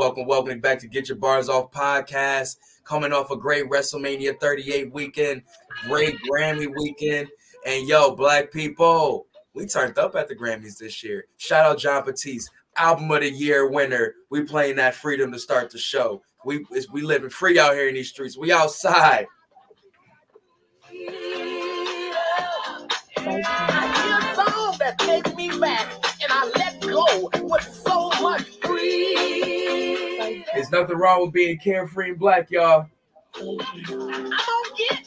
Welcome, welcome, back to Get Your Bars Off podcast. Coming off a great WrestleMania 38 weekend, great Grammy weekend. And yo, black people, we turned up at the Grammys this year. Shout out Jon Batiste, album of the year winner. We playing that freedom to start the show. We we living free out here in these streets. We outside. that take me back, and I let go with so much free. There's nothing wrong with being carefree and black, y'all. I'm gonna get,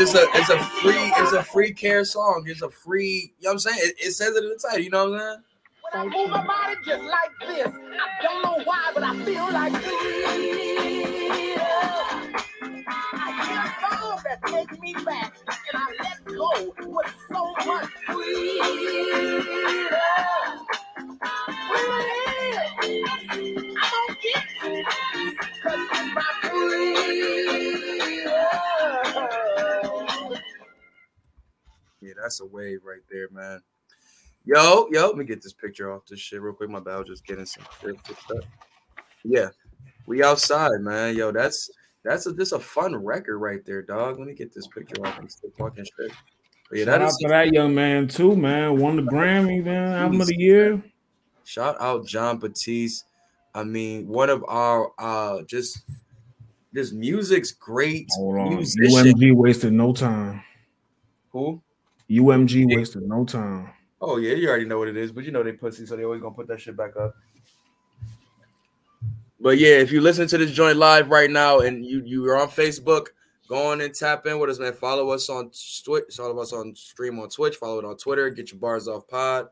just a, it's a free, it's a free care song. It's a free, you know what I'm saying? It, it says it in the title, you know what I'm saying? I move my body just like this, I don't know why, but I feel like freedom. I hear a song that takes me back, and I let go with so much freedom. Get 'cause it's my freedom. Yeah, that's a wave right there, man. Yo, yo, let me get this picture off this shit real quick. My bad, just getting some. Yeah, we outside, man. Yo, that's that's a this a fun record right there, dog. Let me get this picture off. I'm still talking shit. But yeah, Shout that out is to that young man too, man. Won the Grammy, man. Album of the year. shout out Jon Batiste. I mean, one of our uh just this music's great Hold on. musician. UMG wasted no time. Who? UMG wasted no time. Oh yeah, you already know what it is, but you know they pussy, so they always gonna put that shit back up. But yeah, if you listen to this joint live right now and you you are on Facebook, go on and tap in with us, man. Follow us on Twitch, follow us on stream on Twitch, follow it on Twitter, get your bars off pod.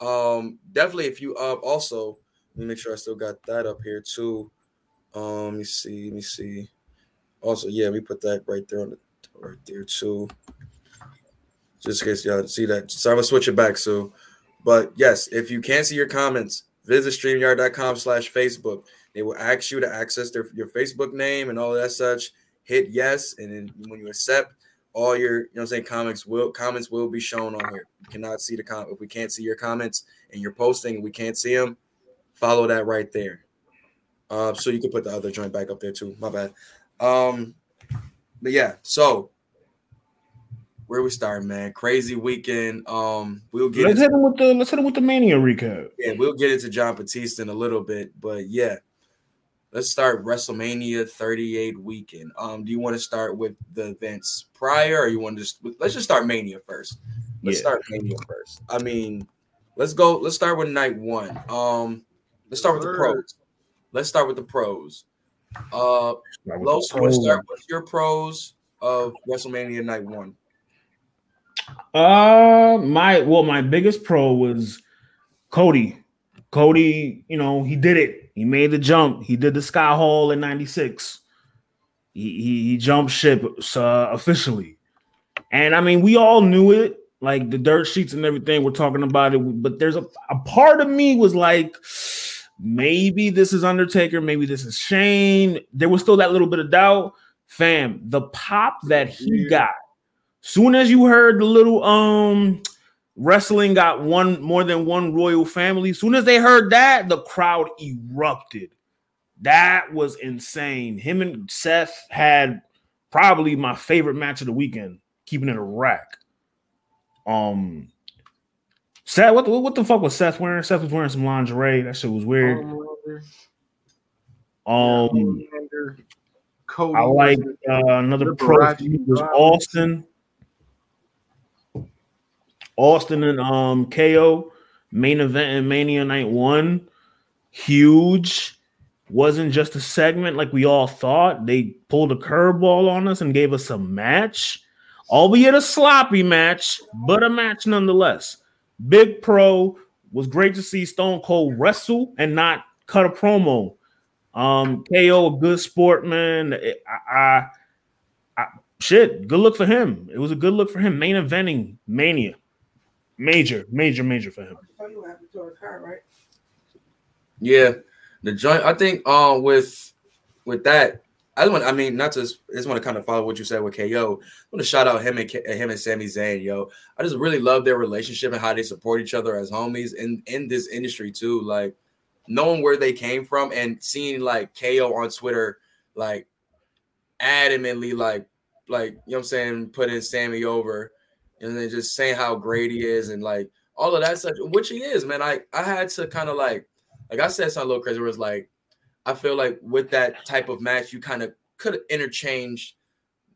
Um, definitely if you uh also let me make sure I still got that up here too. Um, let me see, let me see. Also, yeah, we put that right there on the right there too just in case y'all see that. So I'm gonna switch it back. So, but yes, if you can't see your comments, visit streamyard.com slash Facebook. They will ask you to access their your Facebook name and all that such. Hit yes, and then when you accept, all your you know I'm saying comments will comments will be shown on here. You cannot see the comment if we can't see your comments and you're posting and we can't see them. Follow that right there. Uh, so you can put the other joint back up there too. My bad. Um, but yeah, so where we starting, man? Crazy weekend. Um, we'll get Let's into, hit him with the let's hit him with the mania recap. yeah, we'll get into Jon Batiste in a little bit, but yeah, let's start WrestleMania 38 weekend. Um, do you want to start with the events prior, or you want to just let's just start Mania first? Let's Yeah. start Mania first. I mean, let's go. Let's start with night one. Um, let's start with the pros. Let's start with the pros. Uh, Los, you want to start with your pros of WrestleMania night one? Uh, my well, my biggest pro was Cody. Cody, you know, he did it. He made the jump. He did the Scott Hall in '96. He, he he jumped ship uh, officially, and I mean, we all knew it. Like the dirt sheets and everything, we're talking about it. But there's a, a part of me was like, maybe this is Undertaker, maybe this is Shane. There was still that little bit of doubt. Fam, the pop that he got Soon as you heard the little um wrestling got one more than one royal family, soon as they heard that, the crowd erupted. That was insane. Him and Seth had probably my favorite match of the weekend, keeping it a rack. Um, Seth, what the, what the fuck was Seth wearing? Seth was wearing some lingerie. That shit was weird. Um, I like uh, another pro was Austin. Austin and um KO main event in Mania Night One, huge. Wasn't just a segment like we all thought. They pulled a curveball on us and gave us a match, albeit a sloppy match, but a match nonetheless. Big Pro was great to see Stone Cold wrestle and not cut a promo. Um, KO a good sportman. I, I, I shit, good look for him. It was a good look for him. Main eventing Mania, major, major, major for him. Oh, you have to throw a card, right? Yeah, the joint. I think um with with that, I just want. I mean, not to. I just want to kind of follow what you said with KO. I want to shout out him and K, him and Sami Zayn. Yo, I just really love their relationship and how they support each other as homies in in this industry too. Like knowing where they came from and seeing like KO on Twitter, like adamantly like like you know what I'm saying, putting Sami over and then just saying how great he is and like all of that stuff, which he is, man. I I had to kind of like like I said something a little crazy where it's like I feel like with that type of match, you kind of could have interchanged,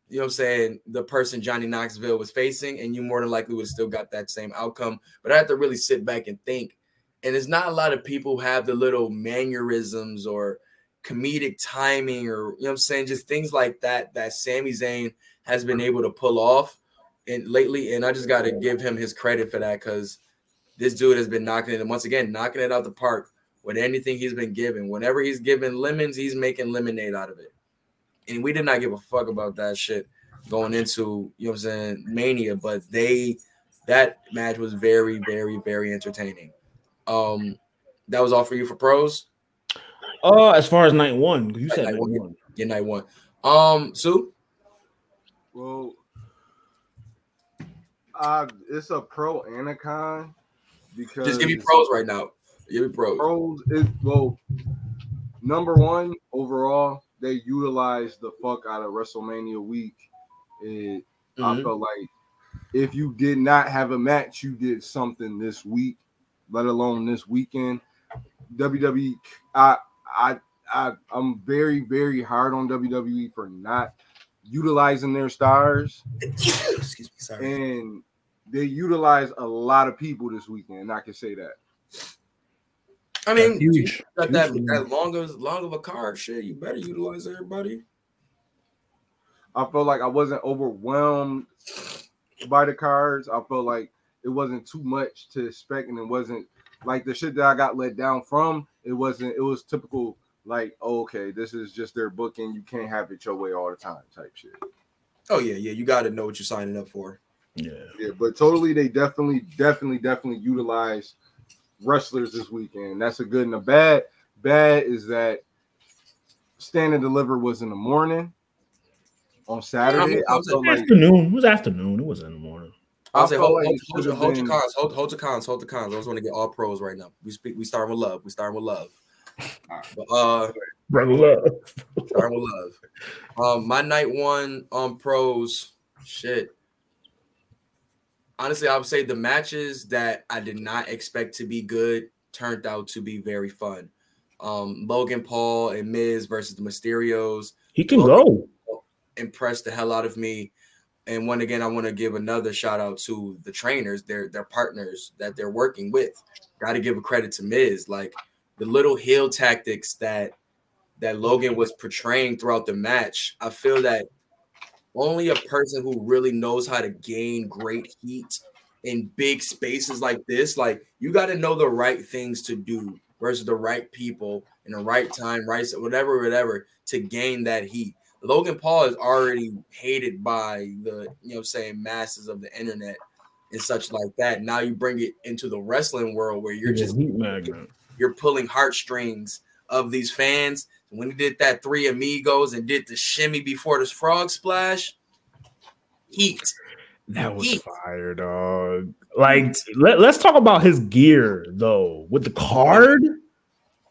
you know I'm saying, the person Johnny Knoxville was facing, and you more than likely would still got that same outcome. But I had to really sit back and think. And it's not a lot of people who have the little mannerisms or comedic timing or you know what I'm saying, just things like that that Sami Zayn has been able to pull off and lately. And I just gotta give him his credit for that because this dude has been knocking it, and once again, knocking it out the park with anything he's been given. Whenever he's given lemons, he's making lemonade out of it. And we did not give a fuck about that shit going into, you know what I'm saying, Mania, but they that match was very, very, very entertaining. Um, that was all for you for pros. Uh, as far as night one, you said Night night one. one. Yeah, night one. Um, Sue, Well, uh, it's a pro and a con because just give me pros right now. Give me pros. pros is well number one overall they utilized the fuck out of wrestlemania week it i Mhm. felt like if you did not have a match you did something this week let alone this weekend wwe i i, I i'm very very hard on wwe for not utilizing their stars Excuse me, sorry. and they utilize a lot of people this weekend and i can say that I mean, you huge. got that, Huge. that long of long of a card. Shit, you better utilize everybody. I felt like I wasn't overwhelmed by the cards. I felt like it wasn't too much to expect, and it wasn't like the shit that I got let down from. It wasn't. It was typical. Like, oh, okay, this is just their booking. You can't have it your way all the time, type shit. Oh yeah, yeah. You got to know what you're signing up for. Yeah. Yeah, but totally, they definitely, definitely, definitely utilize wrestlers this weekend. That's a good and a bad. Bad is that Stand and Deliver was in the morning on Saturday. I felt like Afternoon. It was afternoon. It was in the morning. I'll say felt hold, like hold, hold, your, hold your cons, hold, hold your cons, hold the cons. I just want to get all pros right now. We speak. We starting with love. We start with love. But, uh, Brother love. brother love. Um, my night one um pros. Shit. Honestly, I would say the matches that I did not expect to be good turned out to be very fun. Um, Logan Paul and Miz versus the Mysterios. He can go. impressed the hell out of me. And one again, I want to give another shout out to the trainers, their their partners that they're working with. Got to give a credit to Miz, like the little heel tactics that that Logan was portraying throughout the match. I feel that only a person who really knows how to gain great heat in big spaces like this, like you got to know the right things to do versus the right people in the right time, right, whatever, whatever, to gain that heat. Logan Paul is already hated by the you know saying masses of the internet and such like that. Now you bring it into the wrestling world where you're a just heat magnet. You're pulling heartstrings of these fans. When he did that three amigos and did the shimmy before this frog splash, heat. That was Heat. fire, dog. Like, let, us talk about his gear though. With the card,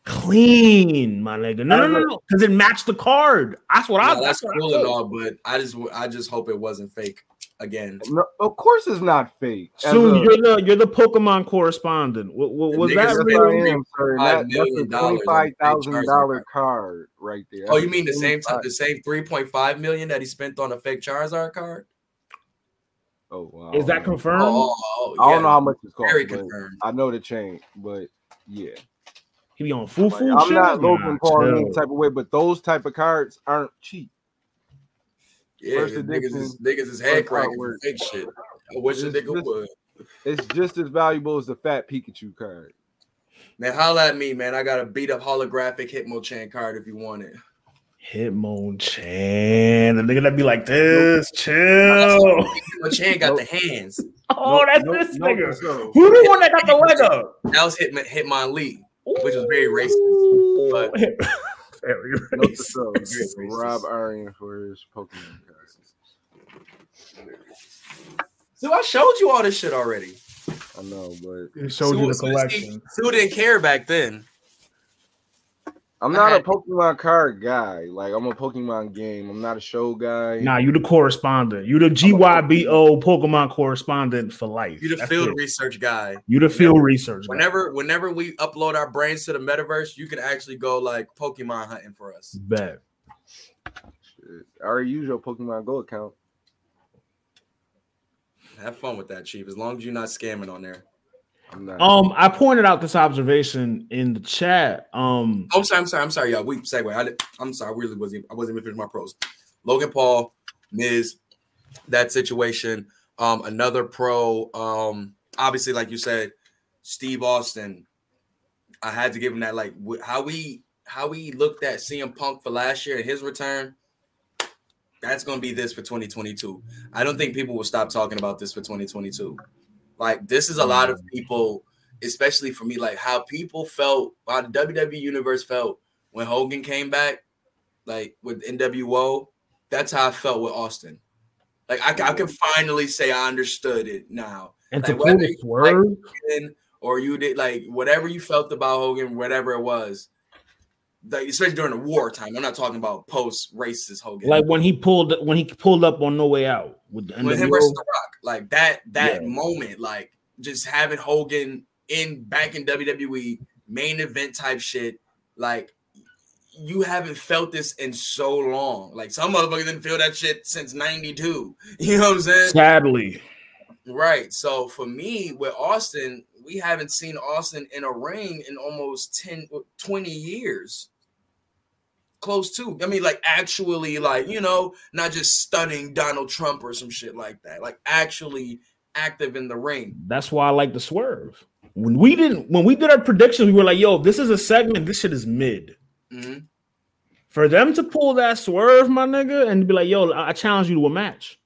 clean, my nigga. No, no, no, no, because it matched the card. That's what I. Yeah, that's what I cool and all, but I just I just hope it wasn't fake. Again. No, of course, it's not fake. Soon a- you're the you're the Pokemon correspondent. Wa- wa- The was that Yes, spent really? I am, sir. $3.5 That, that's a twenty-five thousand dollar card right there. Oh, you mean the same time the same 3.5 million that he spent on a fake Charizard card? Oh, wow. Is that confirmed? Oh, oh, I don't know how much it's cost. Very confirmed. I know the chain, but yeah. He be on full Like, I'm not Nah, Logan Paul in any type of way, but those type of cards aren't cheap. Yeah, First 'cause niggas is edition, niggas is head cracking fake shit. I wish a It's nigga just- would. It's just as valuable as the fat Pikachu card. Man, holla at me, man. I got a beat up holographic Hitmonchan card if you want it. Hitmonchan. The nigga that be like this, chill. Hitmonchan got the hands. Oh, that's No- this no, nigga. so- Who the one that got the leg up? That was Hitman Hitmonlee. Which was very racist, but- Very racist. self, Rob Aryan for his Pokemon cards. So I showed you all this shit already. I know, but It showed you the collection. Sue didn't care back then. I'm not a Pokemon card guy. Like I'm a Pokemon game. I'm not a show guy. Nah, you the correspondent. You the GYBO Pokemon correspondent for life. You the That's field it. research guy. You the field research. guy. Whenever whenever we upload our brains to the metaverse, you can actually go like Pokemon hunting for us. Bet. Shit. I already use your Pokemon Go account. Have fun with that, Chief. As long as you're not scamming on there. I'm. Um, I pointed out this observation in the chat. Um, Oh, I'm sorry. I'm sorry. I'm sorry, y'all. We segue. I did, I'm sorry. I really wasn't. I wasn't even finished my pros. Logan Paul, Miz, that situation. Um, another pro. Um, obviously, like you said, Steve Austin. I had to give him that. Like how we how we looked at CM Punk for last year and his return. That's gonna be this for 2022. I don't think people will stop talking about this for 2022. Like this is a lot of people especially for me, like how people felt, how the WWE universe felt when Hogan came back, like with NWO. That's how I felt with Austin. Like I, I can finally say I understood it now. and Like, to whether you And- or you did like whatever you felt about Hogan, whatever it was. Like especially during the wartime. I'm not talking about post racist Hogan. like when he pulled when he pulled up on No Way Out with the when him versus The Rock, like that that Yeah. moment, like just having Hogan in back in WWE main event type shit, like you haven't felt this in so long. Like some motherfuckers didn't feel that shit since '92. You know what I'm saying? Sadly, Right. So for me, with Austin, we haven't seen Austin in a ring in almost 10, 20 years. Close to. I mean, like actually, like, you know, not just stunning Donald Trump or some shit like that. Like actually active in the ring. that's why I like the swerve. When we didn't, when we did our predictions, we were like, "Yo, this is a segment. This shit is mid." Mhm. For them to pull that swerve, my nigga, and be like, "Yo, I I challenge you to a match."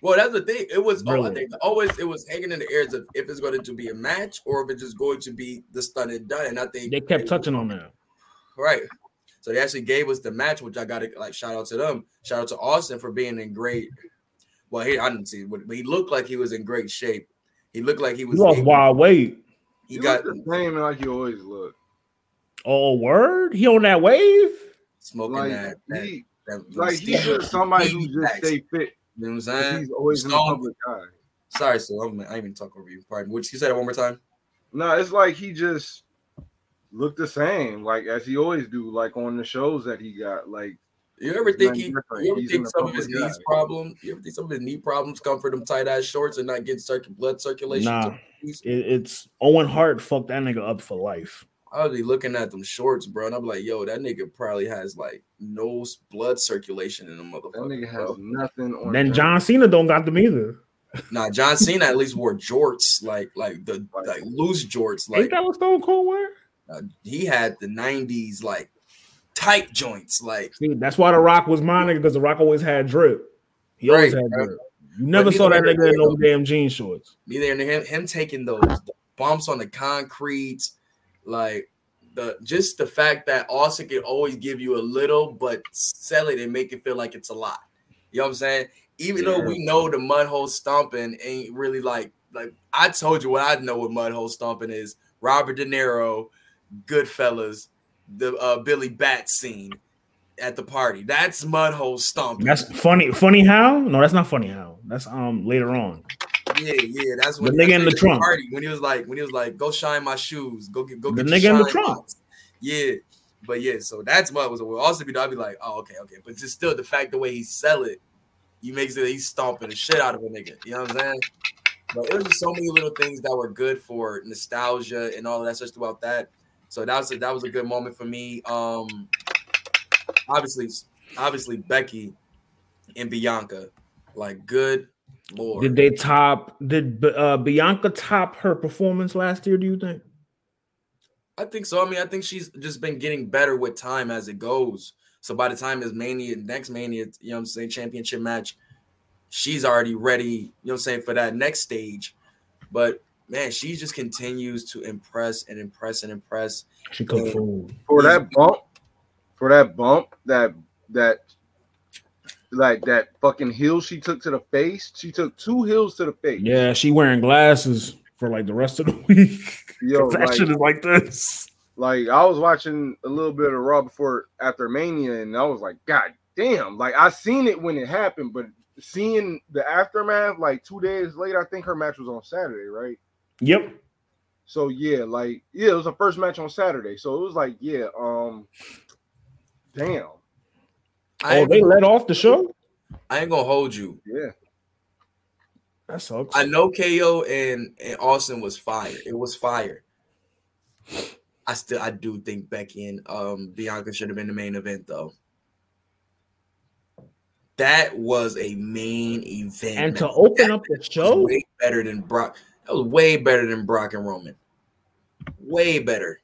Well, that's the thing. It was oh, I think always it was hanging in the air of if it's going to be a match or if it's just going to be the stun and done. And I think They kept touching on that. Right. So they actually gave us the match, which I got to like shout out to them. Shout out to Austin for being in great. Well, he I didn't see, it, but he looked like he was in great shape. He looked like he He was. lost able- wild weight. he You got the same like you always look. Oh, word? He on that wave? smoking Like that. that, he, that like he's just somebody who just stay fit. You know what I'm saying? He's always in the Stone- public eye. Sorry, so I'm, I didn't even talk over you. Pardon. Which you say that one more time. No, it's like he just looked the same, like as he always do, like on the shows that he got. Like You ever think he? different. You ever He's think some of his public knees problem? You ever think some of his knee problems come from them tight ass shorts and not getting circ- blood circulation? Nah. It, it's Owen Hart fucked that nigga up for life. I would be looking at them shorts, bro, and I'm like, yo, that nigga probably has like no blood circulation in the that motherfucker. nigga has bro. nothing on. Then him. John Cena don't got them either. Nah, John Cena at least wore jorts, like like the like loose jorts. Ain't Like that what Stone Cold wear? Uh, he had the '90s like tight joints. Like See, that's why The Rock was my nigga because The Rock always had drip. He always Right, had right. You never saw that nigga in no damn jean shorts. neither in him him taking those bumps on the concrete, like the just the fact that Austin can always give you a little, but sell it and make it feel like it's a lot. You know what I'm saying? Even though we know the mud hole stomping ain't really like like I told you what I know what mud hole stomping is. Robert De Niro, Goodfellas, the uh, Billy Batts scene at the party. That's Mudhole stomping. That's funny. Funny how? No, that's not funny how. That's um later on. Yeah, yeah, that's when The nigga in the trunk. Party, when he was like, when he was like, "Go shine my shoes, go get, go The get the nigga in the trunk. box." Yeah, but yeah, so that's what was. Also be. I'd be like, "Oh, okay, okay," but just still, the fact the way he sell it, you makes it he's stomping the shit out of a nigga. You know what I'm saying? But it was just so many little things that were good for nostalgia and all that stuff throughout that. So that was a, that was a good moment for me. Um, obviously, obviously Becky and Bianca, like good lord. Did they top? Did uh, Bianca top her performance last year? Do you think? I think so. I mean, I think she's just been getting better with time as it goes. So by the time is Mania, next Mania, you know what I'm saying, championship match, she's already ready, you know what I'm saying, for that next stage. But man, she just continues to impress and impress and impress. She cooked Yeah. for that bump, for that bump, that that like that fucking heel she took to the face. She took two heels to the face. Yeah, she wearing glasses for like the rest of the week. Yo, that like, is like this. like I was watching a little bit of Raw before after Mania, and I was like, God damn! Like I seen it when it happened, but seeing the aftermath, like two days later, I think her match was on Saturday, right? Yep. So yeah, like yeah, it was the first match on Saturday. So it was like, yeah, um, damn, I Oh, they let off the show. I ain't gonna hold you. yeah. That sucks. I know KO and, and Austin was fire. It was fire. I still I do think Becky and um Bianca should have been the main event though. That was a main event. and to man. open up the show, way better than Brock. That was way better than Brock and Roman. Way better.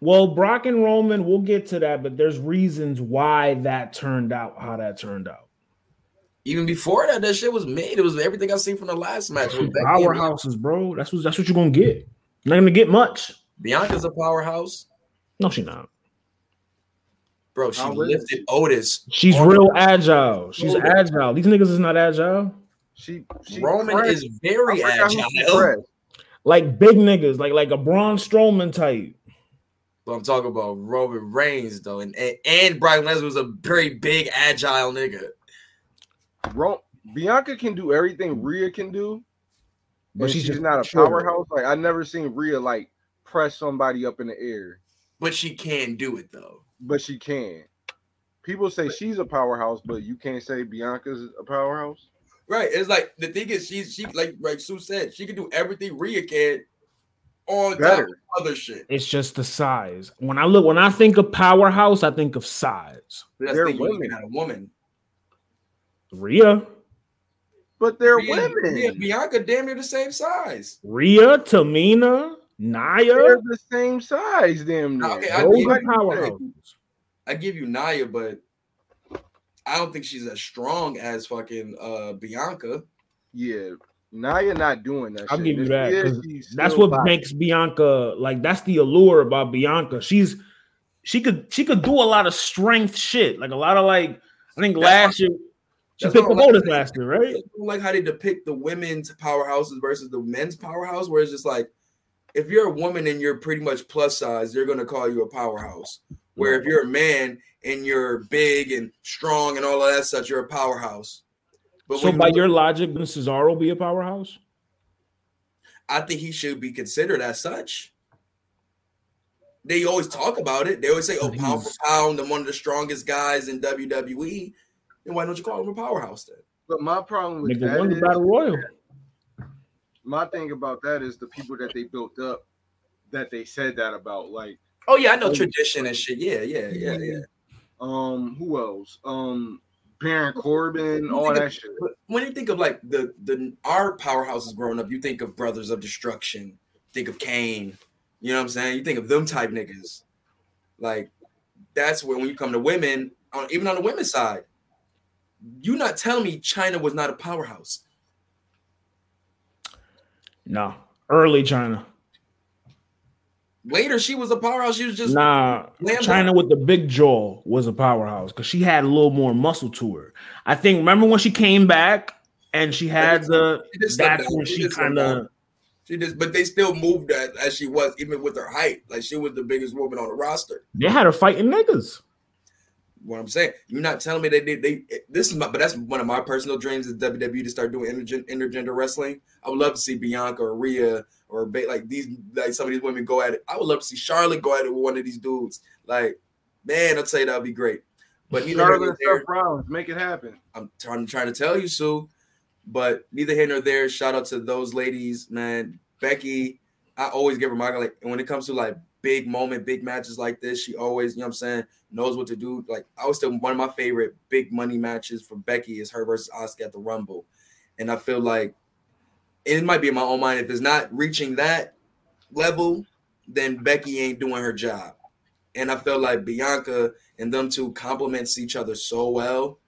well, Brock and Roman, we'll get to that, but there's reasons why that turned out how that turned out. Even before that, that shit was made. It was everything I seen from the last match. with Becky and Powerhouses, bro. That's what that's what you're gonna get. Not gonna get much. Bianca's a powerhouse, No, she not. bro. She How is lifted Otis. She's real agile. She's Roman. agile. These niggas is not agile. She, she Roman pressed- is very I forgot who she agile. Like big niggas, like like a Braun Strowman type. But I'm talking about Roman Reigns though, and and, and Brock Lesnar was a very big, agile nigga. Ro- Bianca can do everything Rhea can do, But but she's she's, just not a shorter. powerhouse. Like I never seen Rhea like press somebody up in the air, But she can do it though. but she can. People say she's a powerhouse, but you can't say Bianca's a powerhouse. Right. It's like the thing is, she's she like like Sue said, she can do everything Rhea can on top Better. of other shit. It's just the size. When I look, when I think of powerhouse, I think of size. But that's They're the thing, women. even got a woman. Rhea, But they're Rhea, women. Rhea, Bianca damn near the same size. Rhea, Tamina, Nia. They're the same size, damn near. Okay, I Those give are you powerhouses. I give you Nia, but I don't think she's as strong as fucking uh Bianca. Yeah, now you're not doing that. I'll shit. give you that, she is, 'cause she's That's what fine. makes Bianca like that's the allure about Bianca. She's she could she could do a lot of strength shit, like a lot of like I think That's last year she picked the I like. bonus last year, I right? don't like how they depict the women's powerhouses versus the men's powerhouse, where it's just like if you're a woman and you're pretty much plus size, they're gonna call you a powerhouse. Where if you're a man and you're big and strong and all of that stuff, you're a powerhouse. But So by you- your logic, would Cesaro be a powerhouse? I think he should be considered as such. They always talk about it. They always say, "Oh, But pound for pound, I'm one of the strongest guys in WWE." Then why don't you call him a powerhouse then? But my problem with Nigga that won the is- battle royal. my thing about that is the people that they built up that they said that about. Like, Oh yeah, I know Oh, tradition and shit. Yeah, yeah, yeah, yeah. Um, who else? Um, Baron Corbin, all that of- shit. When you think of like the the our powerhouses growing up, you think of Brothers of Destruction, think of Kane. You know what I'm saying? You think of them type niggas. Like that's where when you come to women, on even on the women's side, you not telling me Chyna was not a powerhouse. No, early Chyna. Later, she was a powerhouse. She was just Nah. Chyna with the big jaw was a powerhouse because she had a little more muscle to her. I think. Remember when she came back and she had the. She That's when She she kind of. She just, but they still moved as, as she was, even with her height. Like she was the biggest woman on the roster. They had her fighting niggas. what I'm saying. You're not telling me they they, they this is my but that's one of my personal dreams is WWE to start doing intergen, intergender wrestling. I would love to see Bianca or Rhea or Ba- like these like some of these women go at it. I would love to see Charlotte go at it with one of these dudes. Like, man, I'd say that'd be great. But neither here Charlotte nor and there. Rollins, make it happen. I'm, I'm trying to tell you, Sue. But neither here nor there. Shout out to those ladies, man. Becky, I always give her my like when it comes to like big moment, big matches like this, she always, you know what I'm saying, knows what to do. Like I was still one of my favorite big money matches for Becky is her versus Asuka at the Rumble. And I feel like it might be in my own mind. If it's not reaching that level, then Becky ain't doing her job. And I felt like Bianca and them two complements each other so well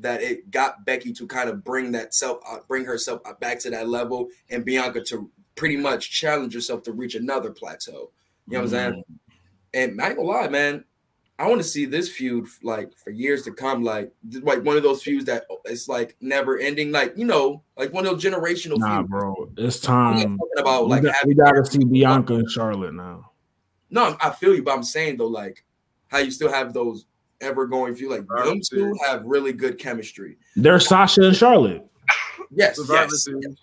that it got Becky to kind of bring that self, uh, bring herself back to that level, and Bianca to pretty much challenge herself to reach another plateau. You know what I'm saying? And I ain't gonna lie, man. I want to see this feud like for years to come, like like one of those feuds that oh, it's like never ending, like you know, like one of those generational Nah, feuds. bro, it's time. talking about We like got, we gotta see Bianca and Charlotte now. No, I feel you, but I'm saying though, like how you still have those ever going feud. Like Survivor them two have really good chemistry. They're Sasha and Charlotte. Yes, Survivor yes. Series.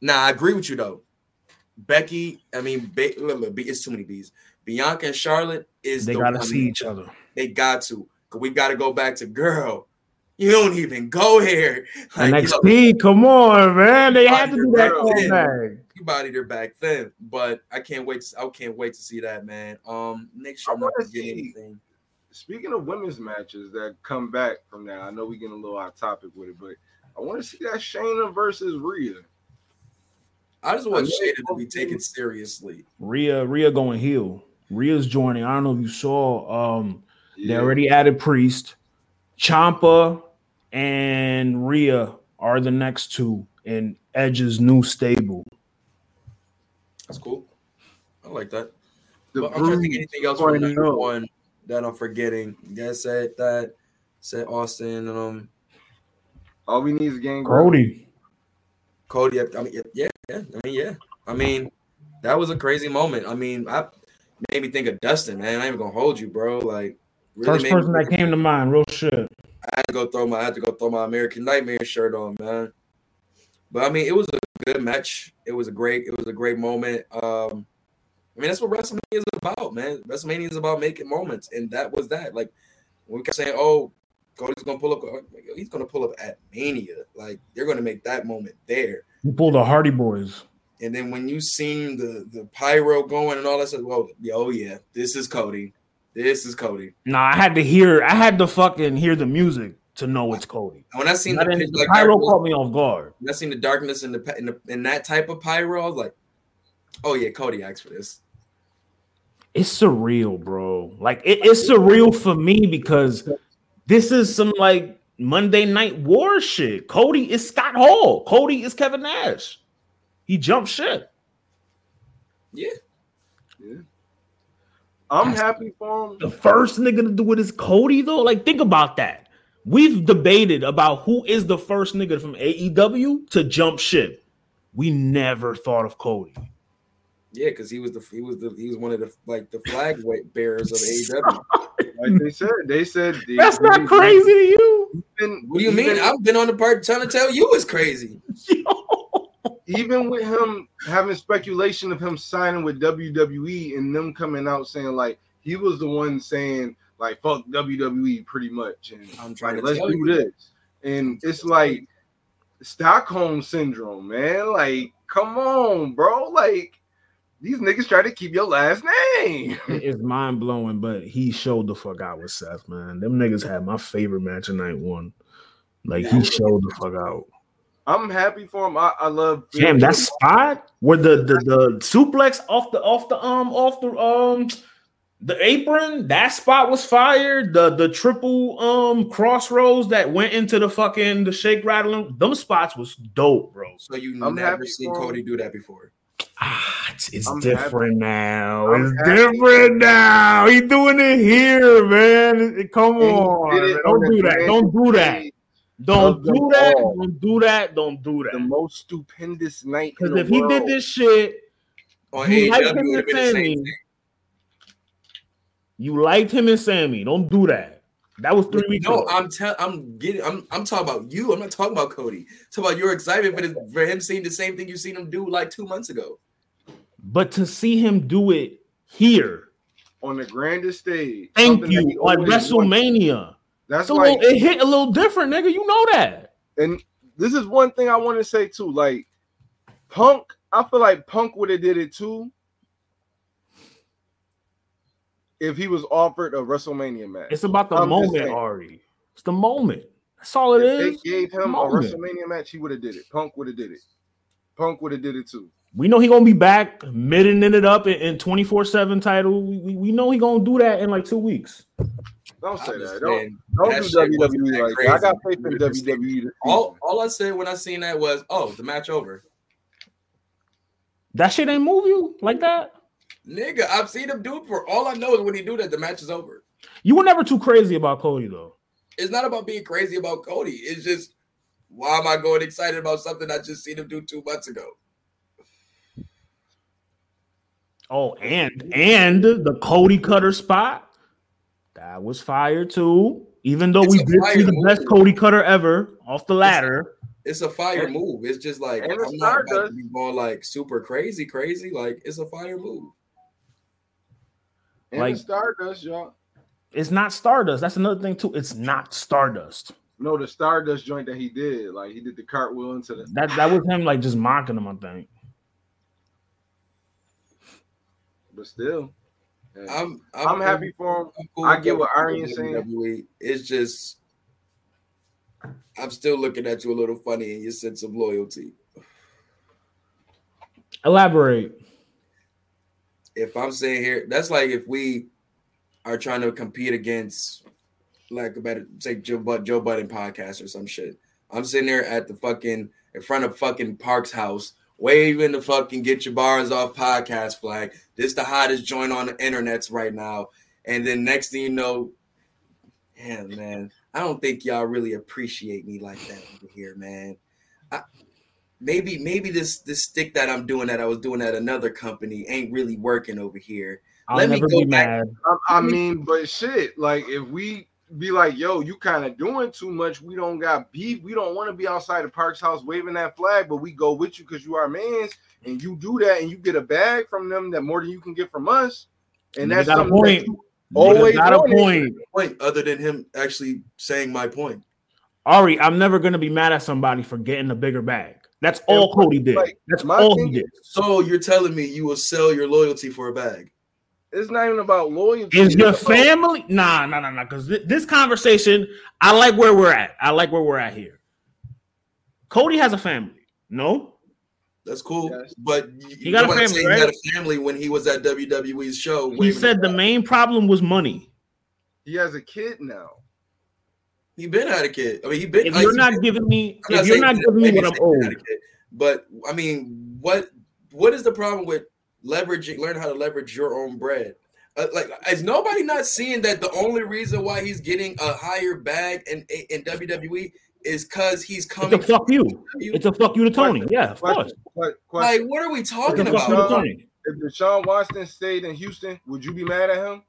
Nah, I agree with you though. Becky, I mean, Be- look, look, Be- it's too many bees. Bianca and Charlotte is They the gotta one- see each other. They got to. Cause we got to go back to girl. You don't even go here. Like, you know, come on, man. They had to do that Girl, yeah. callback. you bodied her back then, but I can't wait. To, I can't wait to see that, man. Um, make sure I I'm not wanna forgetting anything. Speaking of women's matches that come back from that, I know we getting a little off topic with it, but I want to see that Shayna versus Rhea. I just want I Shayna to be taken seriously. Rhea, Rhea going heel. Rhea's joining. I don't know if you saw. Um, they already added Priest, Champa, and Rhea are the next two in Edge's new stable. That's cool. I like that. The But I'm trying to think anything else from number 2.0. one that I'm forgetting. You guys said that. Said Austin. Um, All we need is Gangrel. Cody. Cody. I mean, yeah, yeah. I mean, yeah. I mean, that was a crazy moment. I mean, I made me think of Dustin, man. I ain't even gonna hold you, bro. Like, really First person that came to mind. Real shit. I had to go throw my I had to go throw my American Nightmare shirt on, man. But I mean, it was a good match. It was a great, it was a great moment. Um, I mean, that's what WrestleMania is about, man. WrestleMania is about making moments, and that was that. Like when we kept saying, "Oh, Cody's gonna pull up," he's gonna pull up at Mania. Like they're gonna make that moment there. You pulled the Hardy Boys. And then when you seen the the pyro going and all that stuff, well, oh yeah, this is Cody. This is Cody. Nah, I had to hear. I had to fucking hear the music to know it's Cody. When I seen I the, like pyro that- caught me off guard. When I seen the darkness in the, in the in that type of pyro, I was like, oh yeah, Cody asked for this. It's surreal, bro. Like it- it's surreal for me because this is some like Monday Night War shit. Cody is Scott Hall. Cody is Kevin Nash. He jumped shit. Yeah, I'm happy for him. The first nigga to do it is Cody, though. Like, think about that. We've debated about who is the first nigga from AEW to jump ship. We never thought of Cody. yeah, because he was the he was the he was one of the like the flag bearers of AEW. Like they said, they said they- That's not crazy to you. Even, What do you mean? even- I've been on the part trying to tell you it's crazy. even with him having speculation of him signing with WWE and them coming out saying like he was the one saying like fuck WWE pretty much and I'm trying like, to let's do you. this and it's like Stockholm syndrome man like come on bro like these niggas try to keep your last name it's mind blowing, but he showed the fuck out with Seth, man. Them niggas had my favorite match of night one. Like he showed the fuck out. I'm happy for him I, I love Damn, that spot where the, the the suplex off the off the um off the um the apron, that spot was fired. The the triple um crossroads that went into the fucking the shake rattling, them spots was dope, bro. So you I'm never seen. Cody do that before. Ah, it's, it's I'm different now. I'm it's happy. different now. He doing it here, man. Come on, did it man. don't do that. Don't do that. Stage, Don't of do that. all. Don't do that. Don't do that. the most stupendous night in Because the if he did this shit, On You like AEW, him it would have and been the same Sami. You liked him and Sami. Don't do that. That was three weeks No, ago. I'm telling. I'm getting I'm I'm talking about you. I'm not talking about Cody. I'm about your excitement for, this, for him seeing the same thing you seen him do like two months ago. But to see him do it here, on the grandest stage. thank something that he you, on always wanted. WrestleMania. That's So like, it hit a little different, nigga. You know that. and this is one thing I want to say too. Like Punk, I feel like Punk would have did it too if he was offered a WrestleMania match. It's about the I'm moment. Ari. It's the moment. That's all it if is. they gave him a. WrestleMania match, he would have did it. Punk would have did it. Punk would have did it too. We know he gonna be back, middling it up in twenty four seven title. We, we, we know he gonna do that in like two weeks. Don't say I'm that. Don't, don't that do WWE that like that. I got crazy. faith in WWE. All all I said when I seen that was, oh, the match over. That shit ain't move you like that. Nigga, I've seen him do it for all I know is when he do that, the match is over. You were never too crazy about Cody though. It's not about being crazy about Cody. It's just why am I going excited about something I just seen him do two months ago? Oh, and and the Cody Cutter spot that was fire too. Even though It's we did see fire the best. Cody Cutter ever off the ladder. It's a fire move. It's just like and I'm not about to Stardust. be going like super crazy, crazy. Like it's a fire move. And like- the Stardust, y'all. It's not Stardust. That's another thing too. It's not Stardust. No, the Stardust joint that he did, like he did the cartwheel into the. That that was him like just mocking him. I think. But still, yeah. I'm I'm happy for him. I'm cool I get what WWE. Aryan's saying. It's just I'm still looking at you a little funny in your sense of loyalty. Elaborate. If I'm saying here, that's like if we are trying to compete against like about say Joe Bud Joe Budden podcast or some shit. I'm sitting there at the fucking in front of fucking Park's house, waving the fucking get your bars off podcast flag. This the hottest joint on the internets right now. And then next thing you know, yeah, man, I don't think y'all really appreciate me like that over here, man. I, maybe maybe this this stick that I'm doing that I was doing at another company ain't really working over here. I'll Let me never go be back- mad. I, I mean, but shit, like if we be like, yo, you kind of doing too much. We don't got beef. We don't want to be outside of Park's house waving that flag, but we go with you because you are mans, and you do that, and you get a bag from them that more than you can get from us. And Nigga that's a something that point. you- Nigga always got a point. Point other than him actually saying my point. Ari, I'm never gonna be mad at somebody for getting a bigger bag. That's all Cody did. like, That's my all he did. So you're telling me you will sell your loyalty for a bag? It's not even about loyalty. Is your It's about- family? Nah, nah, nah, nah. Because this conversation, I like where we're at. I like where we're at here. Cody has a family. No, That's cool. Yes. But He got a family, right? He had a family when he was at WWE's show. he said the main problem was money. He has a kid now. he been had a kid. I mean, he been. If you're not giving me, I'm if you're not giving me maybe what I'm saying he had owed, But I mean, what what is the problem with leveraging? Learn how to leverage your own bread. Uh, like, is nobody not seeing that the only reason why he's getting a higher bag in in WWE is because he's coming? it's coming? a fuck you. from you? It's a fuck you to Tony. Yeah, of course. Question, Like, what are we talking a fuck about? Tony. if Deshaun Watson stayed in Houston, would you be mad at him?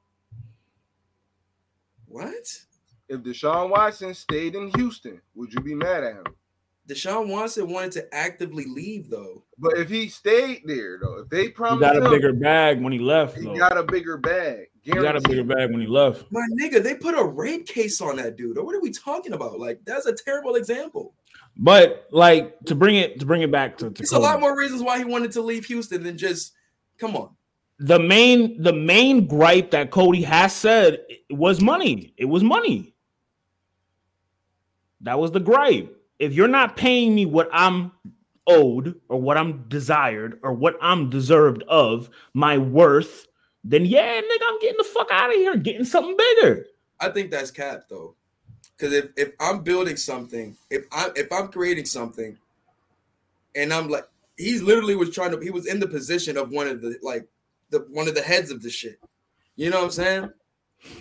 What? If Deshaun Watson stayed in Houston, would you be mad at him? Deshaun Watson wanted to actively leave though. But if he stayed there, though, if they He promised got a him, bigger bag when he left. he Though. got a bigger bag. He got a bigger bag when he left. My nigga, they put a rape case on that dude. What are we talking about? Like, that's a terrible example. But like to bring it to bring it back to, to It's a lot more reasons why he wanted to leave Houston than just come on. the main the main gripe that Cody has said was money. It was money. That was the gripe. If you're not paying me what I'm owed or what I'm desired or what I'm deserved of, my worth, then yeah, nigga, I'm getting the fuck out of here, getting something bigger. I think that's cap though. Because if, if I'm building something, if I'm if I'm creating something, and I'm like, he's literally was trying to, he was in the position of one of the like the one of the heads of the shit. You know what I'm saying?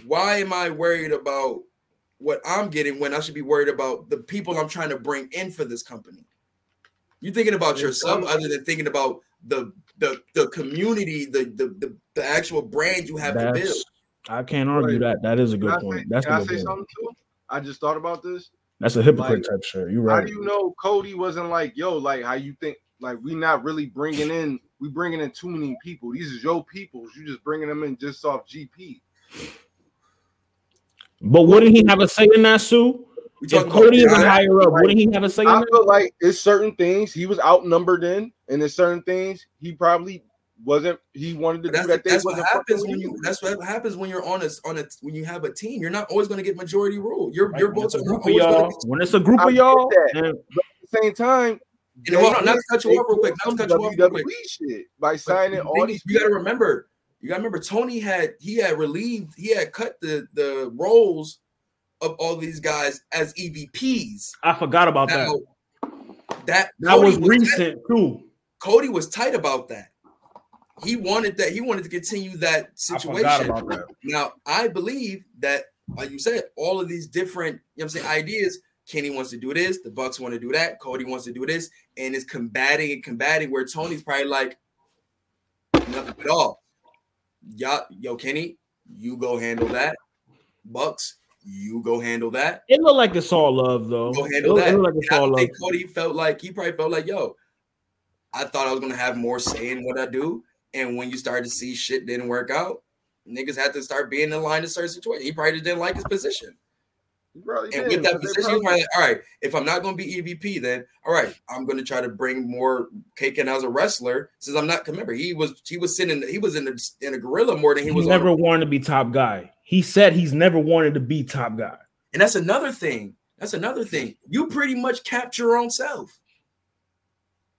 Why am I worried about what I'm getting when I should be worried about the people I'm trying to bring in for this company? You're thinking about yourself other than thinking about the the the community, the the the, the actual brand you have to build. I can't argue that. That is a Can good I say, point. That's can a I good say point. something too? I just thought about this. That's a hypocrite Like, type shit. You're How right. do you know Cody wasn't like, yo, like how you think, like we not really bringing in, we bringing in too many people. These is your peoples. You just bringing them in just off GP. But wouldn't he have a say in that, Sue? If Cody isn't John- higher up, wouldn't he have a say in I that? feel like it's certain things he was outnumbered in, and there's certain things he probably wasn't. He wanted to But do that. They that's what happens when you. That's what happens when you're on a on a when you have a team. You're not always going to get majority rule. Your Right? your When votes are a group of y'all, to. when it's a group I of y'all, that. then At the same time, You know, hold on, not to cut you off real quick. Not to cut you off real quick. WWE shit by signing But all these. You got to remember. You got to remember. Tony had he had relieved. He had cut the the roles of all these guys as EVPs. I forgot about that. Now, that That Cody was tight- recent too. Cody was tight about that. He wanted that. He wanted to continue that I forgot situation. about that. Now, I believe that, like you said, all of these different, you know what I'm saying, ideas. Kenny wants to do this, the Bucks want to do that, Cody wants to do this, and it's combating and combating where Tony's probably like, nothing at all. Yo, yo, Kenny, you go handle that. Bucks, you go handle that. It looked like it's all love though. Go It handle it that. looked like it's all love. Cody felt like he probably felt like, yo, I thought I was gonna have more say in what I do. And when you start to see shit didn't work out, niggas had to start being in line to certain situations. He probably just didn't like his position. He And did, with that position, probably- probably like, all right, if I'm not gonna be EVP, then all right, I'm gonna try to bring more cake in as a wrestler. Since I'm not remember, he was he was sitting he was in a in a gorilla more than he He was never on, wanted to be top guy. He said he's never wanted to be top guy. and that's another thing. That's another thing. You pretty much capture your own self.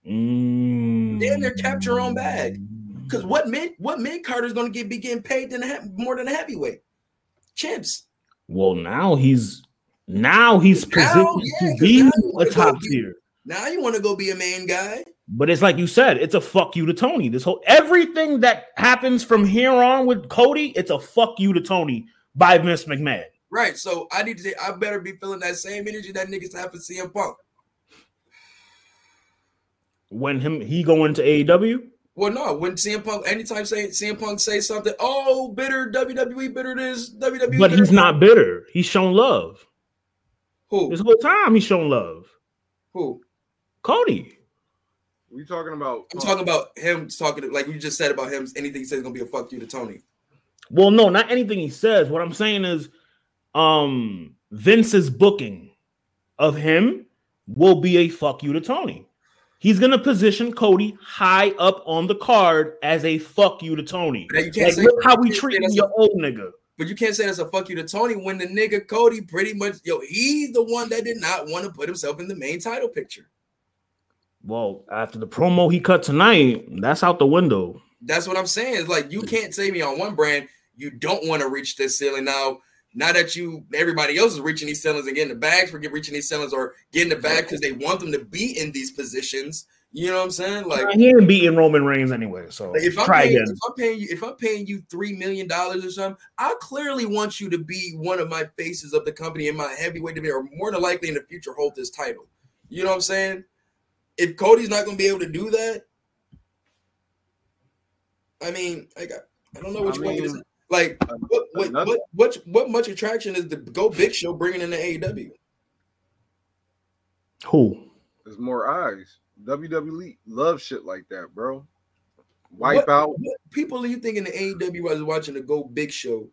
Mm. Damn near capture your own bag. Because what mid what mid carder's gonna get be getting paid than a, more than a heavyweight? Champs. Well, now he's now he's positioned yeah, to be a top be- tier. Now you want to go be a main guy. But it's like you said, it's a fuck you to Tony. This whole everything that happens from here on with Cody, it's a fuck you to Tony by Vince McMahon. Right. So I need to say I better be feeling that same energy that niggas have for CM Punk. When him he go into E AEW, Well, no, when CM Punk, anytime say CM Punk say something, oh, bitter WWE, bitter this, WWE. but bitter he's not bitter. He's shown love. Who? This whole time he's shown love. Who? Cody. We talking about? I'm talking about him talking like you just said about him. Anything he says is gonna be a fuck you to Tony. Well, no, not anything he says. What I'm saying is, um, Vince's booking of him will be a fuck you to Tony. He's gonna position Cody high up on the card as a fuck you to Tony. Now, you can't Like, say- look how we you treating your old nigga. But you can't say that's a fuck you to Tony when the nigga Cody pretty much yo, he's the one that did not want to put himself in the main title picture. Well, after the promo he cut tonight, that's out the window. That's what I'm saying. It's like you can't say me on one brand, you don't want to reach this ceiling. Now, now that you everybody else is reaching these ceilings and getting the bags for get reaching these ceilings or getting the bag because they want them to be in these positions. You know what I'm saying? Like he ain't beating Roman Reigns anyway. So Like, if I'm try paying, again. if I'm paying you, if I'm paying you three million dollars or something, I clearly want you to be one of my faces of the company in my heavyweight division, or more than likely in the future hold this title. You know what I'm saying? If Cody's not going to be able to do that, I mean, I got, I don't know which I way it is. mean, Like, uh, what, what, what, what, what much attraction is the Go Big Show bringing in the AEW? Who? There's more eyes. WWE love shit like that, bro. Wipe What- out. What people are you thinking the AEW was watching the Go Big Show?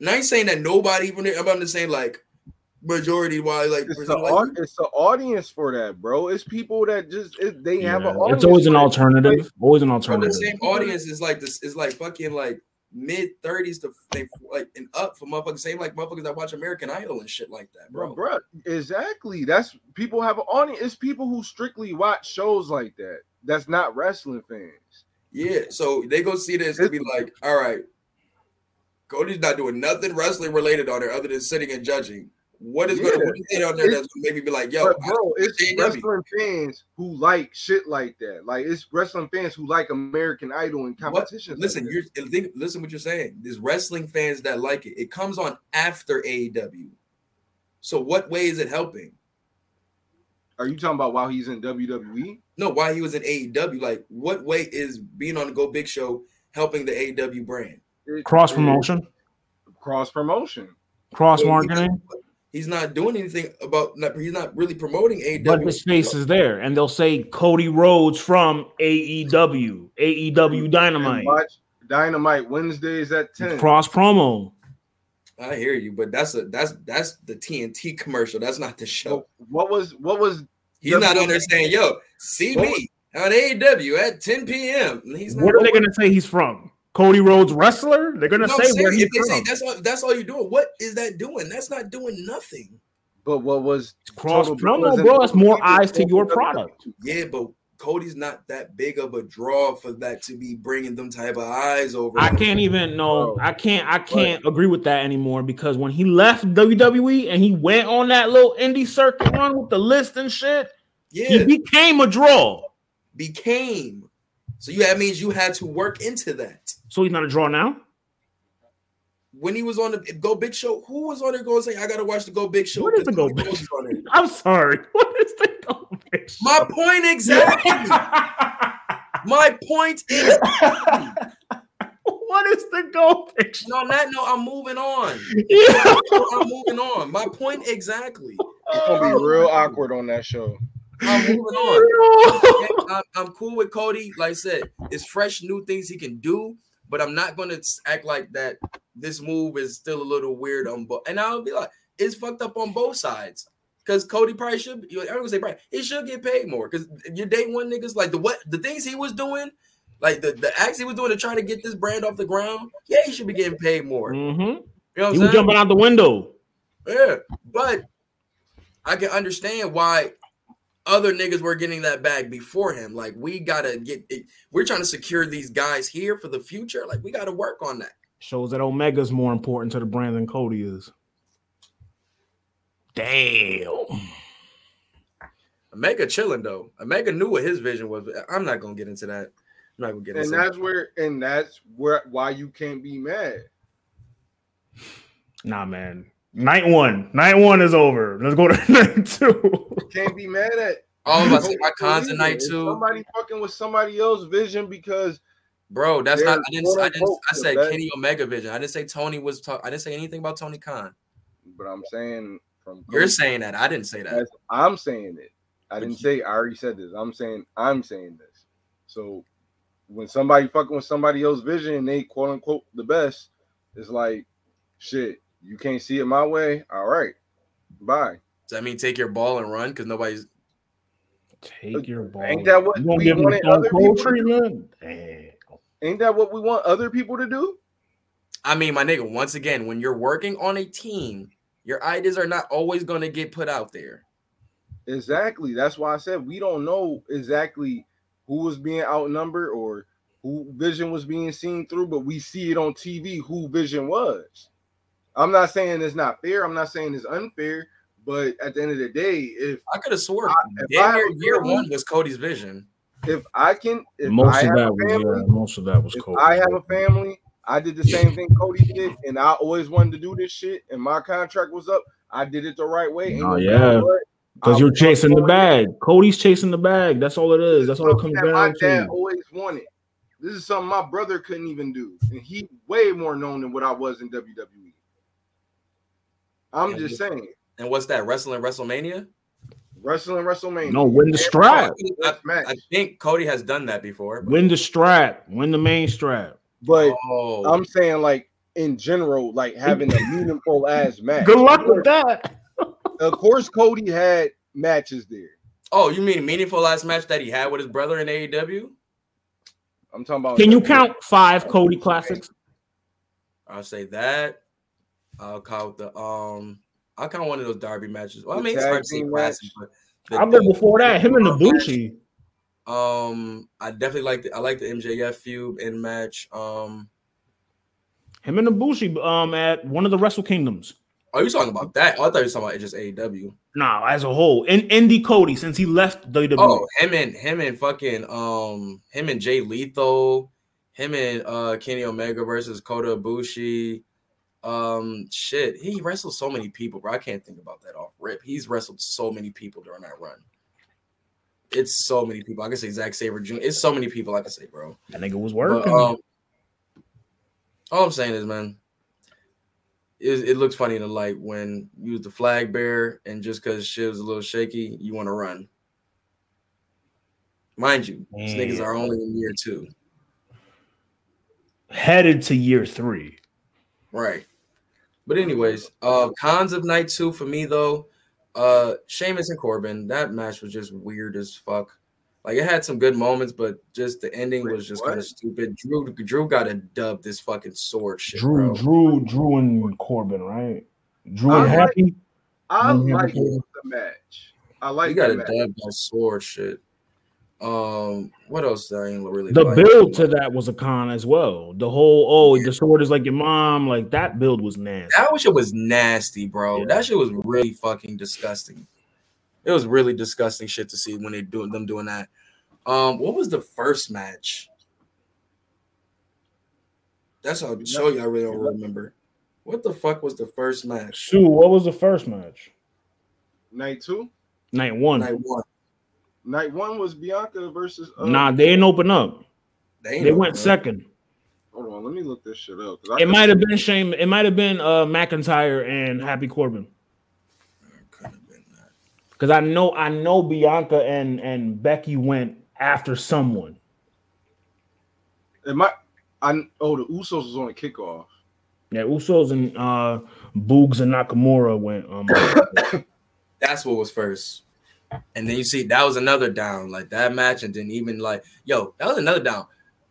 And I ain't saying that nobody even there. I'm just saying like majority wise, like, It's the like, it's the audience for that, bro. It's people that just it, they have an audience. it's always an for it. alternative. Always an alternative. the same audience is like this is like fucking like mid 30s to they, like and up for motherfuckers. Same like motherfuckers that watch American Idol and shit like that, bro, bro. bro. Exactly. That's people have an audience. It's people who strictly watch shows like that. That's not wrestling fans. Yeah, so they go see this and be like, all right, Cody's not doing nothing wrestling related on there other than sitting and judging. What is going to get on there that's gonna maybe be like, yo, but I- bro, it's AEW. wrestling fans who like shit like that. Like it's wrestling fans who like American Idol and What? competitions. like Listen, that. you're think, listen what you're saying. There's wrestling fans that like it. It comes on after AEW. So what way is it helping? Are you talking about while he's in? WWE? No, why he was in AEW? Like, what way is being on the Go Big Show helping the AEW brand? It- Cross promotion. cross promotion. Cross marketing, He's not doing anything about. not- He's not really promoting AEW. but his face is there, and they'll say Cody Rhodes from AEW, AEW Dynamite, And watch Dynamite Wednesdays at 10. cross promo. I hear you, but that's a that's that's the TNT commercial. That's not the show. What was what was He's not WWE on there saying, "Yo, see me on AEW at 10 p.m." He's not. What are they gonna say he's from? Cody Rhodes wrestler? They're gonna No, I'm say where he's if they say that's all, that's all you're doing. What is that doing? That's not doing nothing. but what was Cross promo, bro. That's more eyes to your product. Yeah, but Cody's not that big of a draw for that to be bringing them type of eyes over. I can't even no, Bro. I can't I can't agree with that anymore because when he left WWE and he went on that little indie circuit run with the list and shit, Yeah, he became a draw. became. So you that means you had to work into that. So he's not a draw now. When he was on the Go Big Show, who was on there going saying, "I gotta watch the Go Big Show"? What is the Go Big Cody's on there. I'm sorry. What is the goldfish? My point exactly. My point is. what is the goldfish? And on that note, I'm moving on. Yeah. I'm moving on. My point exactly. it's gonna be real awkward on that show. I'm moving on. I'm, I'm cool with Cody. Like I said, it's fresh, new things he can do, but I'm not gonna act like that. This move is still a little weird on both, and I'll be like, it's fucked up on both sides. Because Cody probably should. I'm gonna say, probably, he should get paid more. Because your day one niggas like the what the things he was doing, like the the acts he was doing to try to get this brand off the ground. Yeah, he should be getting paid more. You Mhm. know what He was jumping out the window. Yeah, but I can understand why other niggas were getting that bag before him. Like we gotta get, we're trying to secure these guys here for the future. Like we gotta work on that. Shows that Omega's more important to the brand than Cody is. Damn. Omega chilling though. Omega knew what his vision was. I'm not gonna get into that. I'm not gonna get into that. And into that's where and that's where why you can't be mad. Nah, man. Night one. Night one is over. Let's go to night two. Can't be mad at Oh, to say my cons tonight too, Somebody fucking with somebody else's vision because bro. That's not. I didn't. I didn't. I said. Kenny Omega vision. I didn't say Tony was. Talk, I didn't say anything about Tony Khan. but I'm saying from You're saying that. I didn't say that. I'm saying it. I didn't say I already said this. I'm saying I'm saying this. So when somebody fucking with somebody else's vision and they quote unquote the best, it's like shit. You can't see it my way. All right, bye. Does that mean take your ball and run? Because nobody's. Take your ball. Ain't that what you we give wanted other Cold people to do? treatment? Ain't that what we want other people to do? I mean, my nigga, once again, when you're working on a team, your ideas are not always going to get put out there. Exactly. That's why I said we don't know exactly who was being outnumbered or who vision was being seen through, but we see it on TV who vision was. I'm not saying it's not fair. I'm not saying it's unfair, but at the end of the day, if I could have swore if damn I near year family- one was Cody's vision. if I can, if most I of that a was family, yeah, most of that was Cody. I have a family, I did the same thing Cody did, and I always wanted to do this shit, and my contract was up. I did it the right way. Oh, no yeah. Because you're chasing the going- bag. Cody's chasing the bag. That's all it is. That's all it comes something that my dad to. always wanted. This is something my brother couldn't even do, and he way more known than what I was in WWE. I'm Yeah, just saying, And what's that? Wrestling WrestleMania? wrestling WrestleMania. No, win the strap. I, match. I think Cody has done that before. but- Win the strap. Win the main strap. But oh, I'm saying, like in general, like having a meaningful ass match. Good luck with that. Of course, Cody had matches there. oh, you mean meaningful last match that he had with his brother in AEW? I'm talking about. Can you count five Cody classics? I'll say that. I'll count the um. I'll count one of those Darby matches. Well, I The mean, it's tag hard to say team classic, but the- I remember before that, him and Ibushi. Um, I definitely like the I like the MJF feud in match. Um, Him and Ibushi um at one of the Wrestle Kingdoms. oh, you talking about that? Oh, I thought you were talking about just AEW. Nah, as a whole. In Indy Cody, since he left WWE. Oh, him and him and fucking um him and Jay Lethal, him and uh Kenny Omega versus Kota Ibushi. Um, shit, he wrestled so many people, bro. I can't think about that off rip. He's wrestled so many people during that run. It's so many people. I can say Zack Sabre Jr. It's so many people I can say, bro. that nigga was But, working. um, all I'm saying is, man, it, it looks funny in the light when you use the flag bearer and just because shit was a little shaky, you want to run. Mind you, these niggas are only in year two. Headed to year three. Right. But anyways, uh cons of night two for me though, uh Sheamus and Corbin, that match was just weird as fuck. Like it had some good moments, but just the ending was just kind of stupid. Drew Drew got a dub this fucking sword shit, Drew, bro. Drew, Drew, and Corbin, right? Drew and I like- Happy. I Mhm. like the match. I like. You like got the to match. dub that sword shit. Um, what else? I ain't really The like? build to that was a con as well. The whole oh, the sword is like your mom. Like that build was nasty. That shit was nasty, bro. Yeah. That shit was really fucking disgusting. It was really disgusting shit to see when they doing them doing that. Um, what was the first match? That's how show you I really don't remember. What the fuck was the first match? Sue, what was the first match? Night two. Night one. Night one. Night one was Bianca versus. Uh, nah, they didn't open up. ain't They no- went second. Hold on, let me look this shit up. It might have been Shane. It might have been uh McIntyre and Happy Corbin. Could have been that. Because I know I know Bianca and and Becky went after someone. It might. I oh the Usos was on the kickoff. Yeah, Usos and uh Boogs and Nakamura went. Um, That's what was first. And then you see that was another down, like that match, and then even like, yo, that was another down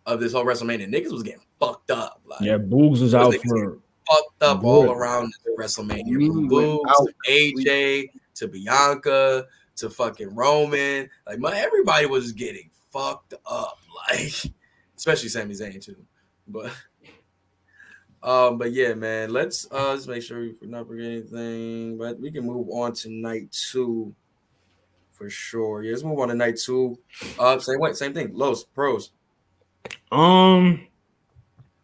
of this whole WrestleMania. Niggas was getting fucked up. Like yeah, Boogs was out Those niggas for. fucked up all Good. around the WrestleMania. From Boogs out to AJ to Bianca to fucking Roman. Like my everybody was getting fucked up. Like especially Sami Zayn too. But um, but yeah, man, let's uh let's make sure we not forget anything. But we can move on to night two for sure. Yeah, let's move on to night two. Uh same way, same thing. Los pros. Um,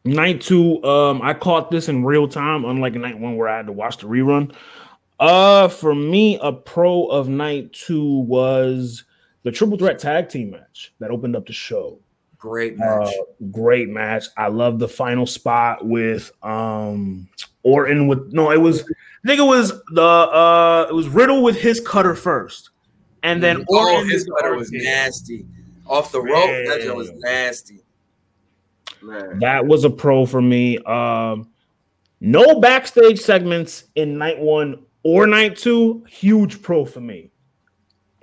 night two. Um, I caught this in real time, unlike night one where I had to watch the rerun. Uh, for me, a pro of night two was the triple threat tag team match that opened up the show. Great match. Uh, great match. I love the final spot with um Orton with no, it was I think it was the uh it was Riddle with his cutter first, and then oh, Orton his did the cutter was RKO. nasty. Off the rope, that was nasty. Man, That was a pro for me. Um, no backstage segments in night one or night two. Huge pro for me.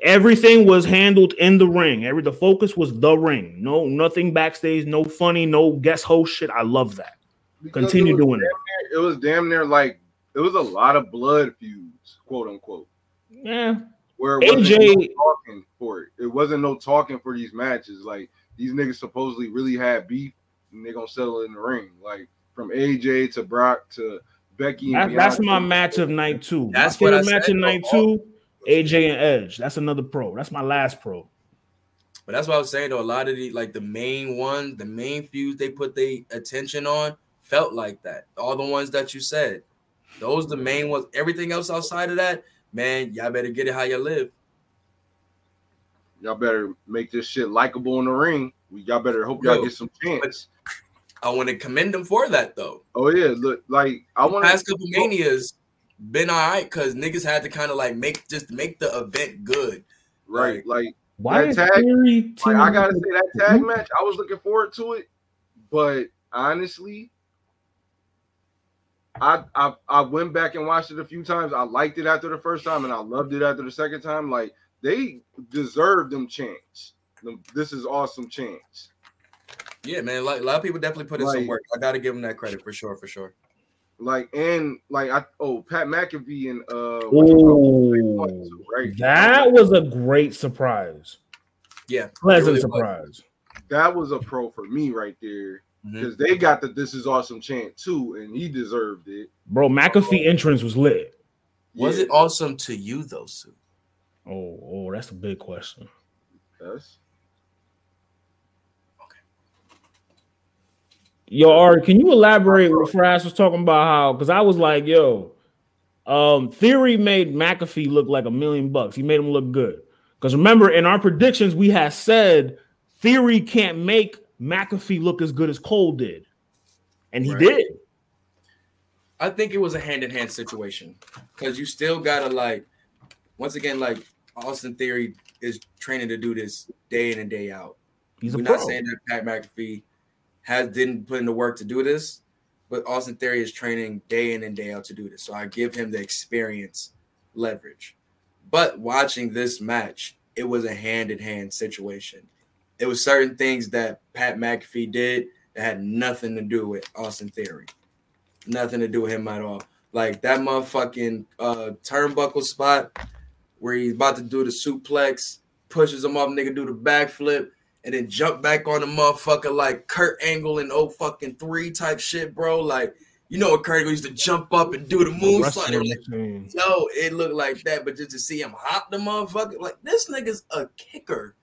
Everything was handled in the ring. Every the focus was the ring. No, nothing backstage. No funny. No guest host shit. I love that. because Continue it doing it. near- It was damn near like it was a lot of blood feuds, quote unquote. Yeah, Where it wasn't AJ no talking for it. It wasn't no talking for these matches. Like these niggas supposedly really had beef, and they gonna settle in the ring. Like from AJ to Brock to Becky. that- and that's my match of night two. That's my what I favorite match said, in bro. night two. AJ and Edge. That's another pro. That's my last pro. But that's what I was saying though. A lot of the like the main ones, the main feuds they put their attention on felt like that. All the ones that you said, those the main ones. Everything else outside of that, man, y'all better get it how you live. Y'all better make this shit likable in the ring. We y'all better hope y'all Yo, get some chance. I want to commend them for that though. Oh yeah, look like I want Past couple manias been all right because niggas had to kind of like make just make the event good. right like Why That is tag- Like, I gotta say that tag match, I was looking forward to it, but honestly, I, I I went back and watched it a few times. I liked it after the first time, and I loved it after the second time. Like they deserve them chance. This is awesome chance. Yeah, man. Like a lot of people definitely put in some work. I gotta give them that credit for sure, for sure. Like and like I oh Pat McAfee and uh what you call it, Ooh, they fought too, right? that was a great surprise. Yeah, Pleasant really was. surprise. that was a pro for me right there Mhm. because they got the this is awesome chant too, and he deserved it. Bro, McAfee entrance was lit. Was Yeah, it awesome to you though, Sue? Oh, oh, that's a big question. yes. Okay. Yo, Ari, can you elaborate what Fraz was talking about? How because I was like, yo, um, Theory made McAfee look like a million bucks. He made him look good. Because remember, in our predictions, we had said Theory can't make McAfee look as good as Cole did, and he Right. did. I think it was a hand in hand situation because you still gotta like, once again, like Austin Theory is training to do this day in and day out. He's a We're not saying that Pat McAfee has didn't put in the work to do this, but Austin Theory is training day in and day out to do this. So I give him the experience leverage. But watching this match, it was a hand in hand situation. It was certain things that Pat McAfee did that had nothing to do with Austin Theory. Nothing to do with him at all. Like that motherfucking uh turnbuckle spot where he's about to do the suplex, pushes him off, nigga do the backflip, and then jump back on the motherfucker like Kurt Angle and oh fucking three type shit, bro. Like you know what Kurt Angle used to jump up and do the moonsault. Like. Yo, it looked like that, but just to see him hop the motherfucker, like this nigga's a kicker.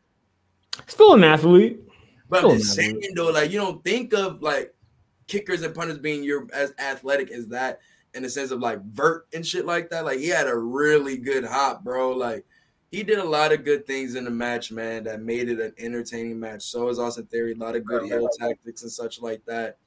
Still an athlete. But I'm just an saying athlete. though, like you don't think of like kickers and punters being your as athletic as that in the sense of like vert and shit like that. Like he had a really good hop, bro. Like he did a lot of good things in the match, man, that made it an entertaining match. So is Austin Theory, a lot of good heel tactics and such like that.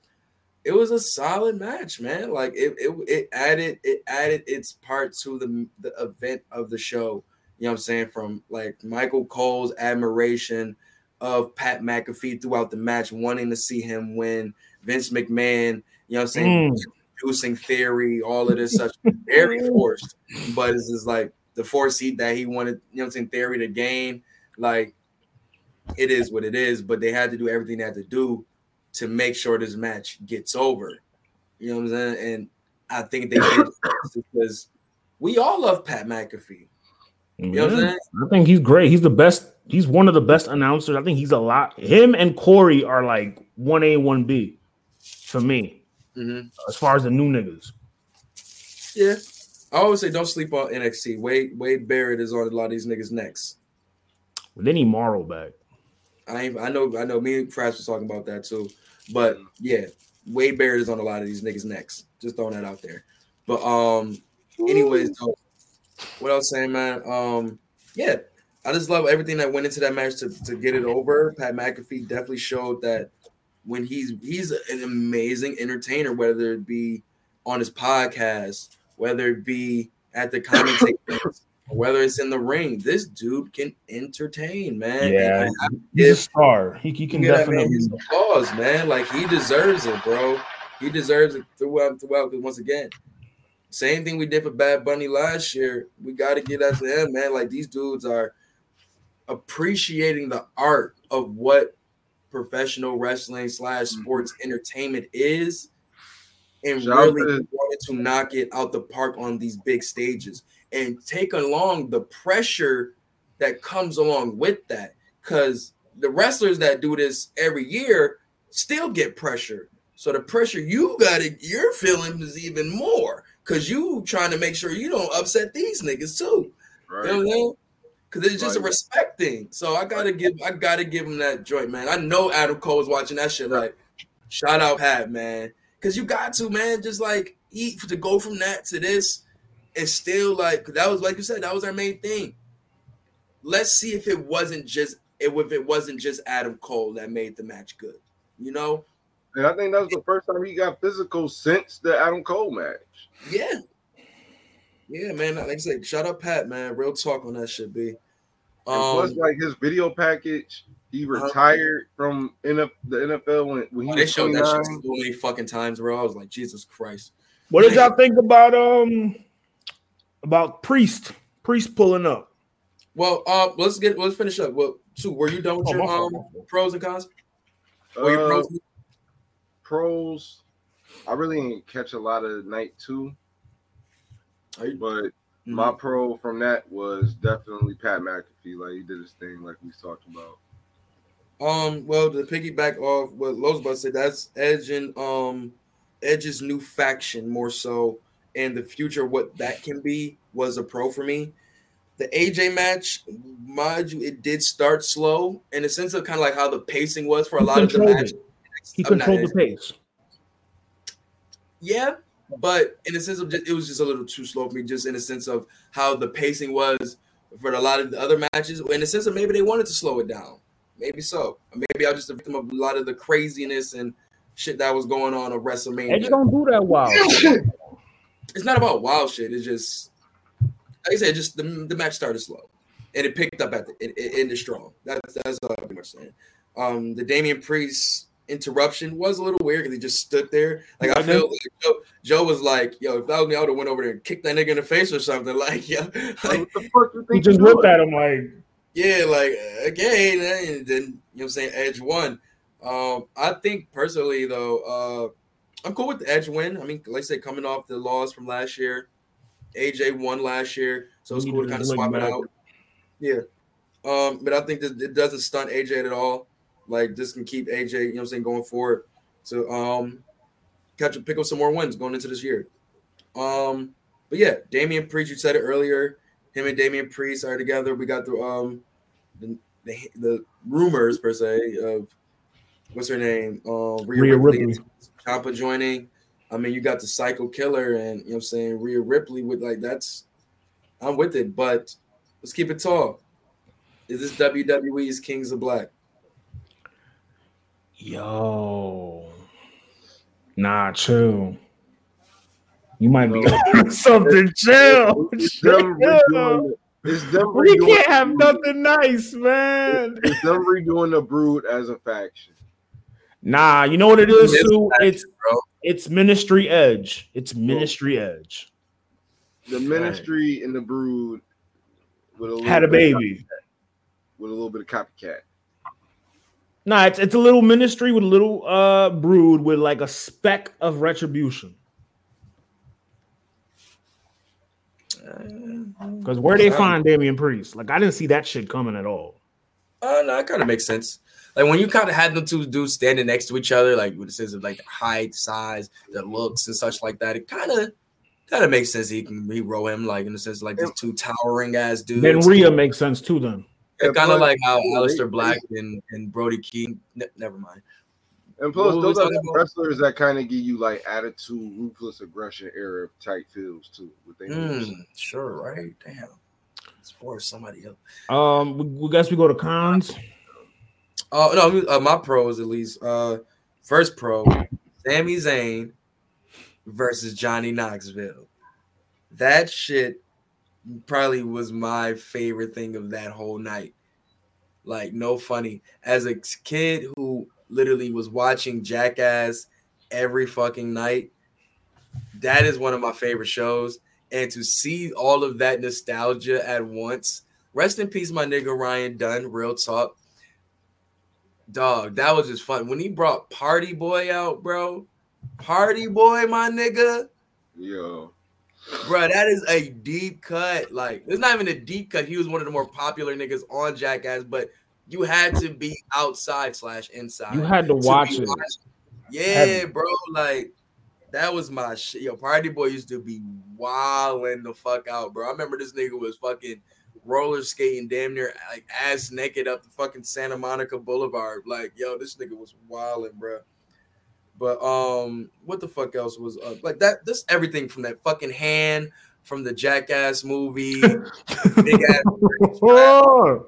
It was a solid match, man. Like it, it, it added it added its part to the the event of the show. You know what I'm saying? From like Michael Cole's admiration of Pat McAfee throughout the match, wanting to see him win. Vince McMahon, you know what I'm saying? Mm. Producing theory, all of this such very forced, but it's just like the four seat that he wanted, you know what I'm saying? Theory to gain. Like it is what it is, but they had to do everything they had to do to make sure this match gets over. You know what I'm saying? And I think they did because we all love Pat McAfee. You know what I'm Yeah. saying? I think he's great. He's the best. He's one of the best announcers. I think he's a lot. Him and Corey are like one A, one B for me Mhm. as far as the new niggas. Yeah. I always say don't sleep on NXT. Wade Wade Barrett is on a lot of these niggas' necks. But they need Mauro back. I ain't, I know I know me and Fraps was talking about that too. But yeah, Wade Barrett is on a lot of these niggas' necks. Just throwing that out there. But um anyways, though, what I was saying, man, um, yeah, I just love everything that went into that match to, to get it over. Pat McAfee definitely showed that when he's he's an amazing entertainer, whether it be on his podcast, whether it be at the commentators, or whether it's in the ring, this dude can entertain, man. Yeah, I- he's a star. He, he can Give that man definitely. his applause, man. Like he deserves it, bro. He deserves it throughout, throughout. Because once again, same thing we did for Bad Bunny last year. We got to get that to him, man. Like these dudes are appreciating the art of what professional wrestling slash mm-hmm. sports entertainment is, and Shout really to- wanted to knock it out the park on these big stages and take along the pressure that comes along with that. Because the wrestlers that do this every year still get pressure. So the pressure you got to you're feeling is even more because you trying to make sure you don't upset these niggas too. You know what I'm Because it's just a respect thing. So I gotta give I gotta give him that joint, man. I know Adam Cole is watching that shit. Like, shout out Pat, man. Because you got to, man. Just like eat to go from that to this, and still like 'cause that was like you said, that was our main thing. Let's see if it wasn't just if it wasn't just Adam Cole that made the match good. You know? And I think that was the first time he got physical since the Adam Cole match. Yeah. Yeah, man. Like I said, shout out Pat, man. Real talk on that shit, B. And plus, Um, like his video package, he Uh-huh. retired from NF, the NFL when, when he they was showed that shit 29. so many fucking times, bro. I was like, Jesus Christ. What did y'all think about um about Priest? Priest pulling up. Well, uh, let's get let's finish up. Well, two, were you done with Oh, your um pros and cons? Or your Uh, pros? pros, I really didn't catch a lot of night two, Are you- but Mhm. my pro from that was definitely Pat McAfee. Like he did his thing, like we talked about. Um, well, to piggyback off what Losebud said, that's Edge and um Edge's new faction more so, and the future what that can be was a pro for me. The AJ match, mind you, it did start slow in the sense of kind of like how the pacing was for a He lot of the controlled matches. He I'm not controlled the pace. Yeah, but in a sense of just, it was just a little too slow for me, just in a sense of how the pacing was for a lot of the other matches. In a sense of maybe they wanted to slow it down, maybe so. Or maybe I was just a victim of a lot of the craziness and shit that was going on at WrestleMania. Edge don't do that wild. it's not about wild shit. It's just like I said, just the, the match started slow, and it picked up at the it, it ended strong. That's that's all I'm pretty much saying. Um, the Damian Priest interruption was a little weird because he just stood there. Like I feel like Joe, Joe was like, "Yo, if that was me, I would have went over there and kicked that nigga in the face or something." Like, yeah, Like, like, what the fuck you He just you looked at him like, yeah, like again, and then you know what I'm saying Edge won. Um, I think personally though, uh, I'm cool with the Edge win. I mean, like I said, coming off the loss from last year, AJ won last year, so it's cool to kind of looked swap it out. Yeah, um, but I think that it doesn't stunt AJ at all. Like this can keep AJ, you know what I'm saying, going forward to um catch pick up some more wins going into this year. Um, but yeah, Damian Priest, you said it earlier. Him and Damian Priest are together. We got the um the, the, the rumors per se of what's her name? Uh, Rhea, Rhea Ripley, Ripley. Joining. I mean, you got the Psycho Killer and you know what I'm saying Rhea Ripley with like that's I'm with it, but let's keep it tall. Is this WWE's Kings of Black? Yo, nah, chill. You might be something. Chill. It's them chill. redoing it. It's them We can't have nothing nice, man. It's them redoing the brood as a faction. Nah, you know what it is, It's Sue? faction, It's bro. it's Ministry Edge. It's Ministry Edge. The ministry and the brood with a Had a baby. with a little bit of copycat. Nah, it's it's a little ministry with a little uh brood with like a speck of retribution. Because where they find Damian Priest? Like I didn't see that shit coming at all. Uh, no, it kind of makes sense. Like when you kind of had the two dudes standing next to each other, like with the sense of like the height, size, the looks, and such like that, it kind of kind of makes sense. He can he row him like in the sense like these two towering ass dudes. Then Rhea makes sense too. Then kind of like how Yeah, Aleister Black and, and Brody King. Ne- never mind. And plus, What those are talking the about? wrestlers that kind of give you like attitude, ruthless aggression era type feels too. With their moves. Mm, sure, right? Damn, it's for somebody else. um, we, we guess we go to cons. Oh no, uh, my pros at least. Uh, first pro, Sami Zayn versus Johnny Knoxville. That shit probably was my favorite thing of that whole night. Like, no funny. As a kid who literally was watching Jackass every fucking night, that is one of my favorite shows. And to see all of that nostalgia at once, rest in peace, my nigga Ryan Dunn, real talk. Dog, that was just fun. When he brought Party Boy out, bro. Party Boy, my nigga. Yo, Bro, that is a deep cut. Like, it's not even a deep cut. He was one of the more popular niggas on Jackass, but you had to be outside slash inside. You had to to watch it. Yeah, Heavy. bro. Like, that was my shit. Yo, Party Boy used to be wilding the fuck out, bro. I remember this nigga was fucking roller skating damn near like ass naked up the fucking Santa Monica Boulevard. Like, yo, this nigga was wilding, bro. But um, what the fuck else was up? Like that, this everything from that fucking hand from the Jackass movie, big ass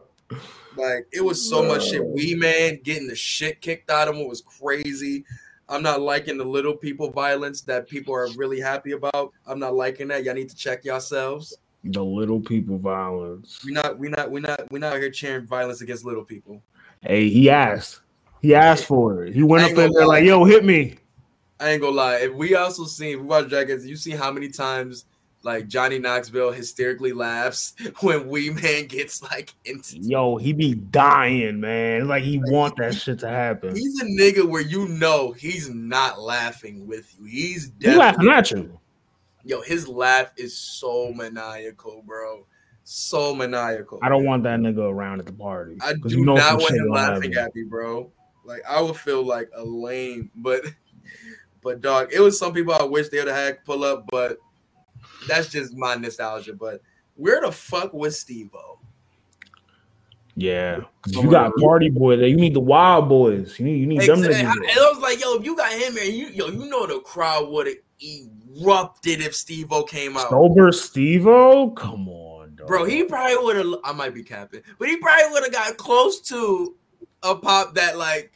like it was so much shit. Wee Man getting the shit kicked out of him was crazy. I'm not liking the little people violence that people are really happy about. I'm not liking that. Y'all need to check yourselves. the little people violence. We not we not we not we not here cheering violence against little people. Hey, he asked. He asked for it. He went up in there like, "Yo, hit me." I ain't gonna lie. If we also seen we watch Dragons, you see how many times like Johnny Knoxville hysterically laughs when Wee Man gets like into Yo, he be dying, man. Like he want that shit to happen. He's a nigga where you know he's not laughing with you. He's He laughing at you. yo. His laugh is so maniacal, bro. So maniacal. I don't want that nigga around at the party. I do you know not want him laughing at me, bro. Like I would feel like a lame, but but dog, it was some people I wish they would have had pull up, but that's just my nostalgia. But where the fuck was Steve-O? Yeah, 'cause you got party boy there. You need the wild boys. You need you need them Exactly. niggas. I, there. and I was like, yo, if you got him here, you yo, you know the crowd would have erupted if Steve-O came out. Sober Steve-O? Come on, dog. Bro, he probably would have. I might be capping, but he probably would have got close to a pop that like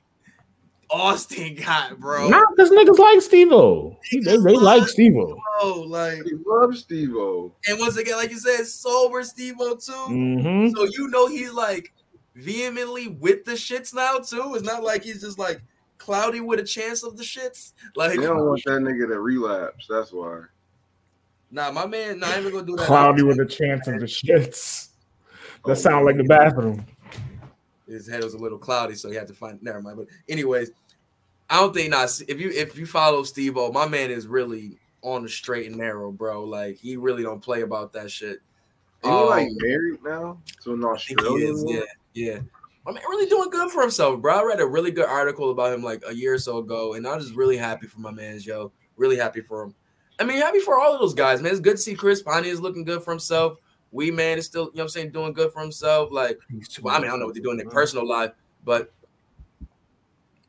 Austin got, bro. Nah, because niggas like Steve O. They, they like Steve O. Bro, like, He loves Steve O. and once again, like you said, sober Steve O too. Mm-hmm. So you know he's like vehemently with the shits now too. It's not like he's just like cloudy with a chance of the shits. Like, They don't want that nigga to relapse. That's why. nah, my man, not even gonna do that. Cloudy with a chance of the shits. That sound like the bathroom. his head was a little cloudy, so he had to find. Never mind. But anyways, I don't think not. If you if you follow Steve O, my man is really on the straight and narrow, bro. Like he really don't play about that shit. Ain't he like Um, married now to an I Australian? is. Yeah, yeah. My man really doing good for himself, bro. I read a really good article about him like a year or so ago, and I was just really happy for my man's yo. Really happy for him. I mean, happy for all of those guys, man. It's good to see Chris Pontius is looking good for himself. Wee Man is still, you know what I'm saying, doing good for himself. Like, well, I mean, I don't know what they're doing in their personal life, but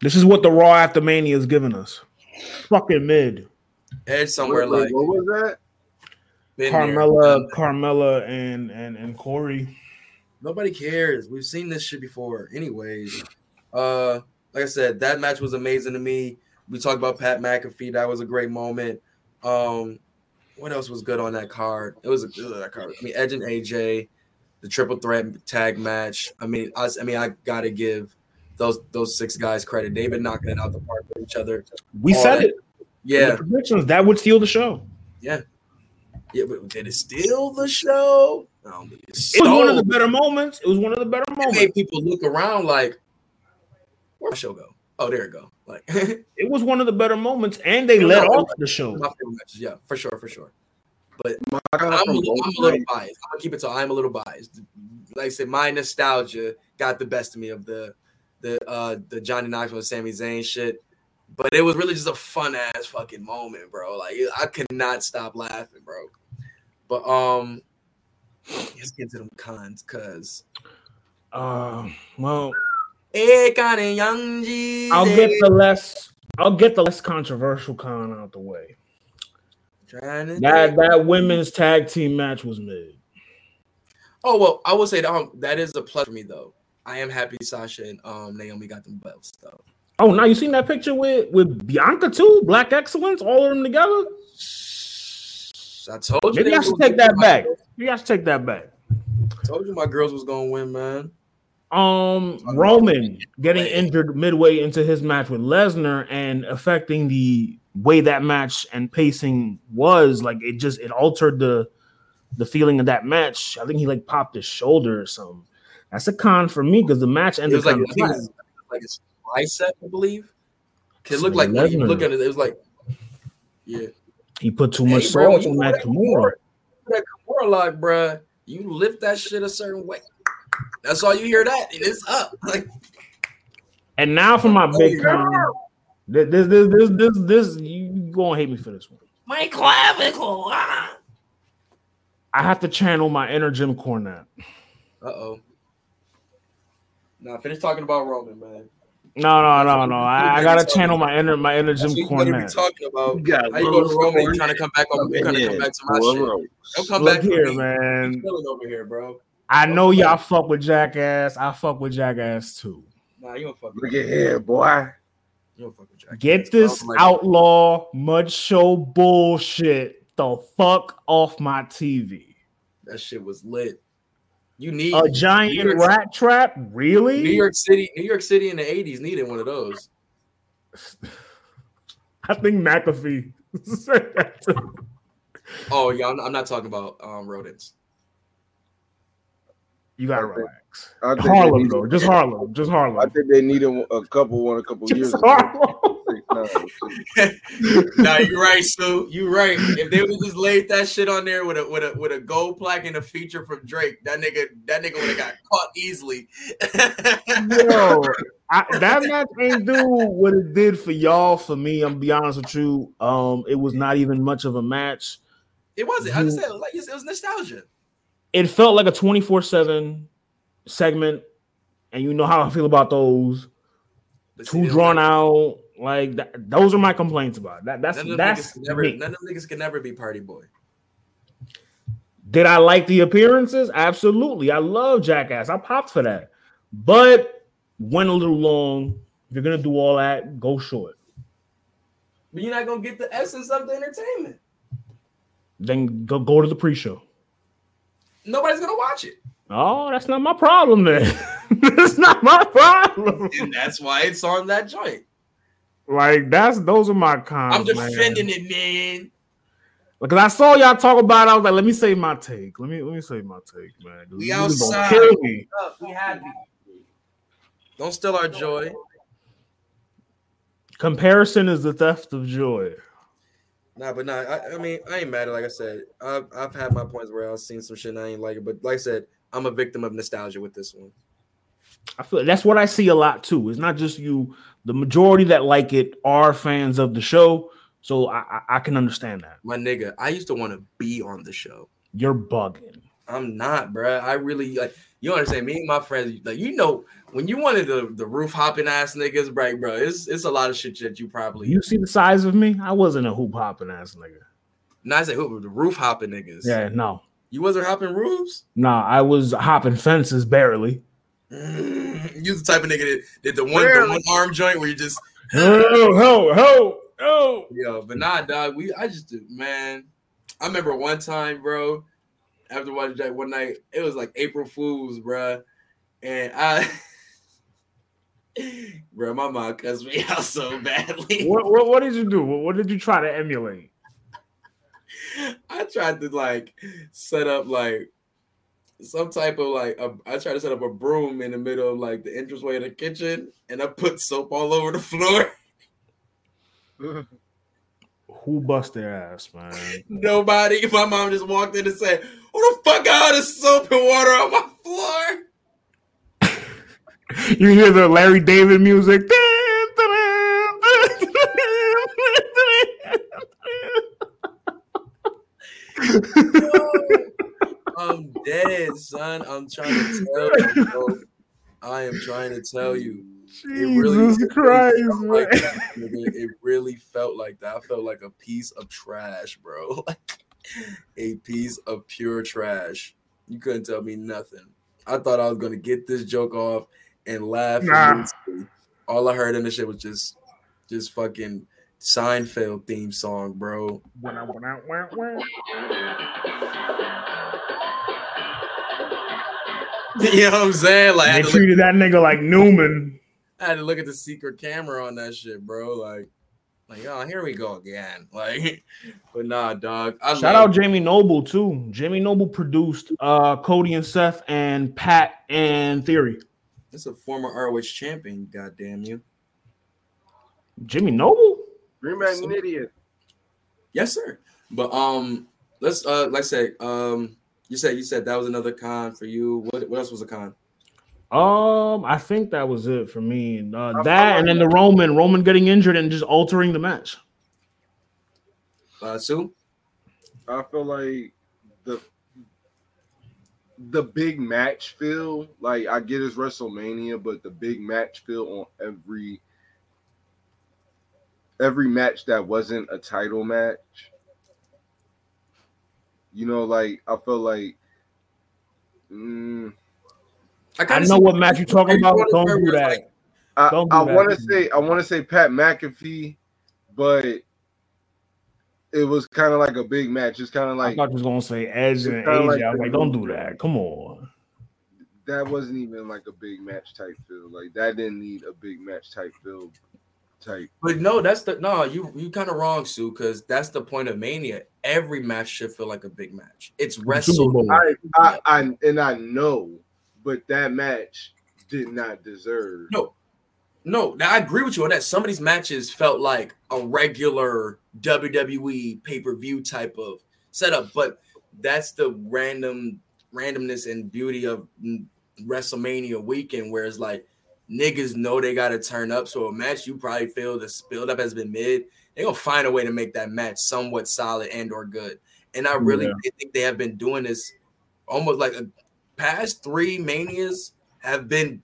This is what the Raw After Mania is giving us. Fucking mid. Edge somewhere Wait, wait, like what was that? been there. Carmella, Carmella, and and and Corey. Nobody cares. We've seen this shit before. Anyways, uh, like I said, that match was amazing to me. We talked about Pat McAfee. That was a great moment. Um, what else was good on that card? It was a good that card. I mean, Edge and AJ, the triple threat tag match. I mean, I, I mean, I gotta give those those six guys credit. They've been knocking it out the park with each other. We said that- it. Yeah, the predictions that would steal the show. yeah. But did it steal the show? No, it It was one of the better moments. It was one of the better It moments. made people look around like, where'd my show go? Oh, there it go. Like It was one of the better moments, and they let off the show. my favorite matches. Yeah, for sure, for sure. I I'm a, little, I'm a little biased. I'm gonna keep it to I'm a little biased. Like I said, my nostalgia got the best of me of the the uh the Johnny Knoxville Sami Zayn shit. But it was really just a fun ass fucking moment, bro. Like I could not stop laughing, bro. But um let's get to them cons cuz Uh, well, Hey, Connie Young G. I'll get the less. I'll get the less controversial con out the way. That that women's tag team match was mid. Oh well, I will say that um, that is a plus for me though. I am happy Sasha and um Naomi got them belts though. Oh, now you seen that picture with with Bianca too? Black Excellence, all of them together. I told you. Maybe I should take that back. girls. Maybe I should take that back. Told you my girls was gonna win, man. Um, Roman getting injured midway into his match with Lesnar and affecting the way that match and pacing was like it just it altered the the feeling of that match. I think he like popped his shoulder or something. That's a con for me because the match It ended was like kind I think it was like his bicep, I believe. 'Cause It looked like when you Lesnar- look at it, it was like, yeah. He put too Hey, much bro, sauce you on that that Kimura. That Kimura lock, bruh, you lift that shit a certain way. That's all you hear. That and it's up. Like And now for my big con. This this this this this, this you gonna hate me for this one. my clavicle. Ah. I have to channel my inner Jim Cornette. Uh oh. Now finish talking about Roman, man. No, no, no, no. I, I gotta channel my inner my inner Jim That's what you better be talking about. You got How you go to Roman? You Cornette trying to come back on? You trying to come back to my Well, shit? Rose. Don't come Look back here, me. man. I'm chilling over here, bro. I know y'all fuck with Jackass. I fuck with Jackass too. Nah, you don't fuck. Look at here, boy. You don't fuck with Jack. Get this Like, outlaw mud show bullshit the fuck off my TV. That shit was lit. You need A giant York- rat trap? Really? New York City. New York City in the '80s needed one of those. I think McAfee said that too. Oh yeah, I'm, I'm not talking about um rodents. You gotta relax. I think they Harlem though, just Harlem, just Harlem. I think they needed a couple one a couple years Just ago. Harlem. nah, you right, Sue. You're right. If they would just laid that shit on there with a with a with a gold plaque and a feature from Drake, that nigga that nigga would have got caught easily. Yo, I, that match ain't do what it did for y'all. For me, I'm be honest with you. Um, it was not even much of a match. it wasn't. I just said like it was nostalgia. It felt like a 24 seven segment, and you know how I feel about those. But Too they drawn don't- out. Like that, those are my complaints about it. that. That's None that's never. me. None of them niggas can never be party boy. Did I like the appearances? Absolutely. I love Jackass. I popped for that. But went a little long, If you're gonna do all that, go short. But you're not gonna get the essence of the entertainment. Then go go to the pre-show. Nobody's gonna watch it, Oh, that's not my problem then. that's not my problem. and that's why it's on that joint. Like that's those are my cons. I'm defending it, man. Because I saw y'all talk about it. I was like, let me say my take. Let me let me say my take, man. We These niggas gonna outside. kill me. We happy. Don't steal our joy. Comparison is the theft of joy. Nah, but nah. I, I mean, I ain't mad. at Like I said, I've, I've had my points where I've seen some shit and I ain't like it. But like I said, I'm a victim of nostalgia with this one. I feel that's what I see a lot too. It's not just you. The majority that like it are fans of the show, so I, I, I can understand that. My nigga, I used to want to be on the show. You're bugging. I'm not, bruh. I really like you understand me and my friends. Like you know, when you wanted the, the roof hopping ass niggas, right, bro? It's it's a lot of shit that you probably You see the size of me? I wasn't a hoop hopping ass nigga. not say who the roof hopping niggas. Yeah, no, you wasn't hopping roofs. no. I was hopping fences barely. Mm, you the type of nigga that did the one the one arm joint where you just Oh, ho, ho, oh. yo, but nah, dog. We I just man. I remember one time, bro. After watching Jack one night, it was like April Fools, bruh. and I. Bro, my mom cussed me out so badly. What, what what did you do? What, what did you try to emulate? I tried to like set up like some type of like a, I tried to set up a broom in the middle of like the entranceway of the kitchen, and I put soap all over the floor. Who bust their ass, man? Nobody. My mom just walked in and said, "Who the fuck got all this soap and water on my floor?" You hear the Larry David music. I'm dead, son. I'm trying to tell you, bro. I am trying to tell you. It really, Jesus it really Christ, felt like man. that. It really felt like that. I felt like a piece of trash, bro. Like a piece of pure trash. You couldn't tell me nothing. I thought I was gonna get this joke off and laugh. Nah. immensely. All I heard in the shit was just, just fucking Seinfeld theme song, bro. you know what I'm saying? Like They had, look, treated that nigga like Newman. I had to look at the secret camera on that shit, bro. Like, like, oh, here we go again. Like, but nah, dog. I Shout love- out Jamie Noble too. Jamie Noble produced uh Cody and Seth and Pat and Theory. That's a former ROH champion. Goddamn you. Jimmy Noble? Green Man an idiot. Yes, sir. But um, let's uh, like I said, um, you said you said that was another con for you. What what else was a con? Um, I think that was it for me. Uh, that and then the Roman, Roman getting injured and just altering the match. Uh, Sue. I feel like the the big match feel like I get it's WrestleMania, but the big match feel on every every match that wasn't a title match. You know, like I feel like mm, I kinda know what match you're talking about. Don't where do that. like- I, Don't do I that. want to say I want to say Pat McAfee, but it was kind of like a big match. It's kind of like I was gonna say Edge and AJ. like I was like, don't do that. Come on. that wasn't even like a big match type feel. Like that didn't need a big match type feel. Type. But no, that's the no. You you kind of wrong, Sue, because that's the point of Mania. Every match should feel like a big match. It's Super wrestle. I, I, I, and I know, but that match did not deserve. No, no, now I agree with you on that. Some of these matches felt like a regular WWE pay per view type of setup, but that's the random randomness and beauty of mm, WrestleMania weekend, where it's like niggas know they got to turn up. So a match you probably feel the build up has been mid, they gonna find a way to make that match somewhat solid and or good. And I really Yeah. think they have been doing this almost like a past three manias have been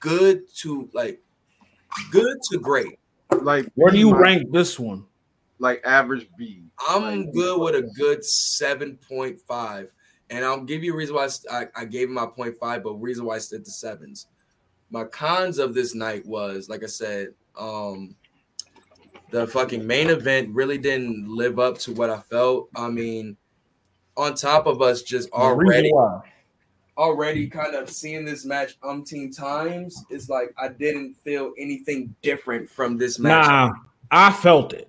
good to like good to great. Like Where do you my- rank this one? Like average B. I'm Like, good with a good 7.5. And I'll give you a reason why I, I, I gave him my 0.5, but reason why I stood to sevens. My cons of this night was, like I said, um, the fucking main event really didn't live up to what I felt. I mean, on top of us just already already kind of seeing this match umpteen times, it's like I didn't feel anything different from this match. Nah, I felt it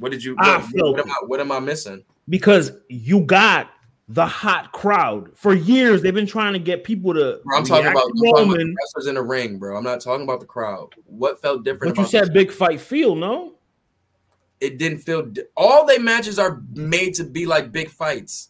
What did you? I felt what am I? What am I missing? because you got the hot crowd for years. They've been trying to get people to. Bro, I'm talking about, I'm talking about the wrestlers in the ring, bro. I'm not talking about the crowd. What felt different? but you said big fight feel no. it didn't feel di- all they matches are made to be like big fights.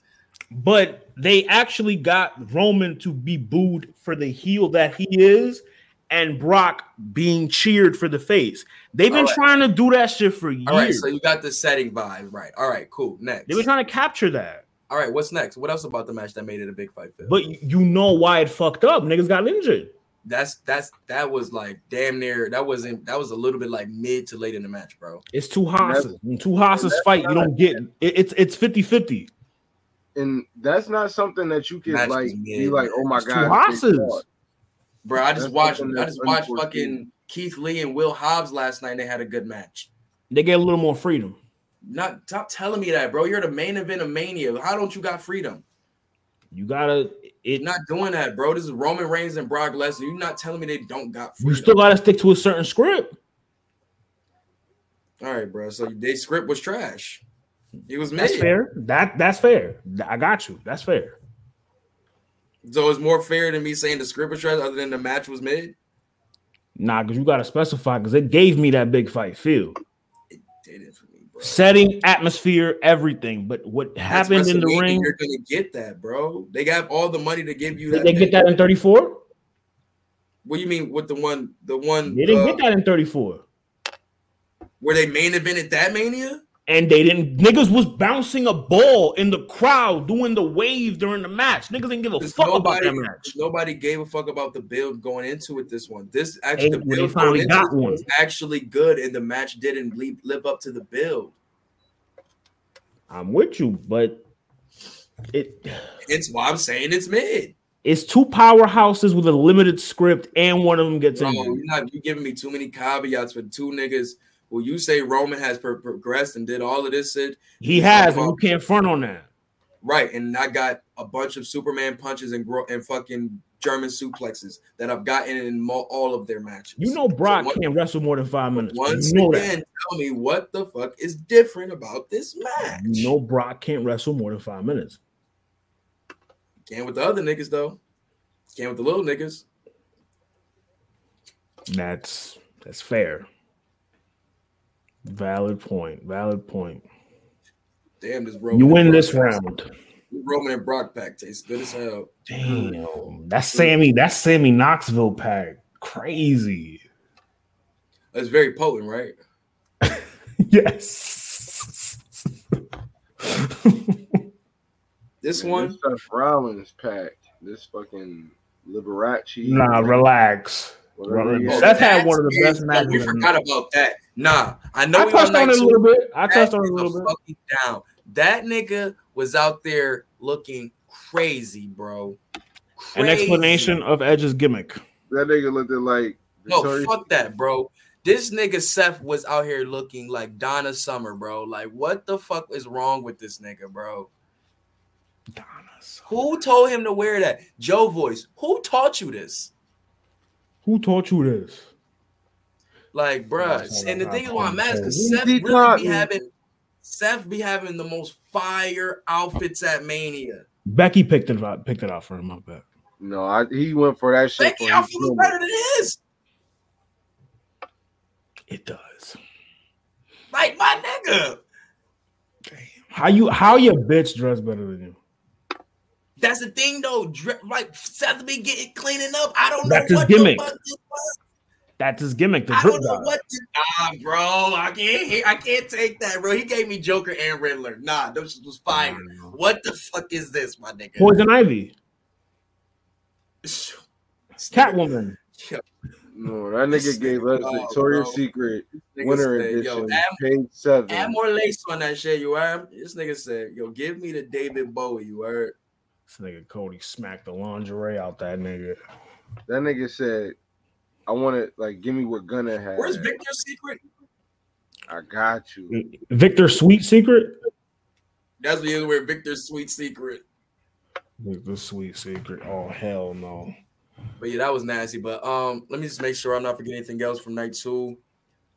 But they actually got Roman to be booed for the heel that he is, and Brock being cheered for the face. They've been right. trying to do that shit for years. All right, so you got the setting vibe, right? All right, cool. Next. They've been trying to capture that. All right, what's next? What else about the match that made it a big fight? Phil? But you know why it fucked up. Niggas got injured. that's that's that was like damn near that wasn't that was a little bit like mid to late in the match, bro. It's two hosses. When two hosses fight, you don't get it, it's it's 50-50. and that's not something that you can Match like was be like, oh my It's two god, hosses. Bro, I just That's watched I just watched fucking Keith Lee and Will Hobbs last night. and They had a good match. They get a little more freedom. Not stop telling me that, bro. You're the main event of Mania. How don't you got freedom? You gotta it. Not doing that, bro. This is Roman Reigns and Brock Lesnar. You're not telling me they don't got You still gotta stick to a certain script. All right, bro. So their script was trash. It was That's fair. That that's fair. I got you. That's fair. So it's more fair than me saying the script was trash, other than the match was made. Nah, because you gotta specify because it gave me that big fight feel. Setting, atmosphere, everything. But what happened in the ring? You're gonna get that, bro. They got all the money to give you Did that. they get that in 34? What do you mean with the one, the one They didn't uh, get that in 34. where they main evented that mania? And they didn't. Niggas was bouncing a ball in the crowd, doing the wave during the match. Niggas didn't give a fuck about that match. nobody gave a fuck about the build going into it. This one, this actually, Hey, the build finally got one. was actually good, and the match didn't live, live up to the build. I'm with you, but it It's why I'm saying it's mid. it's two powerhouses with a limited script, and one of them gets injured. you're not you giving me too many caveats for two niggas. Well, you say Roman has pro- progressed and did all of this shit, He has, you can't front on that. right? And I got a bunch of Superman punches and gro- and fucking German suplexes that I've gotten in mo- all of their matches. You know, Brock So one- can't wrestle more than five minutes. Once you know again, tell me what the fuck is different about this match. You know, Brock can't wrestle more than five minutes. Can't with the other niggas though. Can't with the little niggas. That's that's fair. Valid point. Valid point. Damn, this Roman. You win this Brock- round. Roman and Brock pack tastes good as hell. Damn, that's Sami. That's Sami Knoxville pack. Crazy. That's very potent, right? Yes. This Man, one, This Seth Rollins pack. This fucking Liberace. nah, relax. whatever he Oh, had. Had one of the best No, matches We forgot about that. Nah, I know I we touched on on it a little bit. I That touched on it a little bit. fucking down. That nigga was out there looking crazy, bro. Crazy. An explanation of Edge's gimmick. That nigga looked at like No, Victoria's fuck that, bro. This nigga Seth was out here looking like Donna Summer, bro. Like, what the fuck is wrong with this nigga, bro? Donna Summer. Who told him to wear that? Joe Voice. Who taught you this? Who taught you this? Like, bruh. And the thing is why I'm mad saying. because Seth He really taught be having Seth be having the most fire outfits at Mania. Becky picked it out. Picked it out for him. I bet. No, I, he went for that shit. Becky for outfit was better than his. It does. Like my nigga. How you? How your bitch dress better than you? That's the thing though. Dre- Like Seth be getting cleaning up. I don't That's know his what gimmick. the fuck this was. That's his gimmick. The I don't know what to Nah, bro. I can't I can't take that, bro. He gave me Joker and Riddler. Nah, those was fire. What the fuck is this, my nigga? Poison Ivy, Catwoman. No, that nigga gave us Oh, Victoria's bro. Secret Nigga Winter said, yo, Edition, add, page seven. add more lace on that shit, you heard? This nigga said, yo, give me the David Bowie, you heard? This nigga Cody smacked the lingerie out that nigga. That nigga said, I want to like give me what Gunna had. Where's Victor's secret? I got you. Victor Sweet Secret. That's the other where Victor's sweet secret. Victor Sweet Secret. Oh hell no. But yeah, that was nasty. But um, let me just make sure I'm not forgetting anything else from night two.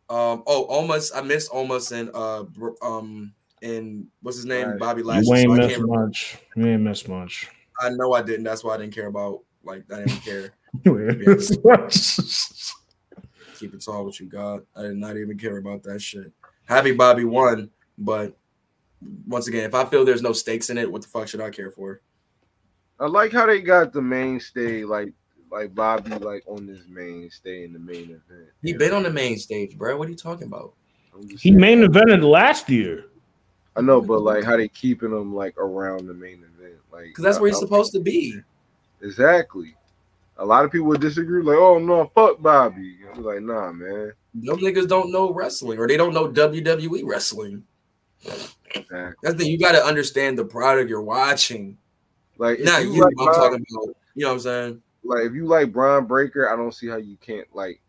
Um, oh, almost I missed almost and uh Br- um in what's his name Right. Bobby You Lashley. ain't So I, miss can't, much. You ain't miss much. I know I didn't. That's why I didn't care about. Like I didn't care. You ain't miss much. Keep it tall with you, God. I did not even care about that shit. Happy Bobby won, but once again, if I feel there's no stakes in it, what the fuck should I care for? I like how they got the mainstay like like Bobby like on this mainstay in the main event. He been on the main stage, bro. What are you talking about? I'm just He saying. main evented last year. I know, but like how they keeping him like around the main event, like Because that's where he's I- I- supposed to be. Exactly. A lot of people would disagree, like, oh no, fuck Bobby. I'm like, nah, man. Those niggas don't know wrestling, or they don't know WWE wrestling. Exactly. That's the thing. You got to understand the product you're watching. Like, Not you you. like I'm Brian- talking about. You know what I'm saying? like if you like Bron Breakker, I don't see how you can't like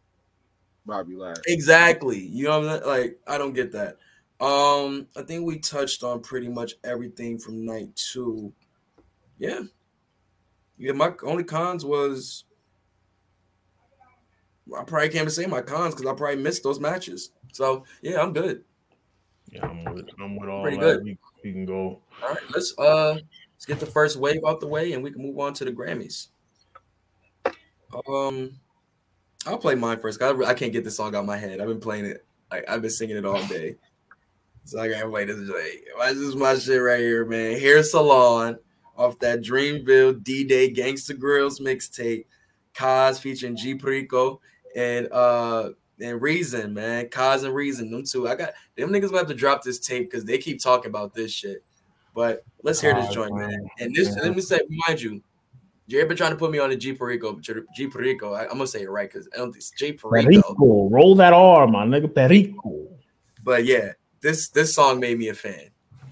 Bobby Lashley. Exactly. You know what I'm saying? Like, I don't get that. Um, I think we touched on pretty much everything from night two. Yeah. Yeah, my only cons was I probably can't even say my cons because I probably missed those matches. So yeah, I'm good. Yeah, I'm with, I'm with all Pretty that. good. We, we can go. All right, let's uh let's get the first wave out the way and we can move on to the Grammys. Um I'll play mine first. I, I can't get this song out of my head. I've been playing it. Like I've been singing it all day. So I gotta play this. Like, why is this my shit right here, man? Hair Salon off that Dreamville D-Day Gangsta Grillz mixtape. Cozz featuring G Perico and uh and Reason, man. Cozz and Reason, them two. I got them niggas gonna have to drop this tape because they keep talking about this shit. But let's hear this joint, man. And this, Yeah. let me say, remind you, Jerry been trying to put me on the G Perico, G Perico. I, am gonna say it right because I don't think it's G Perico. Perico, roll that R, my nigga. Perico. But yeah, this this song made me a fan.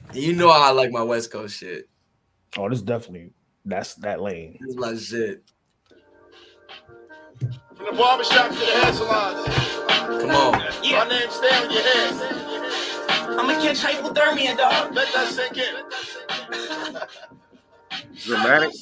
And you know how I like my West Coast shit. Oh, this definitely that's that lane. This is my. From the barbershop to the hair salon. Come on. My name stay on your head. I'ma catch hypothermia, dog. Let that sink in. Dramatic.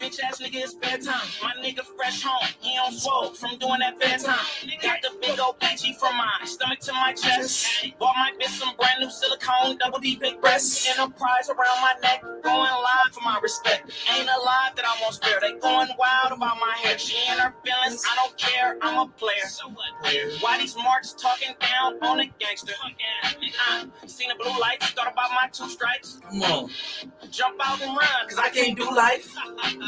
Read the headline. Bitch ass nigga, it's bedtime. My nigga fresh home. He on swole from doing that bedtime. Got the big old bitchy from my stomach to my chest. Bought my bitch some brand new silicone, double D big breasts. Enterprise around my neck. Going live for my respect. Ain't a lie that I won't spare. They going wild about my hair. She and her feelings. I don't care. I'm a player. So what? Why these marks talking down on a gangster? Uh, seen the blue lights. Thought about my two stripes. Come on. Jump out and run, cause I can't do life.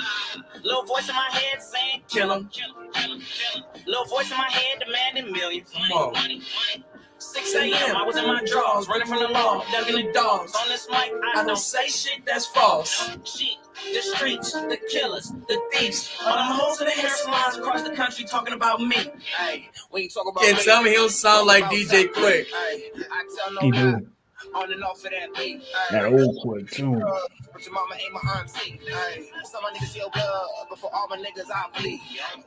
Little voice in my head saying, kill him. Little voice in my head demanding millions. Come on. Money, money. 6 a.m. I was in my drawers, running from the law, ducking the dogs. On this mic, I don't say shit that's false. Shit, the streets, the killers, the thieves. All them hoes in the hair salons across the country talking about me. Hey, we ain't talking about Can't me. tell me he don't sound like DJ Quik. Hey, I tell no He lie. do On and off of that beat. that old quick too. But your mama ain't my auntie. Some of my niggas your blood, but for all my niggas I bleed.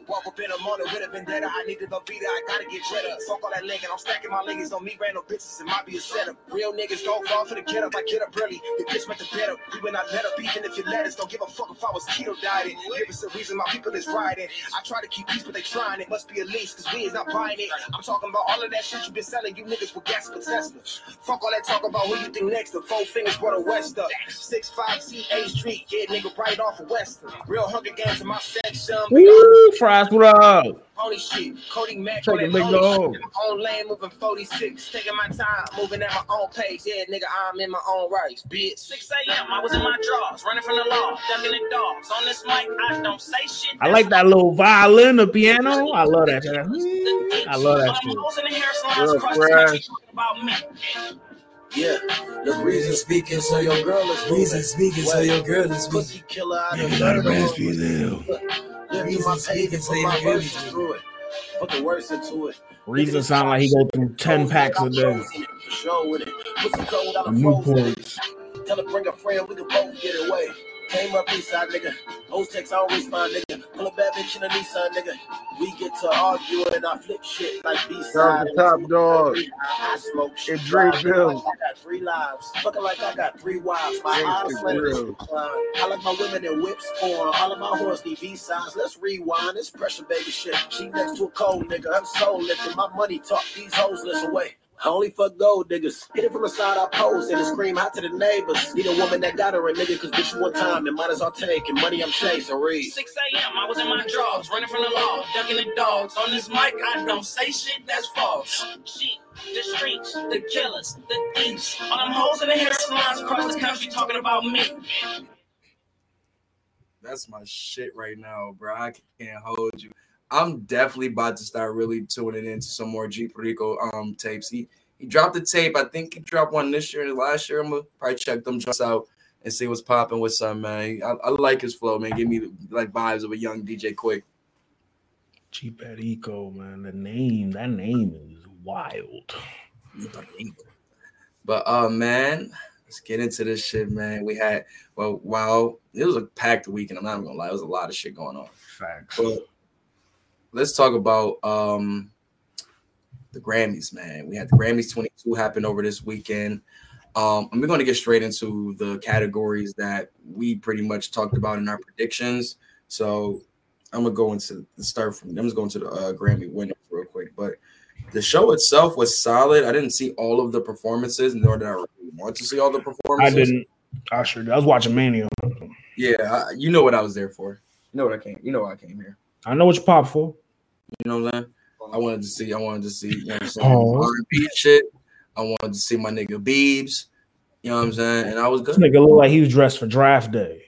Walk up in the morning with a vendetta. I need to go beat it. I gotta get rid of. Fuck all that linking. I'm stacking my links on me, random bitches. It might be a setup. Real niggas don't fall for the get up. I get up early. The bitch meant to better. We would not let up even if you let us. Don't give a fuck if I was keto dieting. Give us a reason my people is riding. I try to keep peace, but they trying. It must be a lease, cause we is not buying it. I'm talking about all of that shit you been selling. You niggas with gas for Tesla. Fuck all that talk about who you think next. The four fingers brought a West up. Six five C A Street. Yeah, nigga, right off of Western. Real Hunger Games in my section. Big Woo, fries, what up? Pony shit. Cody Mack Check on it, that big pony dog. shit. My own lane moving 46. Taking my time, moving at my own pace. Yeah, nigga, I'm in my own rights, bitch. 6 a.m. I was in my drawers, running from the law, ducking the dogs. On this mic, I don't say shit. I like that little violin, the piano. I love that. shit. Mm, I love that shit. them hoes in the hair salons Real across the country fresh. talking about me. Yeah, the reason speaking, so your girl is reason speaking, so your girl is speaking. Pussy killer out Yeah, of we got a third raspy of there. Live through Reason my speaking, pages, so my girl verses through it. Put the words into it. Reason sound like he go through ten packs a day. For sure with it. Put some cold Newports. Tell her bring a friend, we can both get away. Came up east side, nigga. Hoes text, I don't respond, nigga. Pull a bad bitch in a Nissan, nigga. We get to argue and I flip shit like B side. out Top Dog. I smoke shit. And Dre Bill. Like I got three lives. Fucking like I got three wives. My eyes like this. Uh, I like my women in whips on. All of my horse need B sides. Let's rewind. This pressure baby shit. She next to a cold nigga. Her soul lifting. My money talk. These hoes listen away. I only fuck gold niggas. Hit it from the side, I pose and it scream out to the neighbors. Need a woman that got her a nigga, cause bitch you one time, and might as well take. And money I'm chasing, read. 6 a.m. I was in my drawers, running from the law, ducking the dogs. On this mic, I don't say shit that's false. Shit, the streets, the killers, the thieves. All them hoes in the hair salons across the country talking about me. That's my shit right now, bro. I can't hold you. I'm definitely about to start really tuning into some more G um tapes. He he dropped the tape. I think he dropped one this year and last year. I'm gonna probably check them just out and see what's popping with some man. I, I like his flow, man. Give me like vibes of a young DJ Quik. G man. The name, that name is wild. But uh man, let's get into this shit, man. We had well, wow, it was a packed weekend. I'm not gonna lie, it was a lot of shit going on. Facts. But let's talk about um the Grammys, man. We had the Grammys 22 happen over this weekend. Um, and we're going to get straight into the categories that we pretty much talked about in our predictions. So I'm gonna go into the start from. I'm just going to the uh, Grammy winners real quick. But the show itself was solid. I didn't see all of the performances, nor did I really want to see all the performances. I performances. didn't. I sure did. I was watching Mania. Yeah, I, you know what I was there for. You know what I came. You know why I came here. I know what you pop for. You know what I'm saying? I wanted to see. I wanted to see. You know what I'm saying? Oh. R&B shit. I wanted to see my nigga Beebs. You know what I'm saying? And I was This good. nigga look like he was dressed for draft day.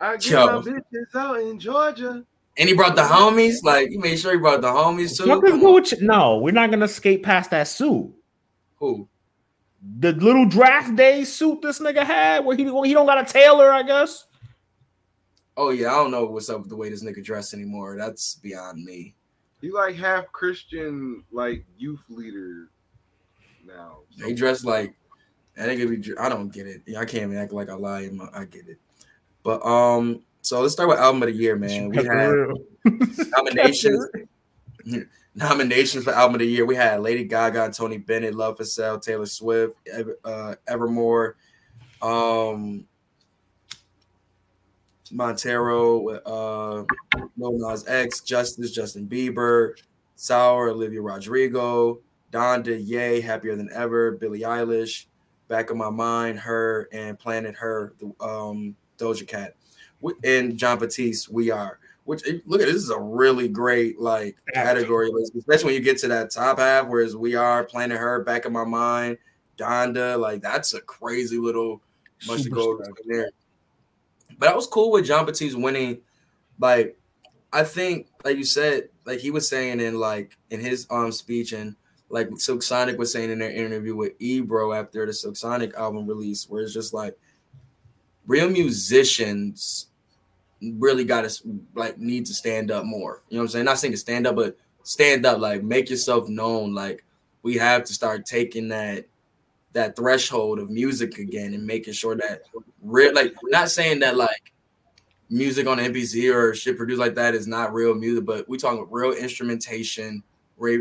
I get Yo. my bitches out in Georgia. And he brought the homies. Like, you made sure he brought the homies too. Fuck is Come good on. with you? No, we're not gonna skate past that suit. Who? The little draft day suit this nigga had, where he he don't got a tailor, I guess. Oh yeah, I don't know what's up with the way this nigga dressed anymore. That's beyond me. He like half Christian, like youth leader now. They dress like that nigga be. I don't get it. I can't even act like I lie. in my- I get it. But um, so let's start with album of the year, man. We had nominations. nominations for album of the year. We had Lady Gaga, Tony Bennett, Love for Sale, Taylor Swift, Ever, uh, Evermore, um, Montero, uh, Lil Nas X, Justice, Justin Bieber, Sour, Olivia Rodrigo, Donda, Yay, Happier Than Ever, Billie Eilish, Back of My Mind, Her, and Planet Her, the um, Doja Cat, and Jon Batiste, We Are. Which eh, look at this is a really great like category list, especially when you get to that top half, whereas We Are, Planet Her, Back of My Mind, Donda, like that's a crazy little bunch to go Superstar. there. But I was cool with Jon Batiste winning. Like, I think, like you said, like he was saying in like in his um speech and like Silk Sonic was saying in their interview with Ebro after the Silk Sonic album release, where it's just like real musicians really got to like need to stand up more. You know what I'm saying? Not saying to stand up, but stand up, like make yourself known. Like we have to start taking that that threshold of music again and making sure that real like not saying that like music on MPC or shit produced like that is not real music, but we talking real instrumentation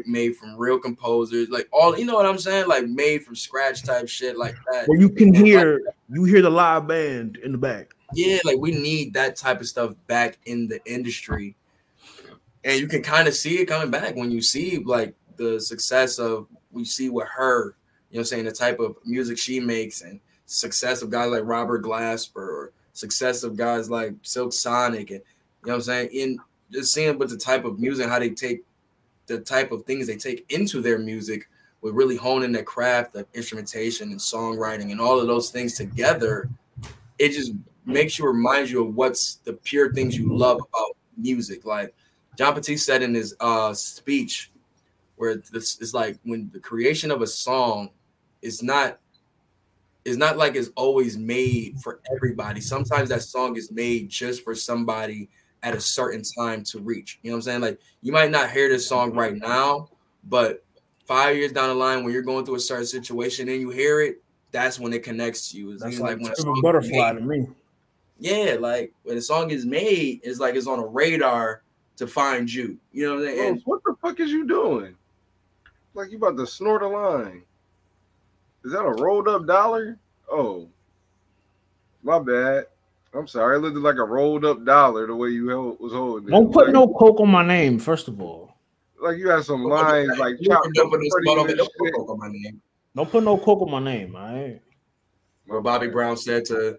made from real composers, like all you know what I'm saying, like made from scratch type shit like that. Where you can And, like, hear you hear the live band in the back. yeah, like we need that type of stuff back in the industry. And you can kind of see it coming back when you see like the success of we see with her, you know what I'm saying, the type of music she makes and success of guys like Robert Glasper or success of guys like Silk Sonic and you know what I'm saying, in just seeing but the type of music, how they take the type of things they take into their music with really honing their craft of instrumentation and songwriting and all of those things together, it just makes you remind you of what's the pure things you love about music. Like Jon Batiste said in his uh speech, where this is like when the creation of a song is not it's not like it's always made for everybody. Sometimes that song is made just for somebody at a certain time to reach. You know what I'm saying? Like you might not hear this song right now, but five years down the line when you're going through a certain situation and you hear it, that's when it connects to you. It's That's like, like, when a a butterfly made. to me. Yeah, like when a song is made, it's like it's on a radar to find you. You know what I'm saying? Bro, And what the fuck is you doing? Like you about to snort a line? Is that a rolled up dollar? Oh, my bad. I'm sorry. It looked like a rolled up dollar the way you held, was holding it. Don't put like, no coke on my name, first of all. like you had some lines like chopped don't up put no pretty spot on and it, don't put shit. coke on my name. Don't put no coke on my name, all right? Where Bobby Brown said to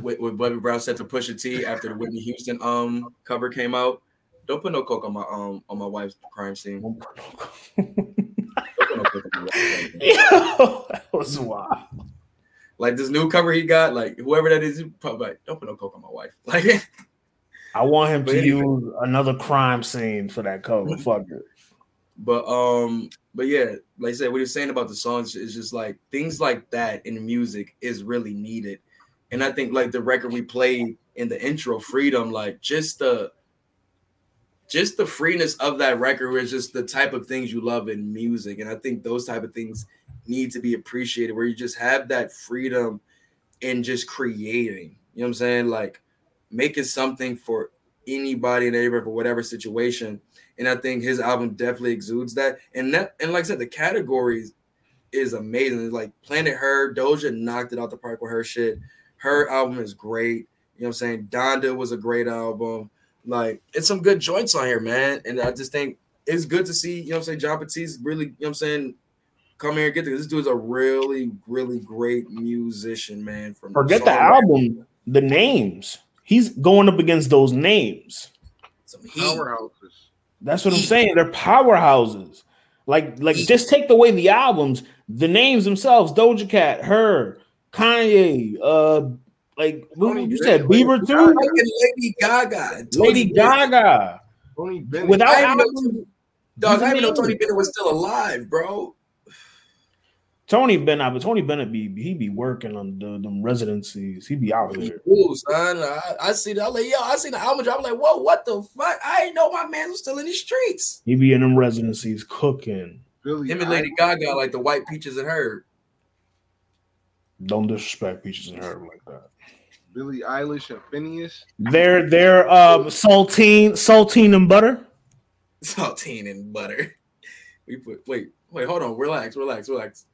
what what Bobby Brown said to Pusha T after the Whitney Houston um cover came out. Don't put no coke on my um on my wife's crime scene. Don't put no coke. Don't put no coke on my wife's crime scene. Yo, that was wild. Like this new cover he got, like whoever that is, probably like, don't put no coke on my wife. Like I want him to anyway. use another crime scene for that cover. Fuck it. But um, but yeah, like I said, what you're saying about the songs is just like things like that in music is really needed. And I think like the record we played in the intro, Freedom, like just the just the freeness of that record is just the type of things you love in music. And I think those type of things need to be appreciated where you just have that freedom in just creating. You know what I'm saying? Like making something for anybody and everybody for whatever situation and I think his album definitely exudes that. And that, and like I said, the categories is amazing. Like Planet Her, Doja knocked it out the park with her shit. Her album is great. You know what I'm saying? Donda was a great album. Like it's some good joints on here, man. And I just think it's good to see, you know what I'm saying, Jon Batiste really, you know what I'm saying, come here and get this. This dude's a really, really great musician, man. From Forget the songwriting, album, the names. He's going up against those names. some heat. Powerhouses. That's what I'm saying. They're powerhouses. Like, like just take away the albums, the names themselves, Doja Cat, her, Kanye, uh, like what Tony you said, Bennett, Bieber too, Fucking Lady Gaga. Tony Lady Bennett. Gaga. Tony Bennett. Without I didn't know albums, Dog, I didn't even know Tony. Bennett was still alive, bro. Tony Bennett, but Tony Bennett be he be working on the them residencies. He be out He here. cool, son. I, I see that. I'm like, yo, I seen the album drop. I'm like, whoa, what the fuck? I didn't know my man was still in the streets. He be in them residencies cooking. Billy Him and Lady Gaga, like the white peaches and her. Don't disrespect Peaches and Herb like that. Billie Eilish and Finneas. They're they're um saltine, saltine and butter. Saltine and butter. We put wait, wait, hold on, relax, relax, relax.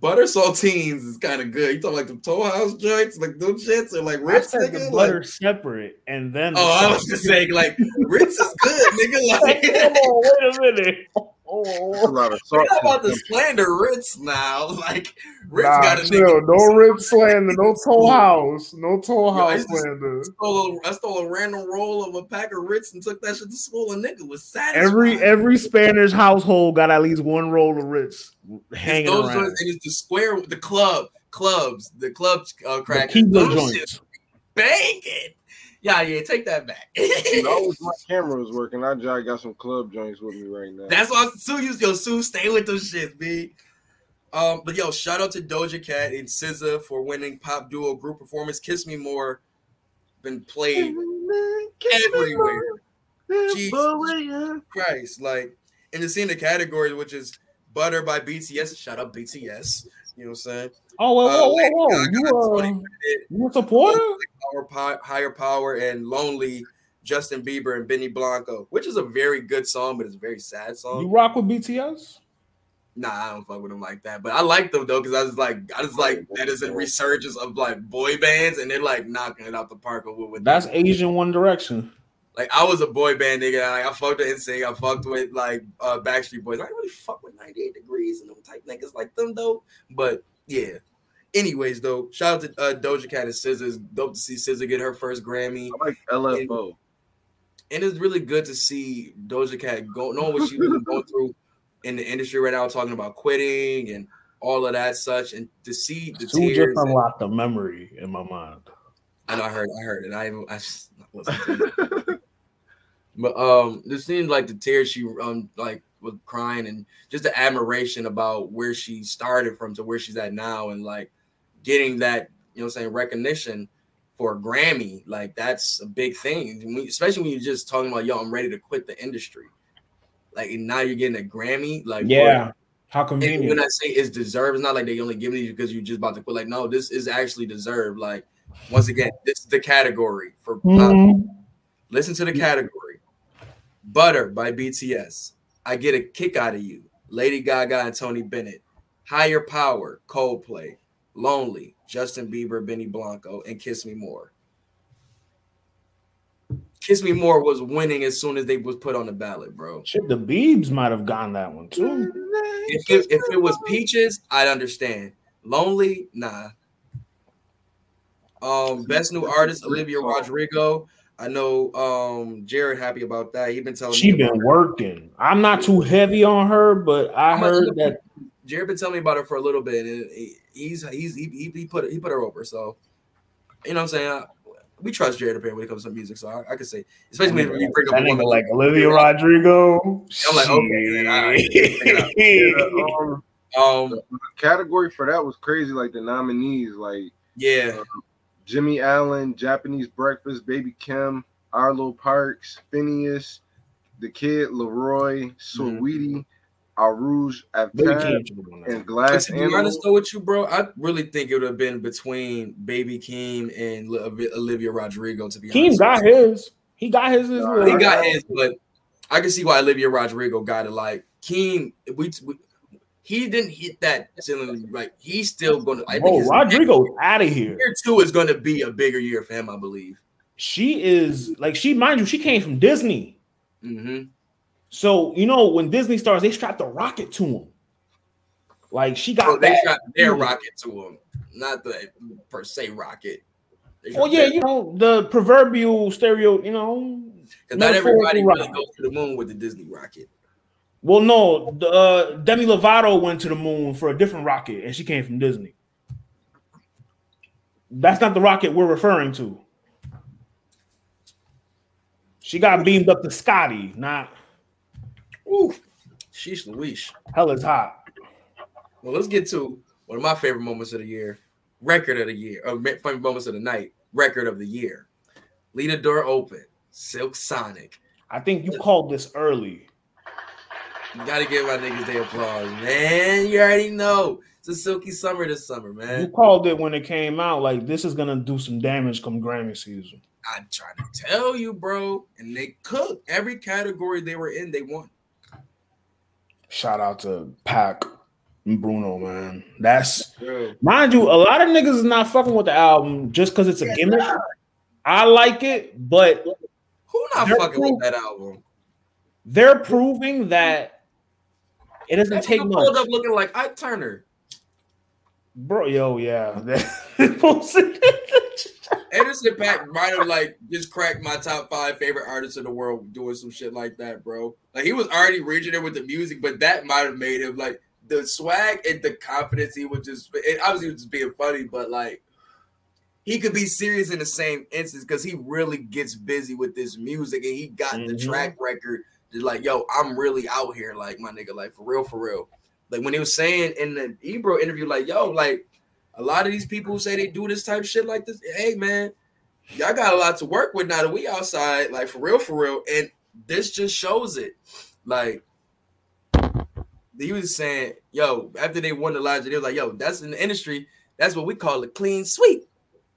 Butter saltines is kind of good. You talking like the Toll House joints, like those shits, or like I Ritz, said the butter Like, separate, and then the oh, I was just saying, like Ritz is good, nigga. Like, Come on, wait a minute. Oh, we're not about to slander Ritz now. Like Ritz nah, got a chill. nigga. No rib slander, no toll house, no toll Yo, house used slander. stole a, I stole a random roll of a pack of Ritz and took that shit to school. And nigga was satisfied. Every every Spanish household got at least one roll of Ritz It's hanging those around. joints, and it's the square, the club, clubs, the club uh, The crackers. Those joints. banging. Yeah, yeah, take that back. You know, I wish my camera was working. I just got some club joints with me right now. That's why Sue used yo Sue stay with those shit, B. Um, but yo, shout out to Doja Cat and SZA for winning pop duo group performance. Kiss Me More been played everywhere. Jesus Christ, like and to see in the category, which is Butter by BTS. Shout out BTS. You know what I'm saying? Oh, whoa, Uh, whoa, whoa, Lady whoa! You, uh, you a supporter? Power, Higher Power, and Lonely, Justin Bieber and Benny Blanco, which is a very good song, but it's a very sad song. You rock with BTS? Nah, I don't fuck with them like that. But I like them though, because I was like, I was like, that is a resurgence of like boy bands, and they're like knocking it out the park with, with That's. Asian One Direction. Like I was a boy band nigga. Like I fucked with NSYNC. I fucked with like uh, Backstreet Boys. I didn't really fuck with 98 Degrees and them type niggas like them though. But yeah. Anyways, though, shout out to uh, Doja Cat and SZA. It's dope to see SZA get her first Grammy. I like LFO. and it's really good to see Doja Cat go knowing what she was going through in the industry right now, talking about quitting and all of that such, and to see the Sue just tears. and- unlocked a memory in my mind. I know I heard, I heard it. I even I just listened to but um, it seemed like the tears she um like was crying and just the admiration about where she started from to where she's at now, and like getting that you know I'm saying recognition for a Grammy, like that's a big thing, especially when you're just talking about yo, I'm ready to quit the industry. Like and now you're getting a Grammy, like Yeah. How and when convenient. I say it's deserved, it's not like they only giving it you because you're just about to quit. Like, no, this is actually deserved. Like, once again, this is the category for. Mhm. Listen to the category. Butter by BTS. I get a kick out of you. Lady Gaga and Tony Bennett. Higher Power, Coldplay. Lonely, Justin Bieber, Benny Blanco, and Kiss Me More. Kiss Me More was winning as soon as they was put on the ballot, bro. Shit, the Beebs might have gotten that one too. If it, if it was Peaches, I'd understand. Lonely, nah. Um, best new artist Olivia Rodrigo. I know um Jared happy about that. He been telling She me about been working. I'm not too heavy on her, but I I'm heard that Jared been telling me about her for a little bit, and he's he's he, he, he put he put her over. So you know what I'm saying. I, we trust Jared apparently when it comes to music, so I, I can say, especially when you bring up nigga woman like Olivia Rodrigo. I'm like, okay, then, all right, check it out. um, Um, the category for that was crazy. Like the nominees, like yeah, Jimmy Allen, Japanese Breakfast, Baby Keem, Arlo Parks, Finneas, The Kid, LAROI, Saweetie, Arooj, Baby Aftab, Keem should've won that. and but Glass to be Animal. honest though with you, bro, I really think it would have been between Baby Keem and Olivia Rodrigo. To be Keem honest, got his. He got his. his Nah, he got his, but I can see why Olivia Rodrigo got it. Like Keem, we, we he didn't hit that ceiling. Like he's still gonna. I think Bro, his Rodrigo's out of here. year two is going to be a bigger year for him, I believe. She is like she, mind you, she came from Disney. hmm So you know when Disney stars, they strap the rocket to him. Like she got So they shot their rocket to him, not the per se rocket. Oh yeah, you know the proverbial stereo. You know, not everybody really rocket. goes to the moon with the Disney rocket. Well, no, the, uh, Demi Lovato went to the moon for a different rocket, and she came from Disney. That's not the rocket we're referring to. She got beamed up to Scotty, not Ooh, sheesh, Louise. hell is hot. Well, let's get to one of my favorite moments of the year, record of the year, or ma- favorite moments of the night, record of the year. Leave the door open, Silk Sonic. I think you called this early. You gotta give my niggas their applause, man. You already know it's a silky summer this summer, man. You called it when it came out. Like this is gonna do some damage come Grammy season. I'm trying to tell you, bro. And they cooked every category they were in. They won. Shout out to Paak and Bruno, man. That's Bro. mind you, a lot of niggas is not fucking with the album just because it's a gimmick. I like it, but Who not fucking cool. with that album? they're proving that it doesn't That take nigga pulled much. up looking like Ike Turner. Bro, yo, yeah. Anderson .Paak might have like just cracked my top five favorite artists in the world doing some shit like that, bro. Like he was already reaching it with the music, but that might have made him like the swag and the confidence. He was just it obviously he was just being funny, but like he could be serious in the same instance because he really gets busy with this music and he got the Mhm. track record. Just like, yo, I'm really out here, like my nigga, like for real, for real. Like when he was saying in the Ebro interview, like, yo, like a lot of these people who say they do this type of shit like this, hey man, y'all got a lot to work with now that we outside, like for real, for real. And this just shows it. Like he was saying, yo, after they won the lottery, they was like, yo, that's in the industry, that's what we call a clean sweep.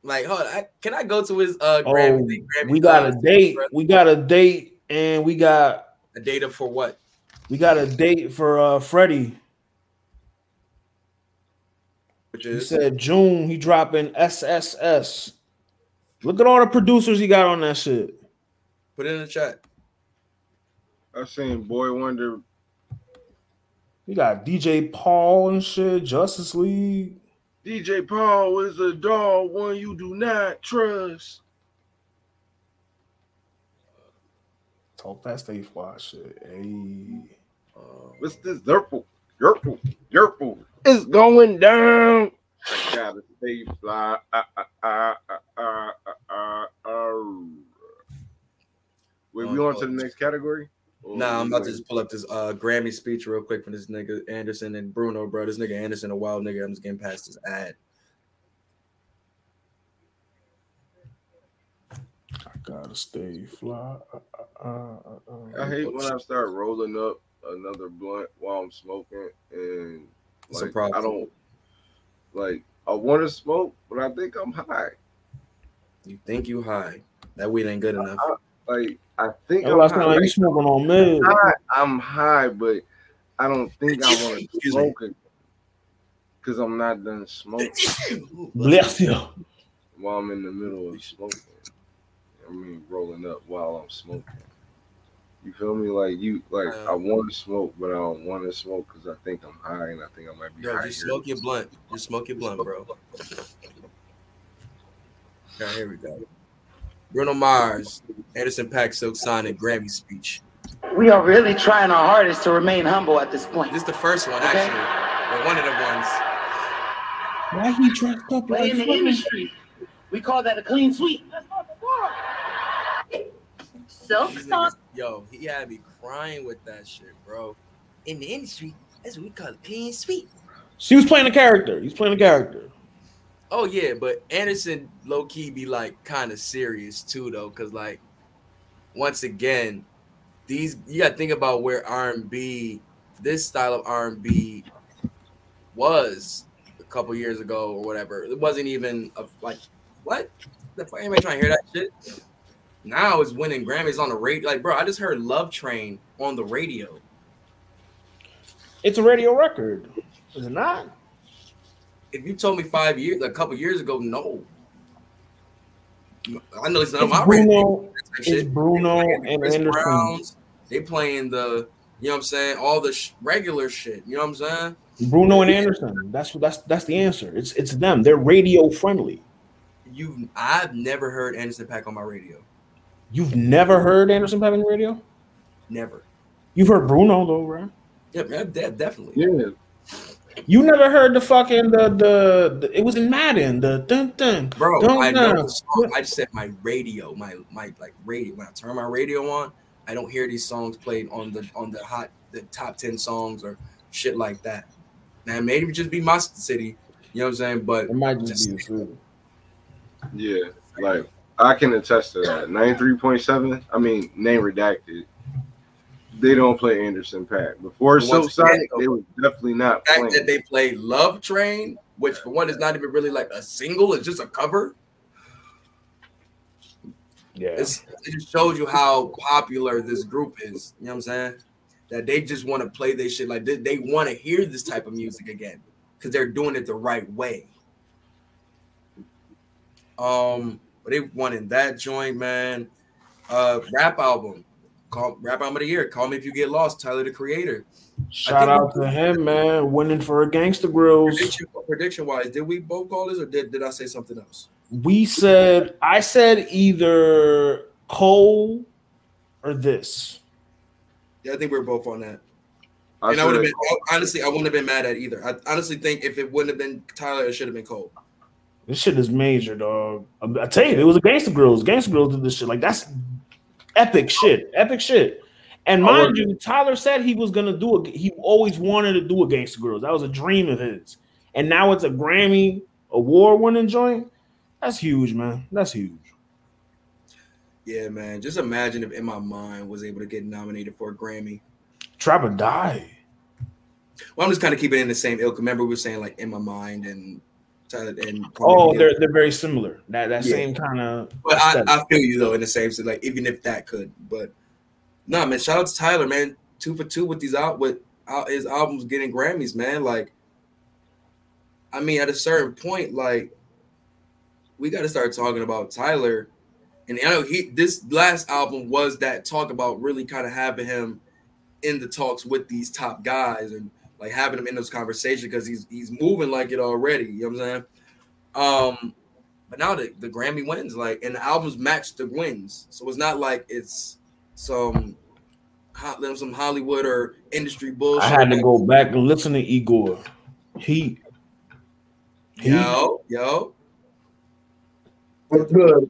Like, hold on, I, can I go to his uh oh, Grammy? thing? Grammy we got uh, a date. We got a date, and we got a data for what? we got a date for uh Freddie. Which He said June he dropping SSS. Look at all the producers he got on that shit. put it in the chat. I seen Boy Wonder. He got DJ Paul and shit, Justice League. DJ Paul is a dog, one you do not trust. Talk that stay fly shit. Hey. Uh, What's this? Yerple, Yerple, Yerple. It's going down. I gotta stay fly. Uh, uh, uh, uh, uh, uh, uh. Wait, we on to the next category? Or Nah, I'm about to just pull up this uh Grammy speech real quick from this nigga Anderson and Bruno, bro. This nigga Anderson, a wild nigga. I'm just getting past this ad. I gotta stay fly. Uh, uh, uh, uh. I hate when I start rolling up another blunt while I'm smoking, and It's a like problem. I don't like. I want to smoke, but I think I'm high. You think you high? That weed ain't good enough. Like I think That I'm last high. time you smoking on mid. high. I'm high, but I don't think I want to smoke it because I'm not done smoking Bless you. while I'm in the middle of smoking. I mean, rolling up while I'm smoking. You feel me? Like you, like I want to smoke, but I don't want to smoke because I think I'm high and I think I might be Yo, high. just smoke your blunt. Just smoke your blunt, bro. Yeah, here we go. Bruno Mars, Anderson .Paak, Silk Sonic, Grammy speech. We are really trying our hardest to remain humble at this point. This is the first one, Okay. actually. Or one of the ones. Why he dressed up But like in the industry, we call that a clean sweep. Silk These Sonic. niggas- Yo, he had me crying with that shit, bro. In the industry, that's what we call it, clean sweep. She was playing a character. He's playing a character. Oh yeah, but Anderson low key be like kind of serious too though, cause like once again, these you gotta think about where R and B, this style of R and B was a couple years ago or whatever. It wasn't even a, like what the fuck anybody trying to hear that shit. Now it's winning Grammys on the radio. Like, bro, I just heard Love Train on the radio. It's a radio record. Is it not? If you told me five years, a couple years ago, no. I know it's not It's my radio. Bruno, That it's shit. Bruno and Chris Anderson. Browns. They playing the, you know what I'm saying, all the sh- regular shit. You know what I'm saying? Bruno and Anderson. That's that's that's the answer. It's it's them. They're radio friendly. You, I've never heard Anderson .Paak on my radio. You've never heard Anderson Paak on the radio? Never. You've heard Bruno though, right? Yeah, yeah, definitely. Yeah, You never heard the fucking the the, the it was in Madden the dun dun Bro, dun, I know dun. the song. I just said my radio, my my like radio. When I turn my radio on, I don't hear these songs played on the on the hot the top ten songs or shit like that. Now maybe it just be my city. You know what I'm saying? But It might just be the truth. yeah. Like I can attest to that. Ninety-three point seven. I mean, name redacted. They don't play Anderson .Paak. Before But Silk again, Sonic, they were definitely not the fact playing. that they play Love Train, which for one is not even really like a single, it's just a cover. Yeah. It's, it just shows you how popular this group is. You know what I'm saying? That they just want to play this shit like they, they want to hear this type of music again because they're doing it the right way. Um, but they won in that joint, man. Uh, rap album, call rap album of the year. Call me if you get lost. Tyler the Creator. Shout out to him, man, winning for a Gangsta Grillz. Prediction, prediction wise, did we both call this or did, did I say something else? We said I said either Cole or this. Yeah, I think we are both on that. I and I would have been honestly, I wouldn't have been mad at either. I honestly think if it wouldn't have been Tyler, it should have been Cole. This shit is major, dog. I, tell you, it was a Gangsta Grillz. Gangsta Grillz did this shit. Like that's epic shit. Epic shit. And mind you, Tyler said he was gonna do it. He always wanted to do a Gangsta Grillz. That was a dream of his. And now it's a Grammy award winning joint. That's huge, man. That's huge. Yeah, man. Just imagine if In My Mind was able to get nominated for a Grammy. Trap or die. Well, I'm just kind of keeping it in the same ilk. Remember, we were saying like In My Mind and Tyler and Oh, they're they're very similar. That that Yeah. same kind of. But I, I feel you though in the same sense, like even if that could, but no, man. Shout out to Tyler, man. Two for two with these out with out his albums getting Grammys, man. Like, I mean, at a certain point, like we got to start talking about Tyler. And I know he this last album was that talk about really kind of having him in the talks with these top guys and like having him in those conversations because he's he's moving like it already. You know what I'm saying? Um, but now the, the Grammy wins, like, and the albums match the wins. So it's not like it's some ho- some Hollywood or industry bullshit. I had to go back and listen to Igor. He. Yo, yo, What's good?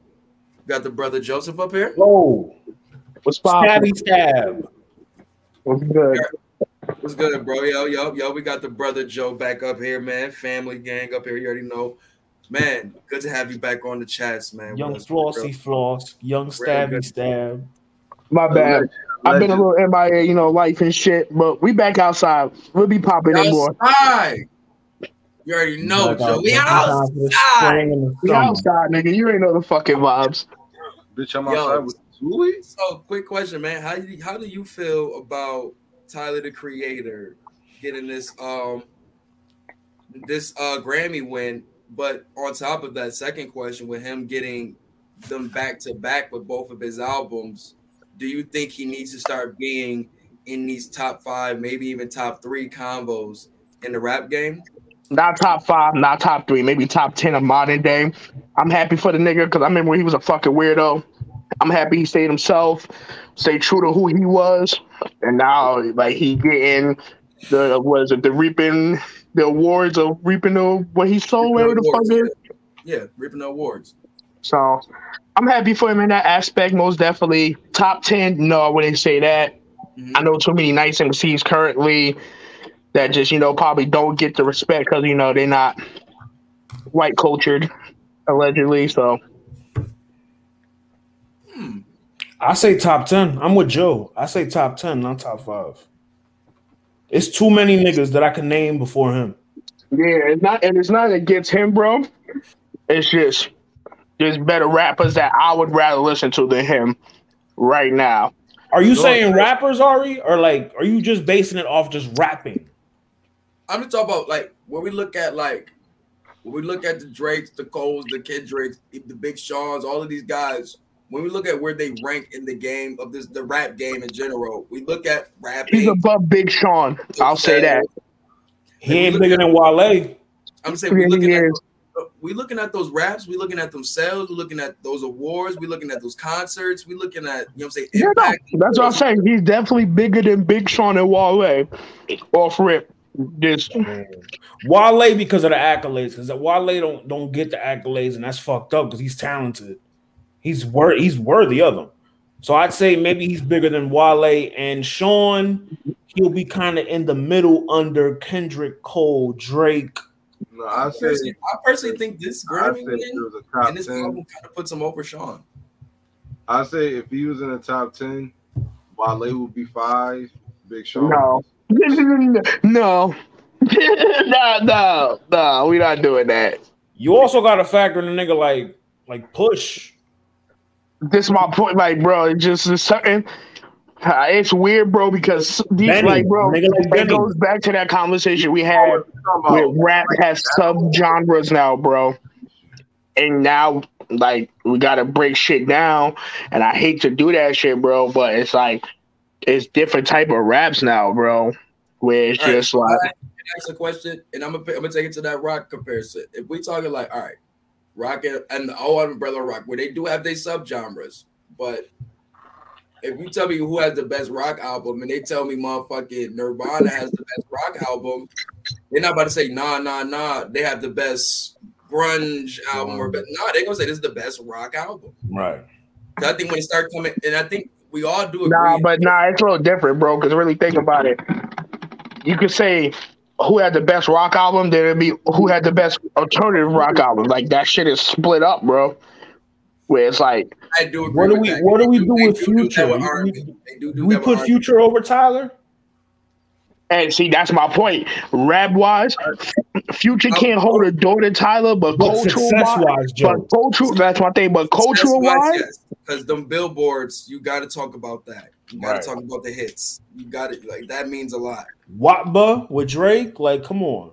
got the brother Joseph up here. Whoa. What's poppin'? Stabby stab. What's good? What's good, bro? Yo, yo, yo. We got the brother Joe back up here, man. Family gang up here. You already know, man. Good to have you back on the chats, man. Young with us, Flossy. Floss. Young Stabby Stab. My bad. I've been a little MIA, you know, life and shit, but we back outside. We'll be popping in more. Outside. You already know, Back Joe. We out for the outside. spring and the We outside, nigga. You ain't know the fucking vibes. Bitch, I'm Yo. outside with Absolutely. So, quick question, man. How do you, how do you feel about Tyler the Creator getting this um this uh Grammy win? But on top of that, second question with him getting them back to back with both of his albums, do you think he needs to start being in these top five, maybe even top three combos in the rap game? Not top five, not top three, maybe top ten of modern day. I'm happy for the nigga because I remember he was a fucking weirdo. I'm happy he stayed himself, stayed true to who he was, and now like he getting the was it the reaping the awards of reaping the what he sold whatever the fuck is. Yeah, reaping the awards. So I'm happy for him in that aspect, most definitely. Top 10, no, I wouldn't say that. Mhm. I know too many nice MCs currently that just, you know, probably don't get the respect because, you know, they're not white cultured, allegedly. So I say top 10. I'm with Joe. I say top 10, not top five. It's too many niggas that I can name before him. yeah, it's not and it's not against him, bro. It's just there's better rappers that I would rather listen to than him right now. Are you No, saying no. rappers, Ari? Or like, are you just basing it off just rapping? I'm just talking about like when we look at like when we look at the Drakes, the Coles, the Kendricks, the Big Sean's, all of these guys. When we look at where they rank in the game of this, the rap game in general, we look at rap. He's above Big Sean. I'll say that. He ain't bigger at- than Wale. I'm saying we Yeah, looking he at is. we looking at those raps, we looking at themselves, sales, we looking at those awards, we looking at those concerts, we looking at you know what I'm saying Yeah, no, that's what I'm saying. He's definitely bigger than Big Sean and Wale. Off rip. Just Wale because of the accolades, because Wale don't don't get the accolades, and that's fucked up because he's talented. He's wor- he's worthy of them. So I'd say maybe he's bigger than Wale and Sean. He'll be kind of in the middle under Kendrick, Cole, Drake. No, I I say personally, I personally think this Grammy win it was a top and this ten. album kind of puts him over Sean. I say if he was in the top ten, Wale would be five. Big Sean. no. no. no, no, no, we're not doing that. You also got to factor in a nigga like like Push. This is my point, like, bro. It just is certain. uh, It's weird, bro, because these, Benny, like, bro, like it Benny. goes back to that conversation we Oh, had what where rap has sub genres now, bro. And now, like, we gotta break shit down. And I hate to do that shit, bro, but it's like it's different type of raps now, bro. Where it's All right, just like I ask a question, and I'm gonna I'm gonna take it to that rock comparison. If we talking like, all right, rock and, and the oh umbrella rock, where they do have their subgenres, but if you tell me who has the best rock album, and they tell me motherfucking Nirvana has the best rock album, they're not about to say nah nah nah. They have the best grunge album, or but nah, they're gonna say this is the best rock album. Right. I think when they start coming, and I think we all do agree. Nah, but nah, it's a little different, bro. Because really think about it. You could say who had the best rock album, then it'd be who had the best alternative rock album. Like that shit is split up, bro. Where it's like, I do What do we that. what do we They do with do do Future? with We- R&B. we- They do do Do we put R&B. Future over Tyler? and see, that's my point. Rap wise, Future oh, can't hold oh. a door to Tyler, but But cultural wise, wise, but cultural, that's my thing. But cultural wise, because them billboards, you got to talk about that. You got to Right. talk about the hits. You got it. Like that means a lot. Watba with Drake, like, come on.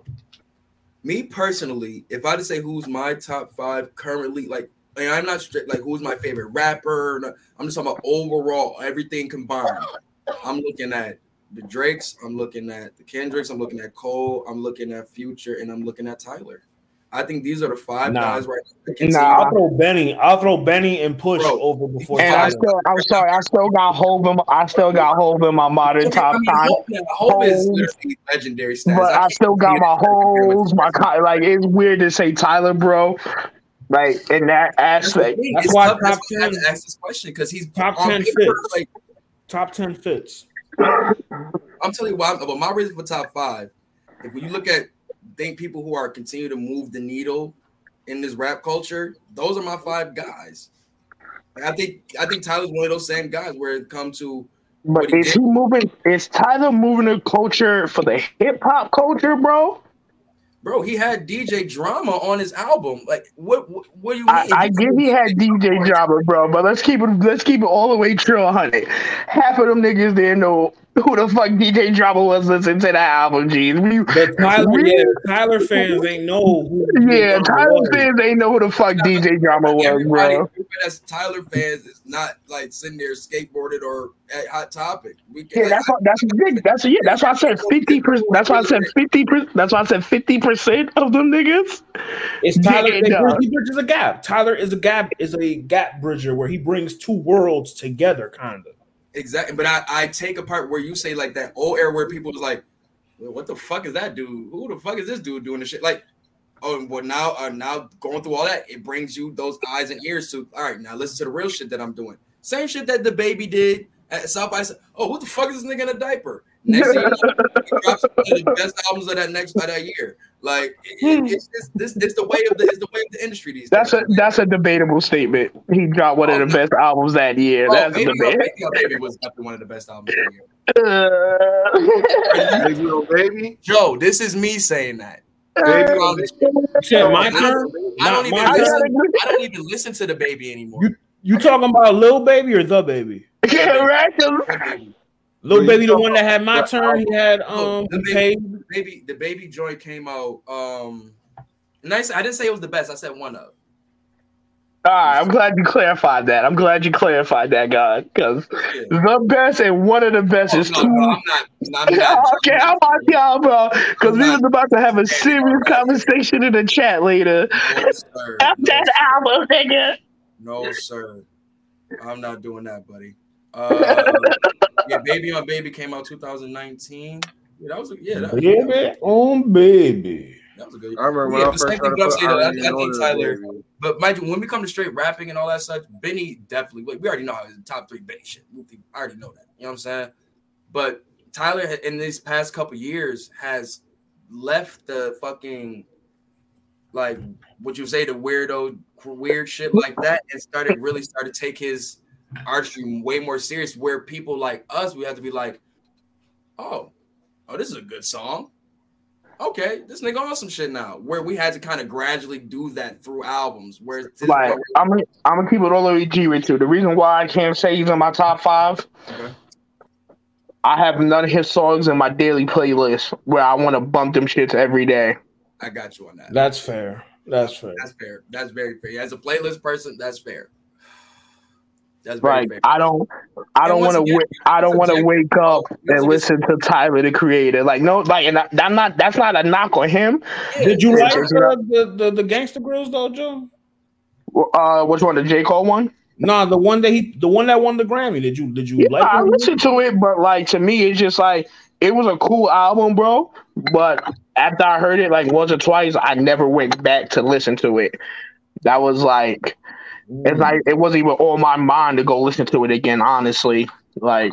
Me personally, if I to say who's my top five currently, like, and I'm not strict, like who's my favorite rapper. I'm just talking about overall, everything combined. I'm looking at the Drakes. I'm looking at the Kendricks. I'm looking at Cole. I'm looking at Future, and I'm looking at Tyler. I think these are the five Nah. guys right now. Nah. I'll throw Benny. I'll throw Benny and Push Bro, over before and I still, I'm sorry, I still got Hove in, I still got Hove in my modern top I mean, time. Hope, now, Hope is legendary status. But I can't still got my it holes, my co- like it's weird to say Tyler, bro. Like in that aspect. thing. That's why tough. That's top why I had 10 to ask this question because he's top 10 paper, fits. Like, Top 10 fits. I'm telling you why. But my reason for top five, if when you look at think people who are continue to move the needle in this rap culture, those are my five guys. Like, I think I think Tyler's one of those same guys where it comes to But he is did. he moving? Is Tyler moving the culture for the hip hop culture, bro? bro, he had DJ Drama on his album. Like, what? What, what do you I, mean? I give he had DJ drama, bro, but let's keep it let's keep it all the way true, honey. Half of them niggas didn't know who the fuck DJ drama was listening to that album, G's. We, But Tyler, we- yeah, Tyler fans ain't know who. yeah, Tyler was. fans ain't know who the fuck DJ drama was, Everybody, bro. everybody that's Tyler fans is not like sitting there skateboarded or at Hot Topic. We Yeah, like, that's what, that's big. That's yeah. That's why I said fifty percent. That's why I said fifty percent. That's why I said fifty percent of them niggas. It's Tyler. Yeah, they dog. he bridges a gap. Tyler is a gap. Is a gap bridger where he brings two worlds together, kind of. Exactly, but I, I take apart where you say like that old era where people was like, well, "What the fuck is that dude? Who the fuck is this dude doing this shit?" Like, oh, well now, uh, now going through all that, it brings you those eyes and ears to. All right, now listen to the real shit that I'm doing. Same shit that the baby did at South by. South. Oh, who the fuck is this nigga in a diaper? Next thing he drops one of the best albums of that next of that year. Like, it, it, it's, it's this, it's the way of the, it's the way of the industry these That's days. a that's a debatable statement. He dropped one of the best albums that year. Oh, That's a Baby, debate. Baby, Baby was definitely one of the best albums of the year. Uh, Baby, oh baby, Joe, this is me saying that. baby, oh. Shit, my I turn. don't, I don't even listen. I don't even listen to the baby anymore. You- You talking about Lil Baby or the Baby? yeah, right? The baby, Baby, the one that had my about- turn. He had um. the baby, paid. the baby, the baby joint came out. Um, nice. I didn't say it was the best. I said one of. All right, I'm glad you clarified that. I'm glad you clarified that, God, because Yeah. the best and one of the best Oh, is no, two. no, I'm not. no, I'm not okay, I'm on y'all, bro, because we was about to have a serious conversation in the chat later. No, sir. After No, that album, nigga. no, sir. I'm not doing that, buddy. Uh, yeah, baby on baby came out 2019. Yeah, that was a, yeah, that, Baby on baby. that was a good. I remember when I first started I'm put I- I I think Tyler- Baby. But mind you, when we come to straight rapping and all that stuff, Benny definitely. like, We already know how his top three Benny shit. We I already know that. You know what I'm saying? But Tyler in these past couple years has left the fucking like would you say the weirdo weird shit like that and started really started to take his artistry way more serious. Where people like us, we have to be like, oh, oh, this is a good song. Okay, this nigga on some shit now. Where we had to kind of gradually do that through albums. Where to Like, point I'm gonna, I'm gonna keep it all the way G with you. The reason why I can't say he's in my top five, Okay. I have none of his songs in my daily playlist where I want to bump them shits every day. I got you on that. That's fair. That's fair. That's fair. That's very fair. As a playlist person, that's fair. That's very Like fair. I don't, I don't want to, I don't want to wake up Once and listen to Tyler the Creator. Like no, like, and I, I'm not. That's not a knock on him. Did you like it's the, the, the, the Gangsta Grillz though, Joe? Uh, which one? The J Cole one? Nah, the one that he, the one that won the Grammy. Did you, did you Yeah, like? I listened to it, but like to me, it's just like it was a cool album, bro. But after I heard it like once or twice, I never went back to listen to it. That was like it's like it wasn't even on my mind to go listen to it again. Honestly, like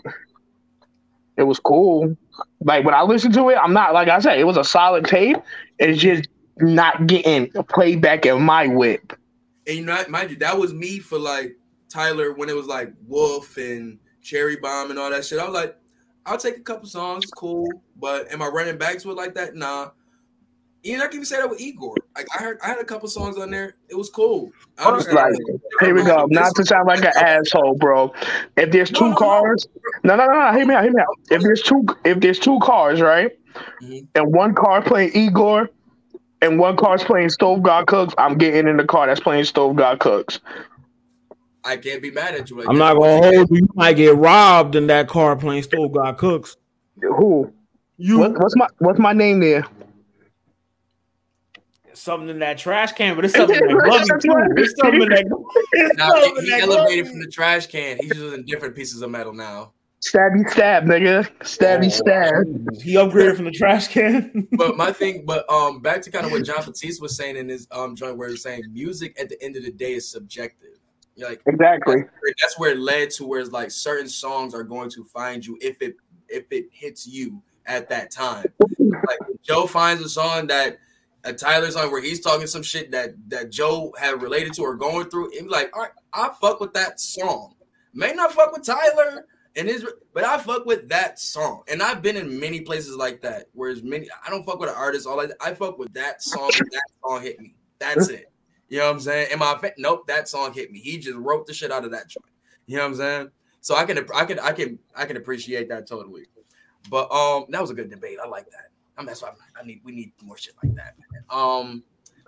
it was cool. Like when I listened to it, I'm not like I said, it was a solid tape. It's just not getting played back in my whip. and you know, mind you, that was me for like Tyler when it was like Wolf and Cherry Bomb and all that shit. I was like, I'll take a couple songs, cool. But am I running back to it like that? Nah. Even I can even say that with Igor. Like I heard, I had a couple songs on there. It was cool. I understand. Like, here we go. Not to sound like an asshole, bro. If there's two no, no. cars, no, no, no, no. Hear me out. Hear me out. If there's two, if there's two cars, right, Mhm. and one car playing Igor, and one car's playing Stove God Cooks, I'm getting in the car that's playing Stove God Cooks. I can't be mad at you. Like I'm not gonna hold you. You might get robbed in that car playing Stove God Cooks. Who? You What, what's my what's my name there? Something in that trash can, but it's something in that glove too. It's something in that. It's Now, something in he, he that elevated glove. from the trash can. He's using different pieces of metal now. Stabby stab, nigga. Stabby Oh, stab. He upgraded from the trash can. But my thing, but um, back to kind of what Jon Batiste was saying in his um joint, where he's saying music at the end of the day is subjective. You're like Exactly. that's where, that's where it led to where it's like certain songs are going to find you if it if it hits you at that time. Like Joe finds a song that a Tyler song where he's talking some shit that that Joe had related to or going through, and like, all right, I fuck with that song. May not fuck with Tyler And his, but I fuck with that song, and I've been in many places like that. Whereas many, I don't fuck with an artist all I. I fuck with that song. that song hit me. That's it. You know what I'm saying? Am I? Nope. That song hit me. He just wrote the shit out of that joint. You know what I'm saying? So I can, I can, I can, I can appreciate that totally. But um, that was a good debate. I like that. I mean, that's why I need. We need more shit like that. Man. Um,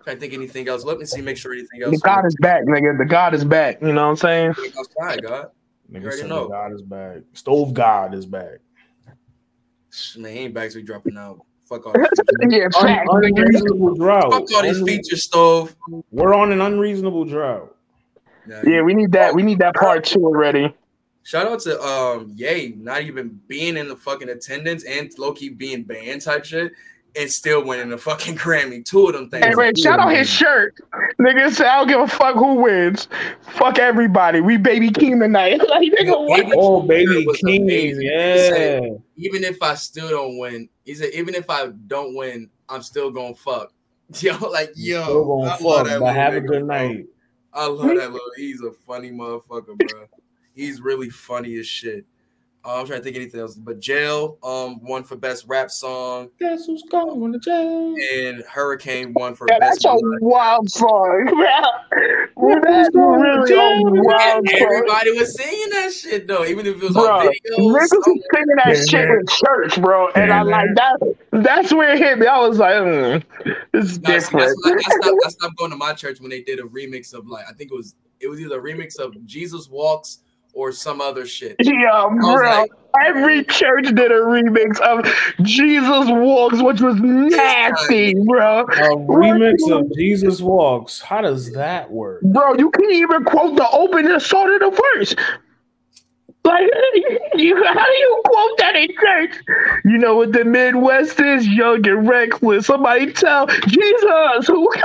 trying to think anything else. Let me see. Make sure anything else. The God is back, nigga. The God is back. You know what I'm saying? Outside, God. Nigga already said know. the God is back. Stove God is back. Man, he ain't back. So we dropping out. Fuck all. yeah, Un- unreasonable drought. Fuck all these Unre- features, stove. We're on an unreasonable drought. Nah, Yeah, we need that. We need that part two already. Shout out to um Yay, not even being in the fucking attendance and Loki being banned type shit, and still winning the fucking Grammy. Two of them things. Hey, wait, shout out his shirt. Nigga said, I don't give a fuck who wins. Fuck everybody. We baby king tonight. like, nigga, what? Baby Oh, baby King, amazing. Yeah. said, even if I still don't win, he said, even if I don't win, I'm still gonna fuck. Yo, like yo, Still gonna I love fuck, that but little have a nigga, good bro. night. I love that little. He's a funny motherfucker, bro. He's really funny as shit. Uh, I'm trying to think anything else, but Jail um won for best rap song, Guess who's going to jail? and Hurricane won for Yeah, best. that's a wild song. bro. That's really a wild And song. everybody was singing that shit though, even if it was Bro, on videos. niggas was singing that Yeah, shit man. in church, bro, and I Yeah, like man. that. That's where it hit me. I was like, mm, this is No, that's, different. that's when I, I, stopped, I stopped going to my church when they did a remix of like I think it was it was either a remix of Jesus Walks or some other shit. Yeah, bro. like- Every church did a remix of Jesus Walks, which was nasty, bro. A remix of Jesus Walks. How does that work? Bro, you can't even quote the opening song of the verse. Like, you, how do you quote that in church? You know what the Midwest is? Young and reckless. Somebody tell Jesus who get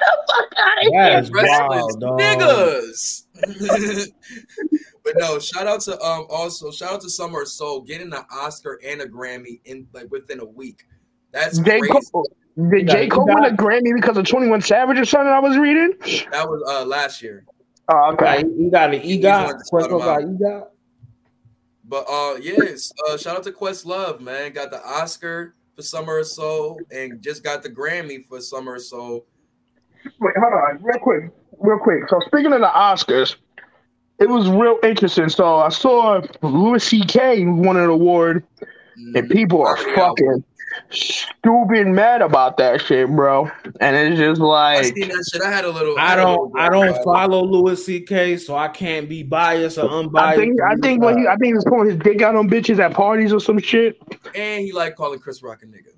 the fuck out of here? here. is wild, dog. niggas. but no, shout out to um also shout out to Summer Soul getting an Oscar and a Grammy in like within a week. That's J. crazy. Cole, did got- J. Cole win a Grammy because of 21 Savage or something I was reading? That was uh last year. Oh, Okay, okay. you got an He's EGOT. one to shout Queso him got. EGOT. But uh yes, uh shout out to Questlove, man. Got the Oscar for Summer of Soul and just got the Grammy for Summer of Soul. Wait, hold on, real quick, real quick. So speaking of the Oscars, it was real interesting. So I saw Louis C.K. won an award, and Mhm. people are Comedy fucking stupid mad about that shit, bro. And it's just I like, seen that shit. I had a little. I don't. I don't follow Louis C.K., so I can't be biased or I unbiased. think, I think when he, I think he was pulling his dick out on bitches at parties or some shit. And he like calling Chris Rock a nigga.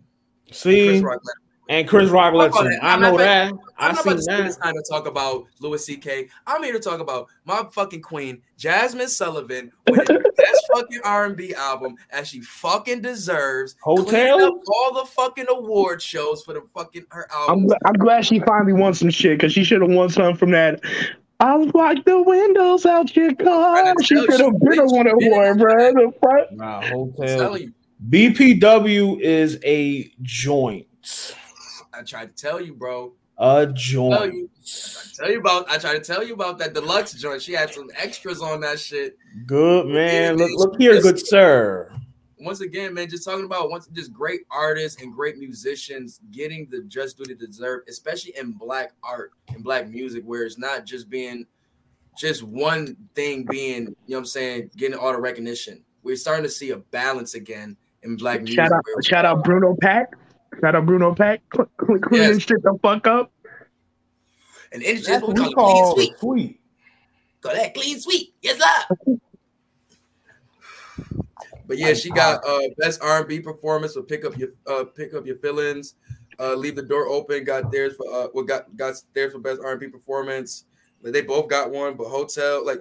see, Chris Rock. let- and Chris Rock lets Fuck him. I know not- that. I'm I not about to spend this that. time to talk about Louis C.K. I'm here to talk about my fucking queen, Jazmine Sullivan, with the best fucking R&B album as she fucking deserves. Heaux Tales? Up all the fucking award shows for the fucking her I'm, album. I'm glad she finally won some shit because she should have won something from that. I'll wipe the windows out your car. trying She tell should have been a bitch, one you been award, bro. The fuck? Nah, Heaux Tales. BPW is a joint. I tried to tell you, bro. A Tell joint. you, I tell you about. I tried to tell you about that deluxe joint. She had some extras on that shit. Good man. Yeah, Look, look here, good sir. once again, man, just talking about once just great artists and great musicians getting the just due they deserve, especially in black art and black music, where it's not just being just one thing being, you know what I'm saying, getting all the recognition. We're starting to see a balance again in black music. Shout out, shout out Bruno Pack. Shout out Bruno Pack. Cleaning Yes. shit the fuck up. and it's That's just what what we we call, call clean sweep. sweet. Call that clean sweep. Yes, sir. But yeah, she got uh best R&B performance for pick up your uh pick up your feelings, uh leave the door open. Got theirs for uh what got got theirs for best R&B performance. Like, they both got one, but Heaux Tales like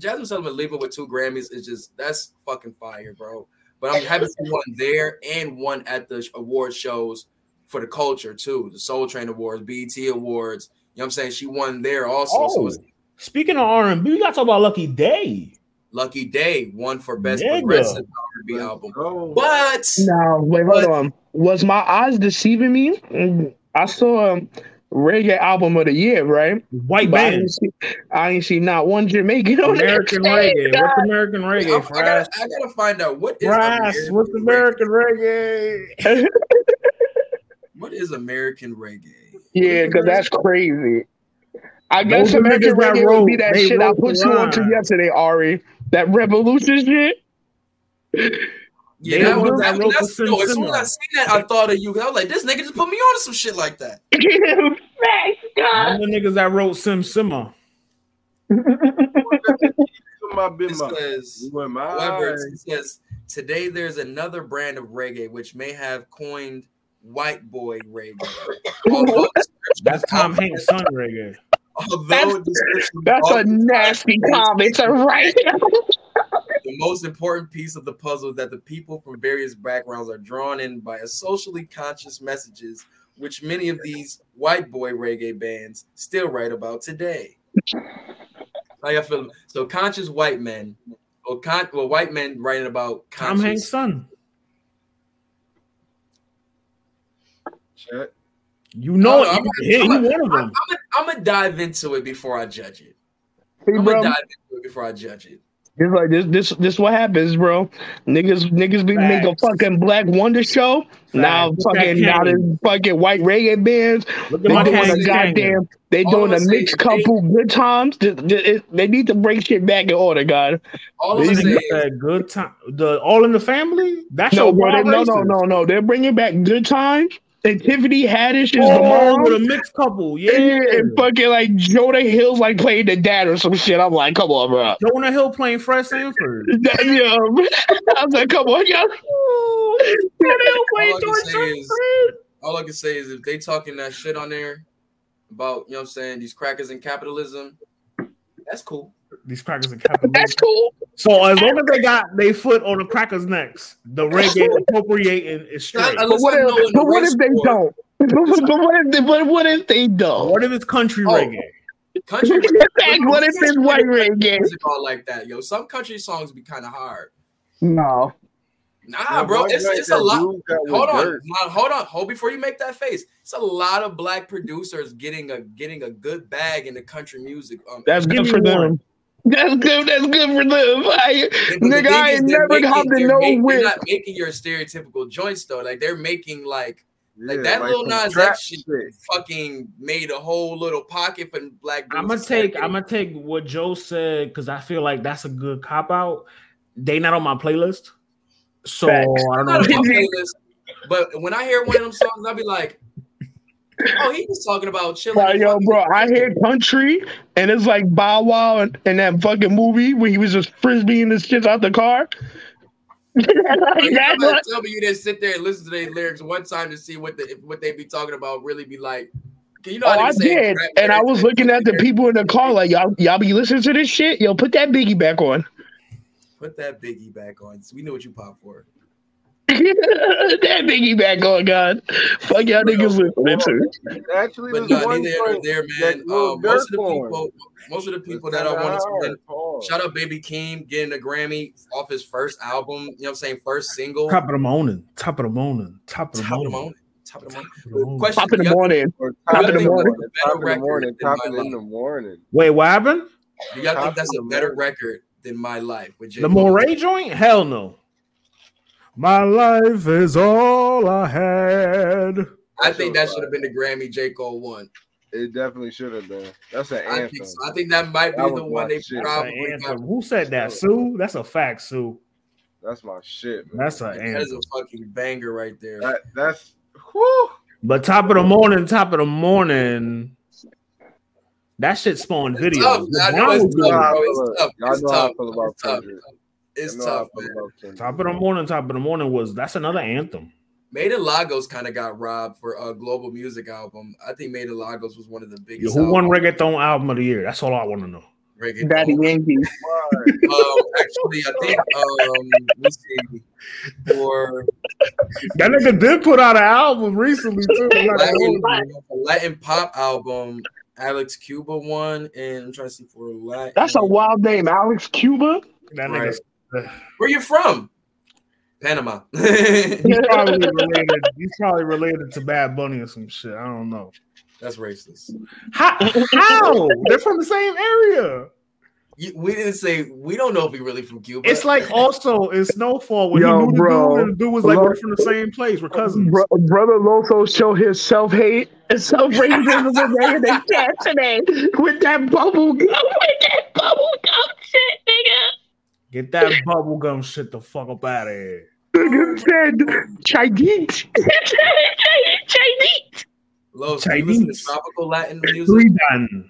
Jazmine Sullivan leaving with two Grammys is just that's fucking fire, bro. But I'm happy to see one there and one at the award shows for the culture too, the Soul Train Awards, BET Awards. You know what I'm saying? She won there also. So Oh, it's speaking of R&B, we got to talk about Lucky Daye. Lucky Daye won for best Nigga. progressive R&B album. Go. But No, wait, hold But- on. Was my eyes deceiving me? Mm, I saw um, reggae album of the year, right? White But I band. ain't, see, I ain't see not one Jamaican on American that reggae. shit, What's. American I, reggae? I Fraz? gotta, I gotta find out what is Fraz, what's American reggae? What is American reggae? Yeah, because that's crazy. I guess Those are American niggas that reggae would be that they shit I put the you onto line. yesterday, Ari. That revolution shit. Yeah, that was ones that, that wrote that's, the yo, as soon as I seen that, I thought of you. I was like, this nigga just put me on to some shit like that. I'm the niggas that wrote Sim Simma. My big says, You went my however, eyes. it says today there's another brand of reggae which may have coined white boy reggae. Although, That's Tom Hanks' son reggae. although description That's a nasty comment, all right? The most important piece of the puzzle is that the people from various backgrounds are drawn in by a socially conscious messages, which many of these white boy reggae bands still write about today. Like I feel so conscious white men, or con- well, white men writing about conscious. Tom conscious. Hanks' son. Check. You know No, it. I'm You, gonna- I'm you gonna- one of them. I'm gonna dive into it before I judge it. Hey, I'm gonna dive into it before I judge it. It's like this, this, this what happens, bro. Niggas, niggas be making a fucking Black Wonder show. Now, fucking, now Kane. this fucking white reggae bands. Look They at doing a goddamn. They All doing a mixed is couple good times. Th- th- They need to bring shit back in order, God. All I'm These saying Niggas is, that good time. The All in the Family. That's No, your bro, they, no, no, no, no. They're bringing back good times. And Tiffany Haddish is the Oh, mom. with a mixed couple. Yeah. Yeah, and fucking like Jonah Hill's like playing the dad or some shit. I'm like, come on, bro. Jonah Hill playing Fred Sanford. That, yeah, I was like, come on, yo. Jonah Hill all playing I, can George say is, all I can say is if they talking that shit on there about, you know what I'm saying, these crackers and capitalism, that's cool. These crackers and capitalism. That's cool. So as long as they got their foot on the crackers' necks, the reggae appropriating is straight. But what if, know in the but what if they don't? But, but what if they, but what if they don't? What if it's country Oh. reggae? Country, what if it's white reggae? music all like that, yo. Some country songs be kind of hard. No. Nah, Yeah, bro, it's, Knight, it's a lot. dude got with Hold on, hold on, hold before you make that face. It's a lot of black producers getting a getting a good bag in the country music. Um, That's good me for them. One. That's good. That's good for them. I, but the nigga, thing I ain't never making- hopped in they're no making- whip. They're not making your stereotypical joints though. Like they're making like like Yeah, that like little some Nas trap X shit, shit. fucking made a whole little pocket for black dudes. I'm gonna take I'm gonna take what Joe said because I feel like that's a good cop out. They not on my playlist, so Facts. I don't know. my playlist, but when I hear one of them songs, I'll be like, "Oh, he was talking about chilling." Like, yo, bro, I hear country, and it's like Bow Wow and, and that fucking movie where he was just frisbeeing the shit out the car. like, You that's better what, tell me you didn't sit there and listen to their lyrics one time to see what the what they be talking about really be like. You know, oh, I did, and I was looking at the people in the car like, y'all, y'all be listening to this shit. Yo, put that Biggie back on. Put that Biggie back on. We know what you pop for. That Biggie back on, God. Fuck y'all niggas listening to. Actually, But there's no, one neither here there, man. Lil Um, most of the Durk people, most of the people was that I kinda want to spend. Shout out Baby Keem getting a Grammy off his first album. You know what I'm saying? First single. Top of the morning, top of the morning, top of the Top morning. morning. Top of the morning. Top of the morning. Question: Top in the morning. Top top of the the morning. morning. Top in the morning. Top my in life. the morning. Wait, what happened? Do y'all think that's a better record than My Life with J. The Cole? Morray joint? Hell no. My life is all I had. I think that should have been the Grammy J. Cole won. It definitely should have been. That's an I think so. I think that might be That the one they shit. That's an probably got. Who said that? Sue? That's a fact, Sue. That's my shit. Man. That's an That is anthem. a fucking banger right there. That, that's whew. But top of the morning, top of the morning. That shit spawned videos. tough. I know Brown it's tough, bro. It's tough. Y'all It's know how I tough. Feel about It's tough. Kendrick. It's Y'all know how I tough, man. Top of the morning, top of the morning was that's another anthem. Made in Lagos kind of got robbed for a global music album. I think Made in Lagos was one of the Yo, biggest. who won albums. reggaeton album of the year? That's all I want to know. Reggaeton. Daddy Yankee. Um, actually, I think um, let's see for That nigga did put out an album recently too. Latin, Latin pop album. Alex Cuba won, and I'm trying to see for a Latin. That's a wild name, Alex Cuba. That Right. Nigga, Where you from? Panama. he's probably related. He's probably related to Bad Bunny or some shit. I don't know. That's racist. How? How? They're from the same area. You, we didn't say we don't know if he really from Cuba. It's like also in Snowfall when Yo, he knew the bro. dude and the dude was like we're from the same place. We're cousins. Bro, brother Loso show his self hate and self racism in the chat today with that bubble gum, with that bubble gum shit, nigga. Get that bubblegum shit the fuck up out of here. Nigga said Chinese. Chinese. Los, do you listen to Chinese. tropical Latin music? Redone.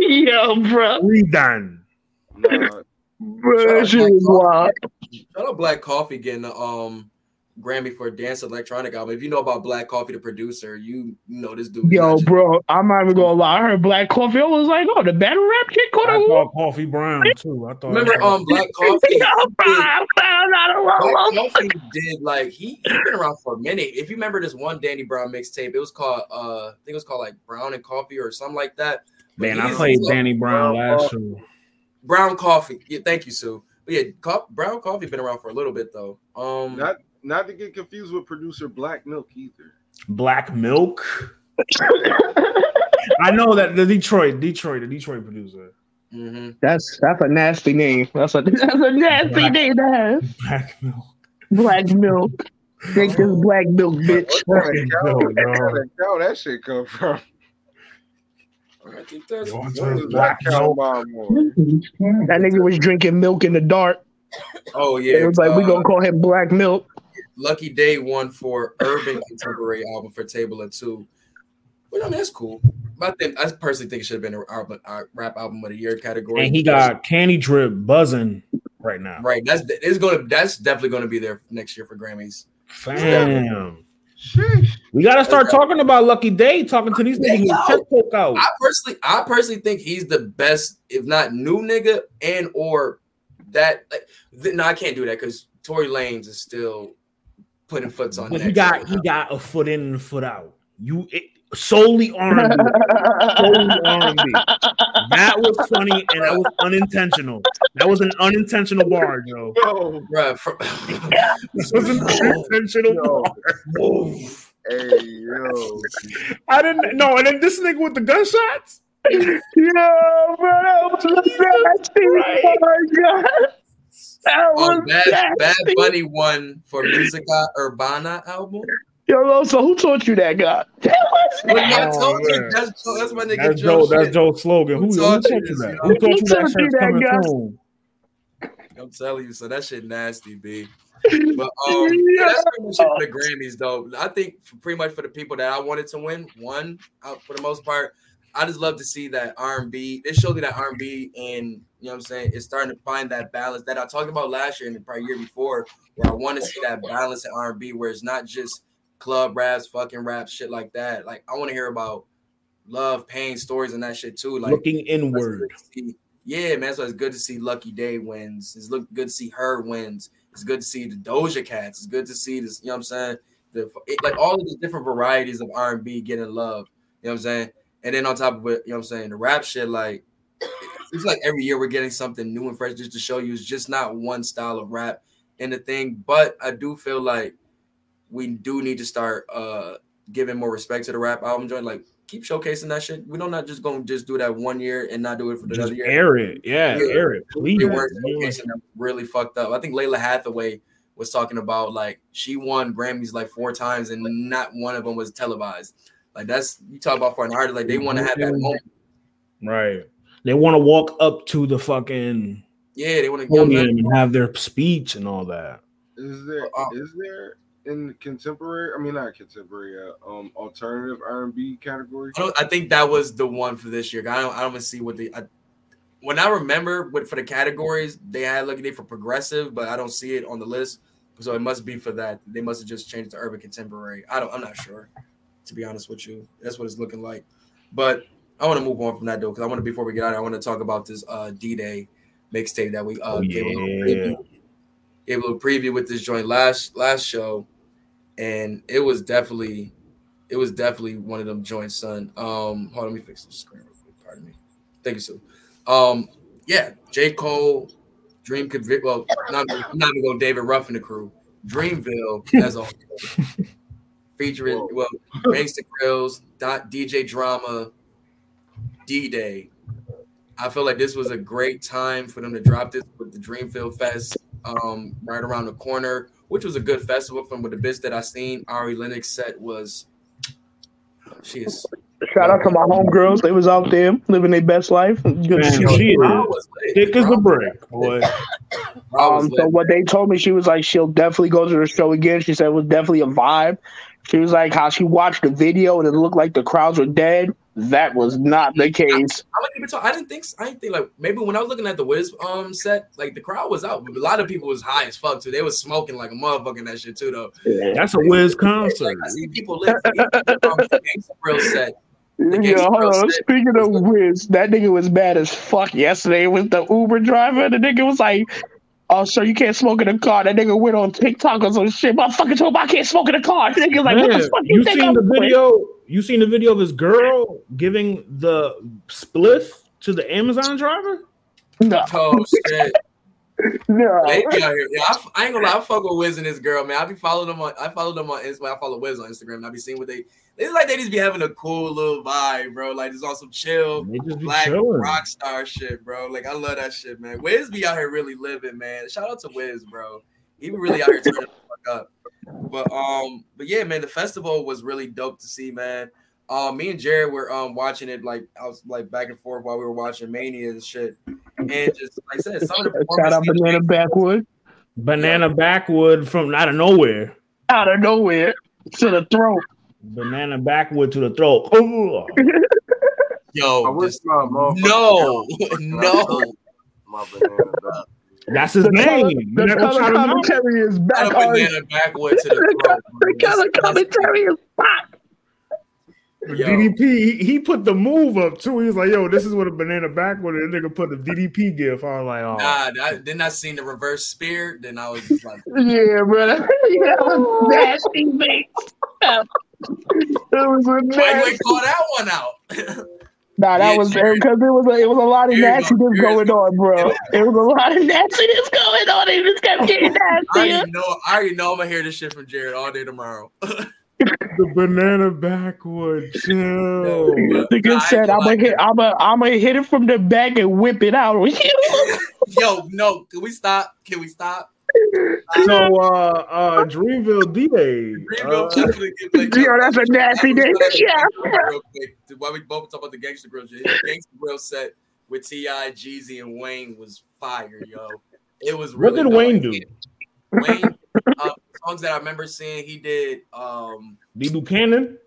Yo, bro. Redone. Nah, Bro, that shit. Shout out Black Coffee getting the um Grammy for dance electronic album. If you know about Black Coffee, the producer, you know this dude. Yo, just- bro, I'm not even gonna lie. I heard Black Coffee. I was like, oh, the battle rap kid caught I a thought Coffee Brown too. I thought Remember um Black Coffee? Yo, bro, I found out a Black lot. Coffee did like he he been around for a minute. If you remember this one Danny Brown mixtape, it was called uh I think it was called like Brown and Coffee or something like that. But Man, I played Danny Brown Brown last year. Brown Coffee. Yeah, thank you, Sue. But yeah, Co- Brown Coffee been around for a little bit though. Um, not not to get confused with producer Black Milk either. Black Milk. I know that the Detroit, Detroit, the Detroit producer. mhm. That's that's a nasty name. That's a that's a nasty Black- name to have. Black Milk. Black milk. Drink this black milk, bitch. What kind of cow, Yo, what kind yo. of cow that shit come from? I think that's Black that cow Milk. mom on? That nigga was drinking milk in the dark. oh yeah. It was like we uh, gonna call him Black Milk. Lucky Daye won for Urban Contemporary album for Table of Two. Well, I mean, that's cool. But I think I personally think it should have been a album, uh, rap album of the year category. And he got Candy Drip buzzing right now. right. That's it's gonna that's definitely gonna be there next year for Grammys. Fam. We gotta start talking about Lucky Daye, talking to these niggas with Yo. poke out. I personally, I personally think he's the best, if not new nigga, and or that. Like, th- no, I can't do that because Tory Lanez is still putting foots on. But he got right he now. got a foot in and a foot out. You it, solely R&B. solely R&B. That was funny and that was unintentional. That was an unintentional bar, Joe. Yo, Bruh, for- This was an unintentional Yo. bar. hey, yo. I didn't know. And then this nigga with the gunshots. Yo, bro, that was nasty. Oh my god. That Oh, was Bad, Bad. Bunny won for Musica Urbana album. Yo, so who taught you that, guy? That was But I Oh, told you that's, that's my nigga That's Joe. Joe. That's. Joe's slogan. Who, Who who taught taught you you this, that? you? Who taught you Who that taught you shit's that, coming guy? soon? I'm telling you, so that shit nasty, b. But um, yeah, that's pretty much it for the Grammys, though. I think for, pretty much for the people that I wanted to win, one uh, for the most part. I just love to see that R&B. It showed me that R&B, and you know what I'm saying, it's starting to find that balance that I talked about last year and the probably year before, where I want to see that balance in R&B, where it's not just club raps, fucking raps, shit like that. Like I want to hear about love, pain, stories, and that shit too. Like Looking inward. Yeah, man. So it's good to see Lucky Daye wins. It's look good to see her wins. It's good to see the Doja Cats. It's good to see this. You know what I'm saying? The it, like all of these different varieties of R&B getting love. You know what I'm saying? And then on top of it, you know what I'm saying? The rap shit, like it's like every year we're getting something new and fresh just to show you it's just not one style of rap and the thing. But I do feel like we do need to start uh giving more respect to the rap album joint. Like keep showcasing that shit. We don't not just gonna just do that one year and not do it for the Just other year. air it. Yeah, Yeah. air it. Please. They weren't showcasing them really fucked up. I think Lalah Hathaway was talking about like she won Grammys like four times and not one of them was televised. Like that's you talk about for an artist, like they want to have that moment. Right. They want to walk up to the fucking Yeah, they want to. You know what I'm podium saying? and have their speech and all that. Is there Uh, is there in contemporary? I mean, not contemporary. Uh, um, alternative R and B category. I, I think that was the one for this year. I don't. I don't even see what the. I, when I remember what for the categories, they had Lucky Daye for progressive, but I don't see it on the list. So it must be for that. They must have just changed to urban contemporary. I don't. I'm not sure. To be honest with you, that's what it's looking like. But I want to move on from that though, because I want to before we get out, I want to talk about this uh, D Day mixtape that we uh, Oh, gave a little preview. Gave a little preview with this joint last last show, and it was definitely, it was definitely one of them joints, son. Um, hold on, let me fix the screen real quick. Pardon me. Thank you, Sue. Um, yeah, J Cole, Dream Convict. Well, not, I'm not even going David Ruff and the crew. Dreamville as a whole, featuring well, Gangsta Grillz, dot DJ Drama D Day. I feel like this was a great time for them to drop this with the Dreamville Fest um, right around the corner, which was a good festival from with the bits that I seen. Ari Lennox set was she is Shout out to my homegirls. They was out there living their best life. Good to Man, see she them. is thick as a brick, boy. Um, so what they told me, she was like, she'll definitely go to the show again. She said it was definitely a vibe. She was like, how she watched the video and it looked like the crowds were dead. That was not the case. I'm gonna keep it talk- I didn't think I didn't think like maybe when I was looking at the Wiz um set, like the crowd was out, a lot of people was high as fuck too. They was smoking like a motherfucker in that shit too though. That's a Wiz concert. Like, I see people lit. um, the Gangsta Grillz set. The Yeah, hold on. Speaking of Wiz, that nigga was mad as fuck yesterday with the Uber driver. The nigga was like, "Oh, sir, you can't smoke in the car." That nigga went on TikTok or some shit. Motherfucker told him I can't smoke in the car. The nigga like, "What Man, the fuck you, you think seen I'm the doing?" video? You seen the video of his girl giving the spliff to the Amazon driver? No, Oh shit. no. They be out here. Yeah, I, I ain't gonna lie. I fuck with Wiz and his girl, man. I be following them on. I follow them on Instagram. I follow Wiz on Instagram. And I be seeing what they. It's like they just be having a cool little vibe, bro. Like it's on some chill, They just be black chilling. rock star shit, bro. Like I love that shit, man. Wiz be out here really living, man. Shout out to Wiz, bro. He be really out here turning the fuck up. But um, but yeah, man, the festival was really dope to see, man. Uh, me and Jared were um watching it like I was like back and forth while we were watching Mania and shit, and just like I said, some of the Shout out performances- Banana Backwood Banana backwood from out of nowhere. out of nowhere to the throat. Banana backwood to the throat. Oh, Yo, I wish just- my motherfucker no, no. my that's his The color, name. the You never color shout him out? commentary is back on. banana backwood to the throat. bro. The color commentary is back. Yo. DDP, he, he put the move up too. He was like, "Yo, this is what a banana backwood." And the nigga put the DDP gif. I was like, "Oh, Nah, I, then I seen the reverse spear. Then I was just like, Yeah, brother. yeah, oh. nasty, mate. It was a why nasty. ain't call that one out? Nah, that Yeah, was sure. because it was a, it was a lot of Here you go, nastiness going go. on, bro. It was a lot of nastiness going on. It just kept getting I nastier. already know. I already know. I'm gonna hear this shit from Jared all day tomorrow. the banana backwood." Chill. The Nah, I kid said, "I'm gonna gonna hit, I'm gonna, I'm gonna hit it from the back and whip it out on. Yo, no, can we stop? Can we stop? So, uh, uh, Dreamville D Day. Greenville Uh, definitely get played. Yo, that's a nasty name. Yeah. Real quick, while we both talk about the Gangsta Grillz, shit, his Gangsta Grillz set with T.I., Jeezy, and Wayne was fire, yo. It was what did dope. Wayne do? Wayne, uh, songs that I remember seeing, he did. Um, Did he do Cannon?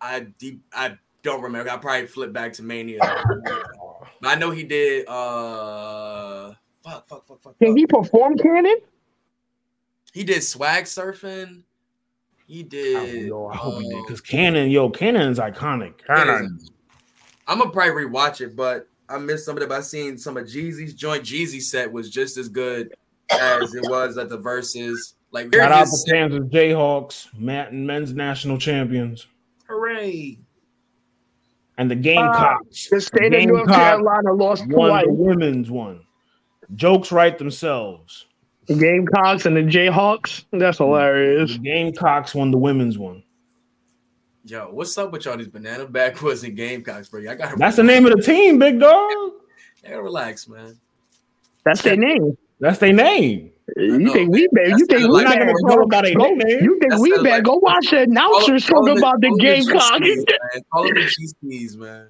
I deep, I don't remember. I probably flip back to Mania. I know he did. Uh, fuck, fuck, fuck, fuck. Can fuck. he perform Cannon? He did swag surfing. He I, did. yo, I hope he did um, because Cannon, yo, Cannon's iconic. Cannon. I'm gonna probably rewatch it, but I missed some of it. But I seen some of Jeezy's joint. Jeezy set was just as good as it was at the verses. Like Shout out his- to Kansas Jayhawks, Matt and men's national champions, hooray! and the Gamecocks. The state of North Carolina lost won twice. the women's one. Jokes write themselves. The Gamecocks and the Jayhawks. That's hilarious. The Gamecocks won the women's one. Yo, what's up with y'all these banana backwoods and Gamecocks, bro? I gotta That's the name of the team, big dog. I gotta relax, man. That's their name. That's their name. You know, think we bad? You think we We're not gonna call them by their Go, you think That's we not bad? like- Go watch the announcers Call talking about the Gamecocks. Call them the GCs, man.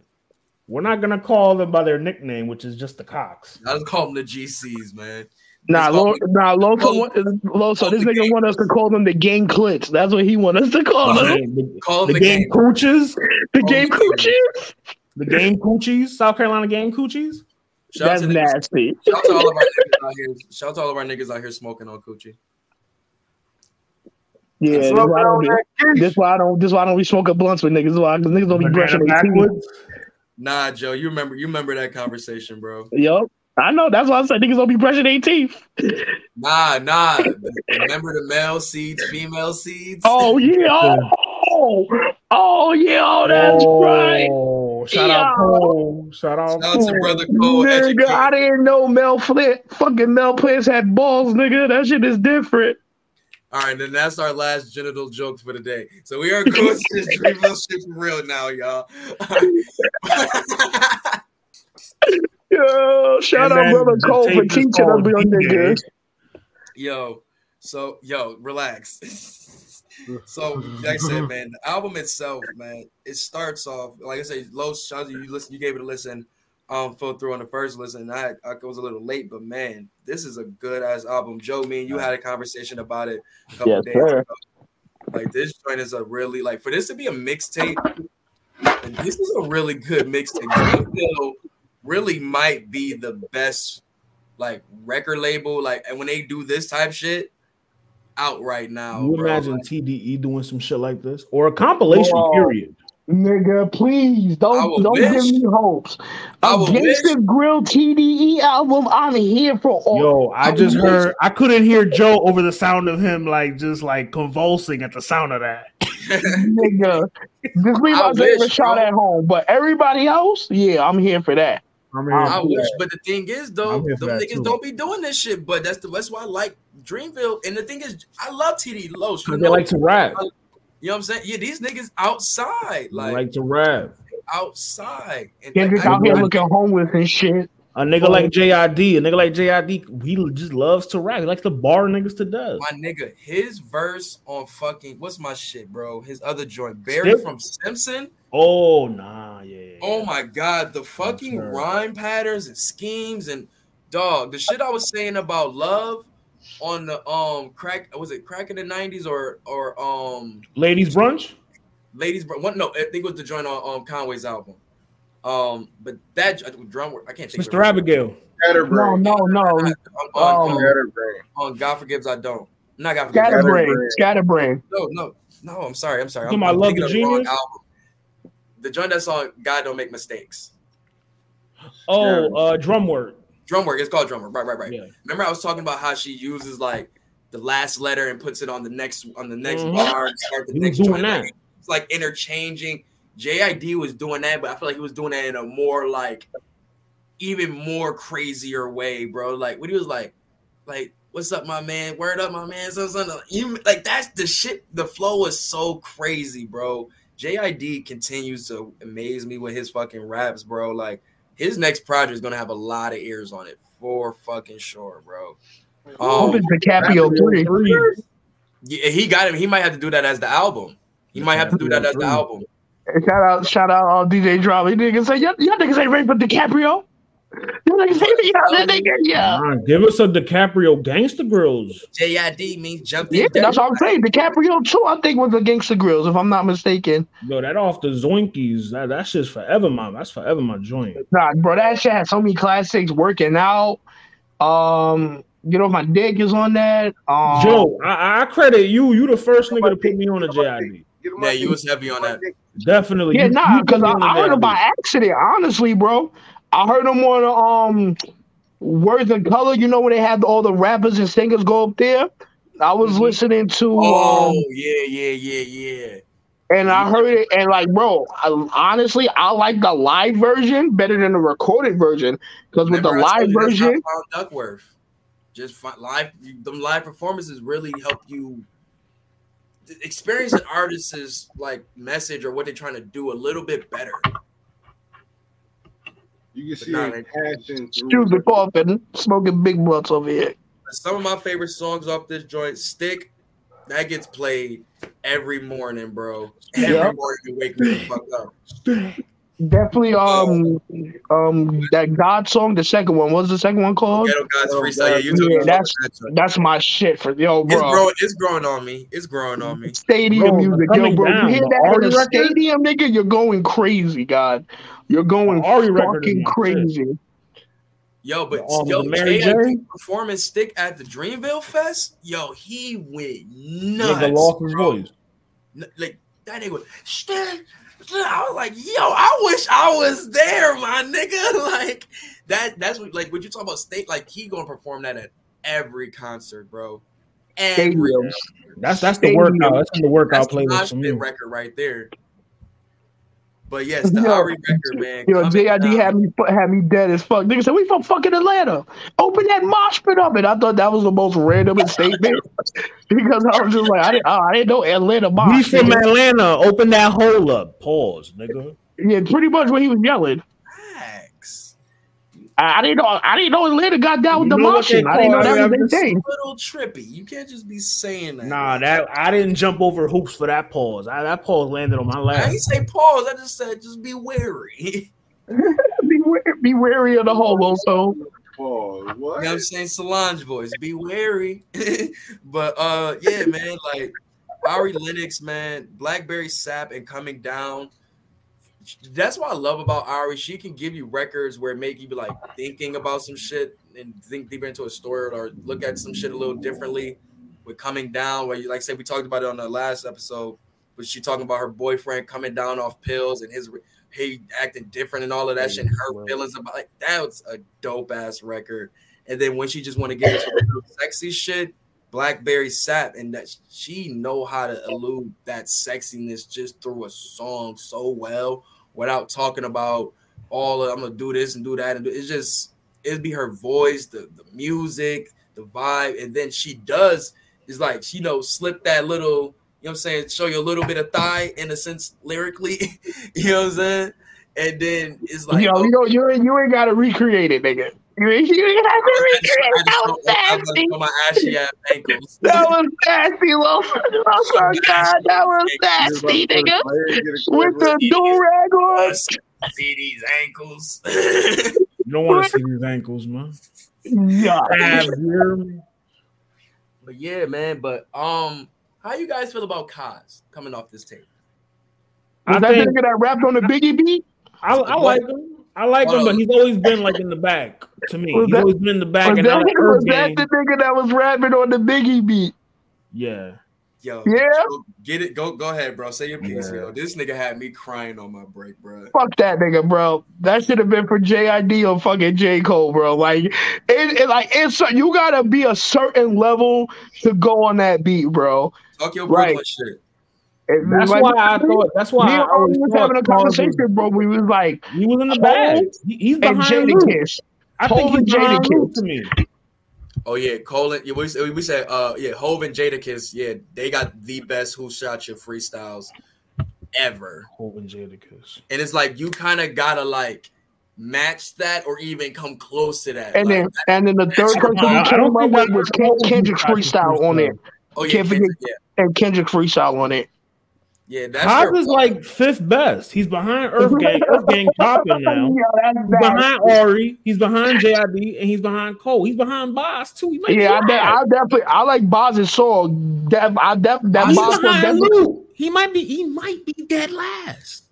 We're not gonna call them by their nickname, which is just the Cox. I just call them the GCs, man. Nah, Just call Lo, nah, Loso, call- Loso, this nigga want us to call them the gang clits. That's what he want us to call them. The, Call the them the game game. coochies, The game them coochies. the game coochies, South Carolina game coochies. Shout out That's to the- nasty. Shout out to all of our niggas out here. Shout out to all of our niggas out here smoking on coochie. Yeah, this why I don't on be, this why I don't this why I don't be smoking blunts with niggas. Why? Because niggas don't be brushing Banana their teeth. Nah, Joe, you remember you remember that conversation, bro. Yup. I know. That's why I said niggas don't be brushing their teeth. Nah, nah. remember the male seeds, female seeds? Oh yeah. Oh, oh yeah. Oh, that's oh, right. Oh, shout out Cole. Shout out Shout out to Cole. brother Cole. nigga, educated. I didn't know Mel Flint, fucking Mel Plants had balls, nigga. That shit is different. All right, then that's our last genital jokes for the day. So we are going to this Dreamville shit for real now, y'all. Yo, shout And out brother Cole for teaching us called real DJ. niggas. yo, so yo, relax. so like I said, man, the album itself, man, it starts off like I say, Los shout you. You listen, you gave it a listen. Um, fell through on the first listen. I, I was a little late, but man, this is a good ass album. Joe, me and you had a conversation about it a couple Yes, days sir. ago. Like this joint is a really like for this to be a mixtape, this is a really good mixtape. Dreamville really might be the best like record label. Like, and when they do this type shit, out right now. you bro. imagine TDE doing some shit like this or a compilation? Whoa. Period. Nigga, please don't don't wish. give me hopes. I A would Gangsta Grillz TDE album, I'm here for all. Yo, I I just wish- heard. I couldn't hear Joe over the sound of him like just like convulsing at the sound of that. nigga. Just leave I my favorite shot at home. But everybody else, yeah, I'm here for that. I mean, I wish, but the thing is, though, I'm them niggas too. don't be doing this shit. But that's the that's why I like Dreamville. And the thing is, I love TD Los. You they know, like to rap. you know what I'm saying? Yeah, these niggas outside, They like, like to rap. outside. And Kendrick like, out here looking homeless and shit. A nigga like JID, a nigga like JID, he just loves to rap. He likes to bar niggas to death. my nigga, his verse on fucking what's my shit, bro? His other joint, Barry Still- from Simpson. Oh nah, yeah. yeah, Oh my god, the fucking sir. rhyme patterns and schemes and dog, the shit I was saying about love on the um crack was it crack in the nineties or or um Ladies brunch. ladies Br- one no I think it was the joint on um Conway's album. Um, but that uh, drum work I can't think. Mr. it. Abigail. No, Scatterbrain. no, no. On, on, Um, Scatterbrain. on God forgives I don't. Not God forgives. I don't. Scatterbrain. Scatterbrain. No, no, no. I'm sorry. I'm sorry. You I'm, talking I'm Love the of the wrong Genius? album. The joint that's on God don't make mistakes. Oh, uh, drum work. Drum work. It's called drum work. Right, right, right. Yeah. Remember, I was talking about how she uses like the last letter and puts it on the next on the next Mhm. bar and start the He next doing joint. that. Like, it's like interchanging. JID was doing that, but I feel like he was doing that in a more like even more crazier way, bro. Like what he was like, like, what's up, my man? Word up, my man. So, so, so. You like that's the shit. The flow was so crazy, bro. JID continues to amaze me with his fucking raps, bro. Like his next project is gonna have a lot of ears on it for fucking sure, bro. Hope Um, DiCaprio 3. yeah, he got him. He might have to do that as the album. He might have to do that as the album. Shout out, shout out all DJ Drama. Niggas say, y'all, y'all niggas ain't ready for DiCaprio. Y'all niggas say, yeah, that nigga, yeah. Nah, give us a DiCaprio Gangsta Grillz. JID means jumped Yeah, in. that's what I'm saying. DiCaprio too, I think, was the Gangsta Grillz, if I'm not mistaken. Yo, that off the Zoinkies. That that shit's forever, my. That's forever my joint. Nah, bro, that shit had so many classics working out. Um, Get off my dick is on that. Um, Joe, I, I credit you. You the first nigga to put me on a JID. Yeah, you was heavy on that. Definitely. Yeah, You- nah, because me I, on a I heard JID. him by accident. Honestly, bro, I heard him on um Words and Color. You know when they have all the rappers and singers go up there. I was listening to. Oh um, yeah, yeah, yeah, yeah. and I heard it, and like, bro, I, honestly, I like the live version better than the recorded version because with the I live told you that's how I version, Duckworth. Just live, them live performances really help you experience an artist's like message or what they're trying to do a little bit better. You can see nah, a man. passion excuse the coughing, smoking big butts over here. Some of my favorite songs off this joint, "Stick," that gets played every morning, bro. Every Yeah. morning you wake me the fuck up. Definitely, um, um, that God song, the second one. What's the second one called? Ghetto Gods freestyle. Yeah, you Yeah, that's that that's my shit for yo, It's bro. growing. It's growing on me. It's growing on me. Stadium Bro, music, yo, bro. Down, you hear that in the stadium, nigga? You're going crazy, God. You're going Ari fucking my crazy. Yo, but Um, yo, Mary J.I.D. J? performing stick at the Dreamville Fest. Yo, he went Nigga nuts. lost his voice. Like that nigga was stick. I was like, yo, I wish I was there, my nigga. Like that. That's what like when you talk about state. Like he gonna perform that at every concert, bro. Every Stadiums. That's that's the workout. That's in the workout that's playlist mosh for me. record right there. But yes, the Yo, Ari record, man. Yo, JID had me had me dead as fuck. Nigga said we from fucking Atlanta. Open that mosh pit up, and I thought that was the most random statement because I was just like, I didn't, oh, I didn't know Atlanta mosh. We mosh. from nigga. Atlanta. Open that hole up. Pause, nigga. Yeah, pretty much what he was yelling. Facts. I, I didn't know. I didn't know Atlanta got down with You the know what they moshing. I didn't know that was their thing. A little trippy. You can't just be saying that. Nah, that I didn't jump over hoops for that pause. I, that pause landed on my lap. I didn't say pause. I just said just be wary. Be, wa- be wary of the holo. So Pause. You What? know what I'm saying? Solange voice. Be wary. but uh yeah, man, like Ari Lennox, man, Blackberry Sap and coming down. That's what I love about Ari. She can give you records where it make you be like thinking about some shit and think deeper into a story or look at some shit a little differently. With coming down, where you like say we talked about it on the last episode, but she talking about her boyfriend coming down off pills and his he acting different and all of that shit. And her feelings about like that was a dope ass record. And then when she just want to get into sexy shit, Blackberry Sap, and that she know how to elude that sexiness just through a song so well without talking about all of I'm gonna do this and do that and do, it's just it'd be her voice, the the music, the vibe, and then she does is like she know slip that little you know what I'm saying, show you a little bit of thigh in a sense lyrically, you know what I'm saying, and then it's like yo, oh, you know, you ain't you ain't got to recreate it, nigga. You ain't, you ain't have to recreate. That was show- I just nasty. my ashy ass ankles. That was nasty, little. Oh my god, that was nasty, nigga. With the do rag on. See these ankles. You don't want to see these ankles, man. Yeah. Abs, you hear me? but yeah, man. But um, how you guys feel about Cozz coming off this tape? I Was that think nigga that rapped on the Biggie beat? I, I like him. I like him, but he's always been like in the back to me. Was He's that- always been in the back Was and that, not was the that the nigga that was rapping on the Biggie beat? Yeah. Yo, Yeah. get it. Go, go ahead, bro. Say your piece, Yeah. yo. This nigga had me crying on my break, bro. Fuck that nigga, bro. That should have been for JID or fucking J Cole, bro. Like it, it like it's you gotta be a certain level to go on that beat, bro. Talk your Right. Brooklyn shit. It- That's like, why I thought. That's why me I and always Artie was having a Cause was- conversation, bro. We was like, He was in the Hov bag. He- He's and behind Luke. Jadakiss. I think he's and behind Jadakiss. To me. Oh yeah, Colin. Yeah, we, we said uh yeah, Hove and Jadakiss. Yeah, they got the best Who Shot Your freestyles ever. Hov and Jadakiss. And it's like you kind of gotta like match that or even come close to that. And Like, then and then the third I- person I we don't came up think with was ever Ken- told you Kendrick's freestyle on it. oh yeah, can't forget- Kendrick, yeah, And Kendrick freestyle on it. Yeah. That's Haas your- is like fifth best. He's behind Earth Gang. Earth Gang popping now. Yeah, He's behind Ari. He's behind JID, and he's behind Cole. He's behind Bas too. He Yeah, I, de- I definitely I like Bas's song. That I def- that He's Bas song behind definitely. Luke. He might be. He might be dead last.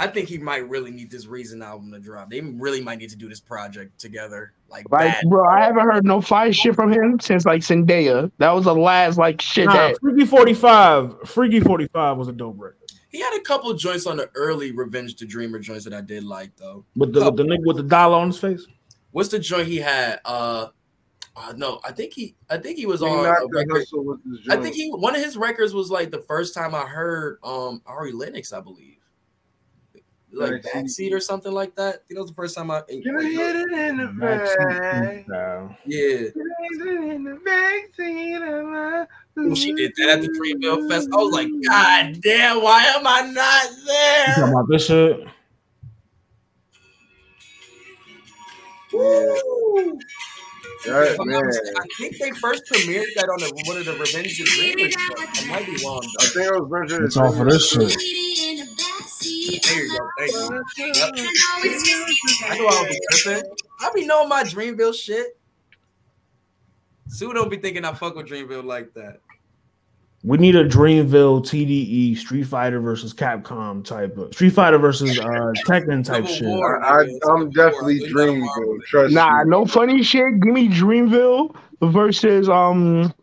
I think he might really need this Reason album to drop. They really might need to do this project together, like Like, bad. bro, I haven't heard no fire shit from him since like Zendaya. That was the last like shit Nah, that. Freaky Forty Five. Freaky Forty Five was a dope record. He had a couple joints on the early Revenge the Dreamer joints that I did like though. With the, the nigga with the dollar on his face. What's the joint he had? Uh, uh no, I think he, I think he was He on knocked a the record. hustle with his I think he one of his records was like the first time I heard um Ari Lennox, I believe. Like Backseat. backseat or something like that. You know, the first time I Can I hit it in the back? Yeah. In the backseat of my- When she did that at the Dreamville Fest, I was like, God damn, why am I not You there? talking about this shit? Woo! That, If I'm man. I think they first premiered that on the, one of the Revenge of the Dreamers. shows. I might be wrong I though. think it was Virgin. It's all for this shit. There you go. Thank you. Yep. I knew I would be tripping. I be knowing my Dreamville shit. Sue don't be thinking I fuck with Dreamville like that. We need a Dreamville TDE Street Fighter versus Capcom type of Street Fighter versus uh Tekken type Civil shit. War. I, I'm definitely Dreamville. Trust Nah, me. no funny shit. Give me Dreamville versus um,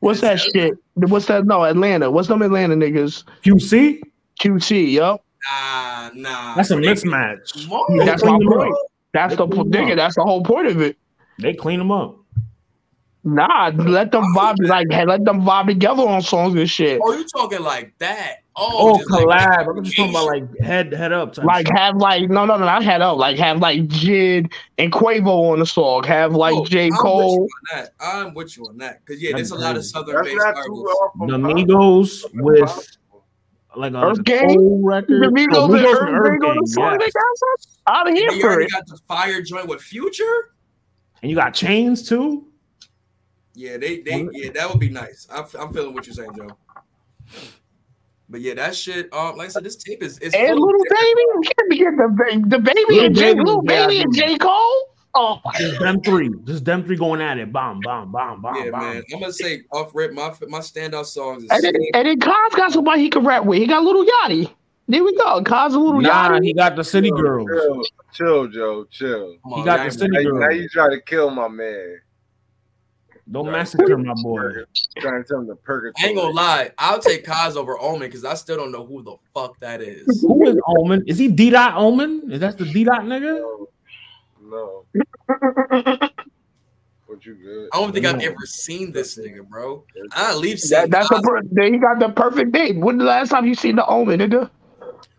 what's that shit? What's that? No, Atlanta. What's them Atlanta niggas? QC? QC. Yup. Nah, nah. That's a They- mismatch. Mo- That's my point. That's They the clean them nigga. That's the whole point of it. They clean them up. Nah, let them vibe like let them vibe together on songs and shit. Oh, you talking like that? Oh, Oh, just like collab. I'm just talking about like head head up. Like shit. have like no no no not head up like have like Jid and Quavo on the song. Have like Oh, J I'm Cole. With you on that. I'm with you on that because yeah, there's a lot of southern That's based artists. off from the. Migos with like a Earth Gang? old record. The Oh, Migos and Earth and Earth Gang on the song. They yes. got out of here you for already it. got the fire joint with Future. And you got Chainz too. Yeah, they they yeah, that would be nice. I'm, I'm feeling what you're saying, Joe. But yeah, that shit. Um, like I said, this tape is is And little baby, you can't forget the the baby Lil and J Baby, little yeah, baby and I J Cole. Oh, Just them three. Just them three going at it. Bomb, bomb, bomb, bomb, Yeah, bomb. man. I'm gonna say off rip. My my standout songs is and then, and then Cozz got somebody he can rap with. He got little Yachty. There we go. Cozz a little Nah, Yachty. he got the City Chill, Girls. Chill, chill, Joe. Chill. Come He got y'all the City Now, you- now you try to kill my man. Don't Right. massacre my boy. Trying to tell him to purgatory. I ain't gonna lie. I'll take Cozz over Omen because I still don't know who the fuck that is. Who is Omen? Is he D Dot Omen? Is that the D Dot nigga? No. no. You good? I don't think I've ever seen this nigga, bro. I at least That, that's the Cozz. per- then he got the perfect date. When the last time you seen the Omen, nigga?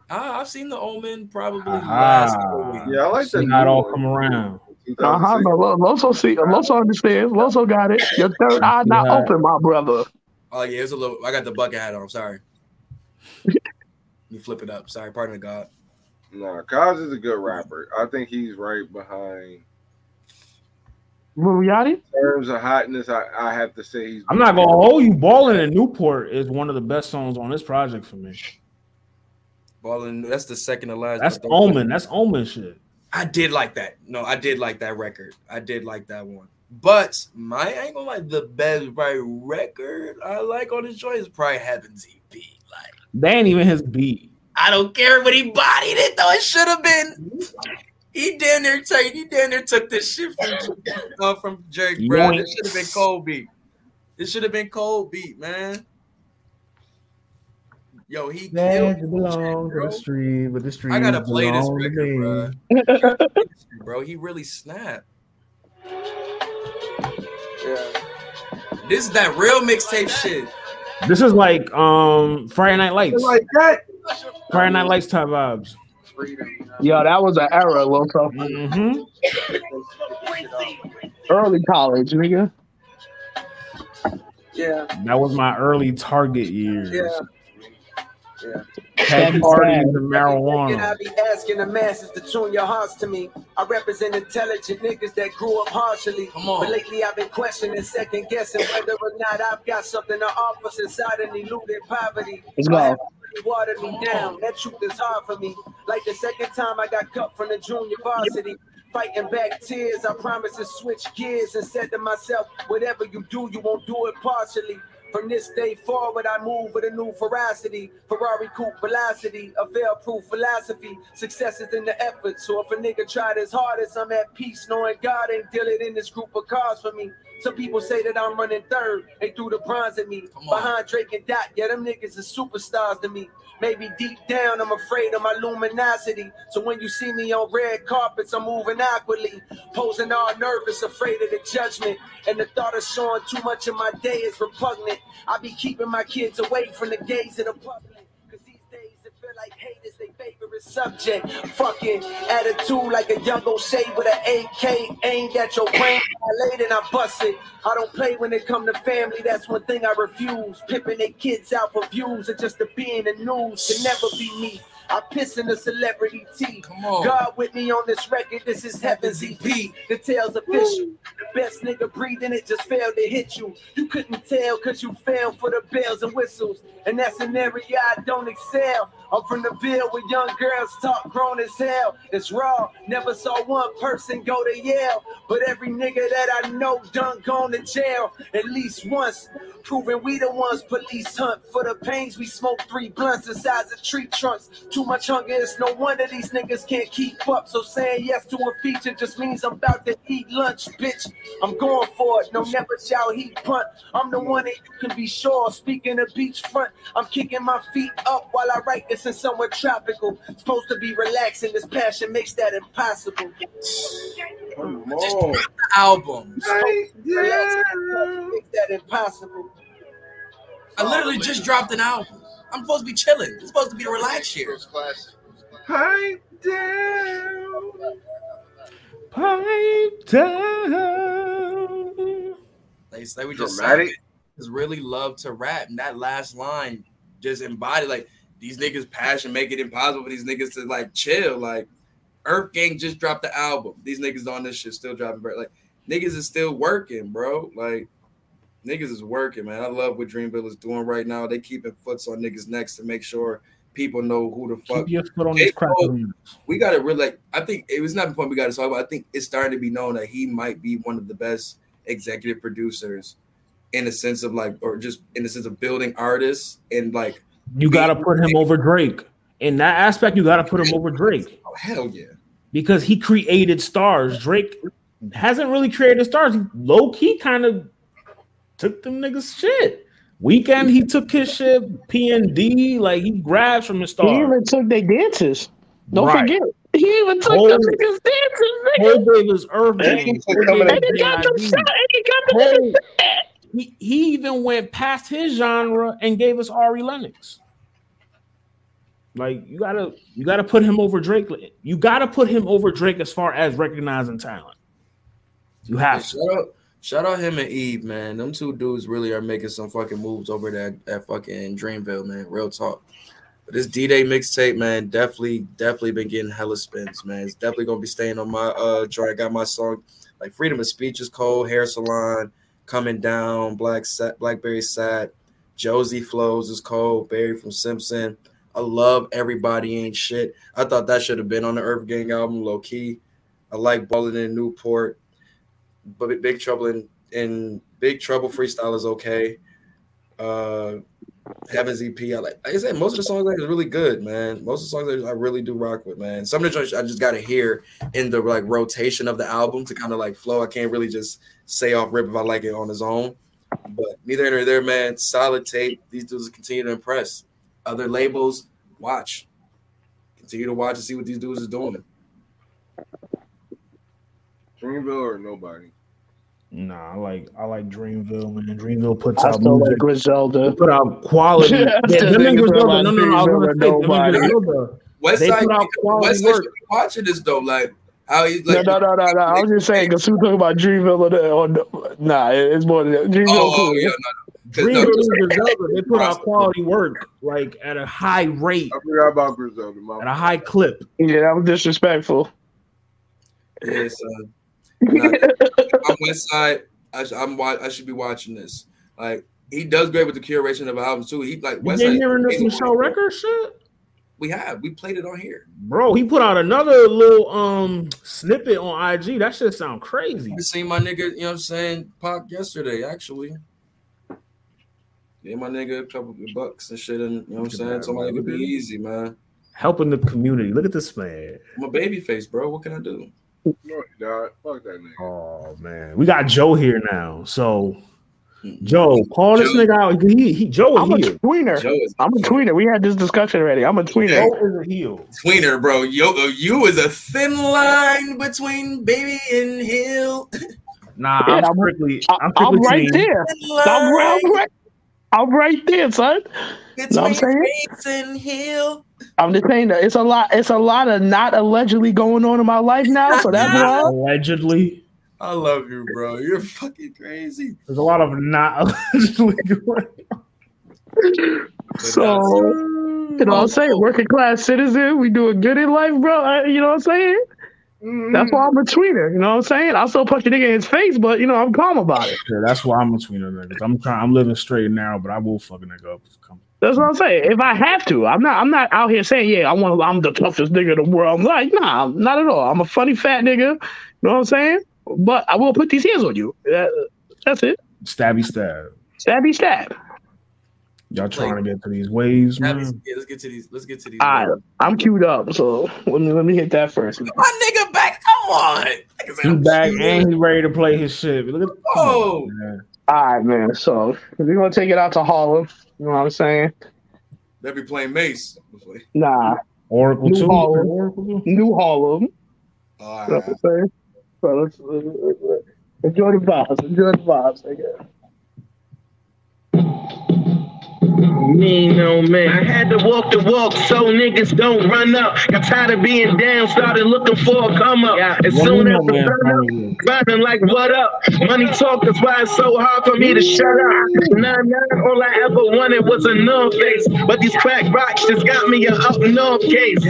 Ah, I've seen the Omen probably Ah, last week. Yeah, I like that. Not all come around. Uh huh. 2006. No, Lo- Loso see, Loso understands. Loso got it. Your third eye not Yeah. open, my brother. Oh yeah, it's a little. I got the bucket hat on. Sorry. Let me flip it up. Sorry, pardon the God. Nah, Cozz is a good rapper. I think he's right behind. Lil Yachty. In terms of hotness, I, I have to say he's. I'm not gonna hold you. Ballin' in Newport is one of the best songs on this project for me. Ballin, that's the second to last. That's but don't- Omen. That's Omen shit. I did like that. No, I did like that record. I did like that one. But my I ain't gonna like the best right record I like on this joint is probably Heaven's EP. Like That ain't even his beat. I don't care but he bodied it though. It should have been. He damn near take. He damn near took this shit from uh, from Jake Brown. It should have been cold beat. It should have been cold beat, man. Yo, he killed this shit, bro. street, but the street. I gotta play this record, bro. bro. He really snapped. Yeah. This is that real mixtape shit. This is like um Friday Night Lights. like that. Friday Night Lights type vibes. Yo, that was an era, Loso. Mm-hmm. Early college, nigga. Yeah, That was my early Target years. yeah. Had Sad. parties and And marijuana. I be asking the masses to tune your hearts to me. I represent intelligent niggas that grew up partially. Come on. But lately I've been questioning, second guessing whether or not I've got something to offer since I done eluded poverty. Let's go. I have really watered me down. That truth is hard for me. Like the second time I got cut from the junior varsity. Fighting back tears, I promise to switch gears and said to myself, whatever you do, you won't do it partially. From this day forward, I move with a new ferocity. Ferrari coupe velocity, a fail-proof philosophy. Success is in the effort. So if a nigga tried his hardest, I'm at peace, knowing God ain't dealing in this group of cars for me. Some people say that I'm running third. They threw the bronze at me. Behind Drake and Dot, yeah, them niggas are superstars to me. Maybe deep down, I'm afraid of my luminosity. So when you see me on red carpets, I'm moving awkwardly, posing all nervous, afraid of the judgment. And the thought of showing too much of my day is repugnant. I be keeping my kids away from the gaze of the public. Subject. Fucking attitude like a young O'Shea with an AK aimed at your brain. I laid and I bust it. I don't play when it come to family. That's one thing I refuse. Pimping their kids out for views and just to be in the news can never be me. I piss in the celebrity tea. Come on. God with me on this record. This is Heaven's EP. The tale's official. The best nigga breathing it just failed to hit you. You couldn't tell cause you fell for the bells and whistles. And that's an area I don't excel. I'm from the Ville where young girls talk grown as hell. It's raw. Never saw one person go to Yale. But every nigga that I know done gone to jail at least once. Proving we the ones police hunt for the pains we smoke three blunts the size of tree trunks. Too much hunger, it's no wonder these niggas can't keep up. So saying yes to a feature just means I'm about to eat lunch, bitch. I'm going for it. No, never shall he punt. I'm the one that you can be sure. Speaking of beachfront, I'm kicking my feet up while I write this in somewhere tropical. Supposed to be relaxing. This passion makes that impossible. Come Just on. drop the album. Hey, yeah. Makes that impossible. I literally just dropped an album. I'm supposed to be chilling. It's supposed to be a relax year. Pipe down. Pipe down. Like, like we just Dramatic. said, niggas really love to rap, and that last line just embodied like these niggas' passion make it impossible for these niggas to like chill. Like Earth Gang just dropped the album. These niggas on this shit still dropping, bro. Like niggas is still working, bro. Like niggas is working, man. I love what Dreamville is doing right now. They keeping foots on niggas' necks to make sure people know who the fuck Keep your foot on J. this. Cole- we got to really like. I think it was not the point we got to talk about. I think it's starting to be known that he might be one of the best executive producers in the sense of like, or just in the sense of building artists and like, You got to put him over Drake. In that aspect, you got to put him over Drake oh hell yeah, because he created stars. Drake hasn't really created stars. He low key kind of took them niggas shit. Weeknd, he took his shit. P and D, like he grabs from his He even took their dances. Don't Right. forget. He even took Oh. them niggas dances, nigga. Cole Davis, Earth And he Gang, took Cole coming Davis, And he got them shot. And he got them Cole- niggas shot. he, he even went past his genre and gave us Ari Lennox. Like you gotta you gotta put him over Drake. You gotta put him over Drake as far as recognizing talent. You have to. Shout out, him and Eve, man. Them two dudes really are making some fucking moves over that that fucking Dreamville, man. Real talk. But this D Day mixtape, man, definitely, definitely been getting hella spins, man. It's definitely gonna be staying on my uh joint. I got my song like Freedom of Speech is cold, Hair Salon, Coming Down, Black Sat, Blackberry Sap, Josie Flows is cold, Barry from Simpson. I love Everybody Ain't Shit. I thought that should have been on the Earth Gang album, low key. I like Ballin' in Newport, but Big Trouble in, in Big Trouble freestyle is okay. Uh Heaven's EP, I like. Like I said, most of the songs like is really good, man. Most of the songs I really do rock with, man. Some of the joints I just gotta hear in the like rotation of the album to kind of like flow. I can't really just say off rip if I like it on its own. But neither here nor there, man. Solid tape. These dudes continue to impress. Other labels, watch. Continue to watch and see what these dudes is doing. Dreamville or nobody. Nah, I like I like Dreamville, man. Dreamville puts I out still music. like Griselda. They put out quality. I yeah, still them think and it's Griselda. No, no, no. I was gonna say them and nobody. Griselda. West They Side, put out quality West Side should work. be watching this though. Like how he's like, no, no, no, no. I was just saying because who talking about Dreamville or, the, or nah, it's more than that. Dreamville. oh, cool. oh yeah, no, no. 'Cause Dreamville no, and Griselda. They put out quality work like at a high rate, I forgot about Griselda. My at a high clip. Yeah, that was disrespectful. Yeah, son. Nah, I'm West Side. I, sh- I'm wa- I should be watching this. Like he does great with the curation of albums too. He like You West been Side. hearing this Michelle Record shit? We have. We played it on here. Bro, he put out another little um snippet on IG. That shit sound crazy. I seen my nigga, you know what I'm saying, Pac yesterday, actually. Yeah, my nigga a couple of bucks and shit, and you know what I'm saying? Somebody could be easy, man. Helping the community. Look at this man. I'm a baby face, bro. What can I do? No, he. Fuck that nigga. Oh man, we got Joe here now. So, Joe, call this nigga out. He, he Joe I'm a is here. tweener. Joe is I'm a tweener. We had this discussion already. I'm a tweener. Joe is a heel. tweener, bro. Yo, uh, you is a thin line between baby and hill. Nah, Yeah, I'm I'm- strictly. I, I'm, I'm right there. I'm, right- I'm right. I'm right there, son. between know what I'm saying? And hill. I'm just saying that it's a lot. It's a lot of not allegedly going on in my life now. So that's why. Allegedly, I love you, bro. You're fucking crazy. there's a lot of not allegedly. going on. So you know what I'm saying? Working class citizen. We doing good in life, bro. You know what I'm saying? That's why I'm a tweener. You know what I'm saying? I'll still punch a nigga in his face, but you know I'm calm about it. Yeah, that's why I'm a the niggas. I'm trying. I'm living straight and narrow, but I will fuck a nigga up. Come. That's what I'm saying. If I have to, I'm not. I'm not out here saying, yeah, I want. I'm the toughest nigga in the world. I'm like, nah, not at all. I'm a funny fat nigga. You know what I'm saying? But I will put these hands on you. That- that's it. Stabby stab. Stabby stab. Y'all trying to get to these waves, Yeah, let's get to these. Let's get to these. All right, I'm queued up, so let me let me hit that first. My nigga back. Come on. Niggas He ain't- back and he ready to play his shit. Look at Oh, man. All right, man. So we're gonna take it out to Harlem. You know what I'm saying? they be playing Mace. Nah, Oracle New too. Harlem. Oracle. New Harlem. All You know right. what I'm saying? So let's, uh, enjoy the vibes. Enjoy the vibes, nigga. Me no man. I had to walk the walk so niggas don't run up. Got tired of being down, started looking for a come up. As soon as know, the man, sun up, you? Like what up? Money talk, that's why it's so hard for me to shut up. Nine nine, all I ever wanted was a north face. But these crack rocks just got me a up north case.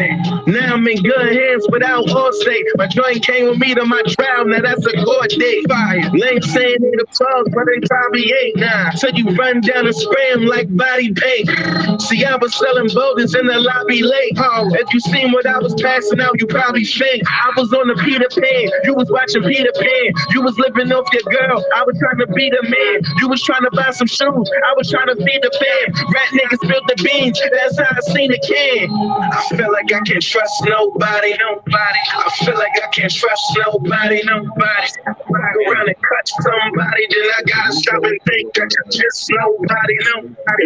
Now I'm in good hands without all state. My joint came with me to my trial, now that's a court date. Fire. Lame saying they the plug, but they probably ain't. Nah. So you run down and spray 'em like See, I was selling boulders in the lobby late. Oh, if you seen what I was passing out, you probably think I was on the Peter Pan. You was watching Peter Pan. You was living off your girl. I was trying to be the man. You was trying to buy some shoes. I was trying to feed the fam. Rat niggas spilled the beans. That's how I seen it can. I feel like I can't trust nobody, nobody. I feel like I can't trust nobody, nobody. I go around and cut somebody, then I gotta stop and think that you're just nobody, nobody,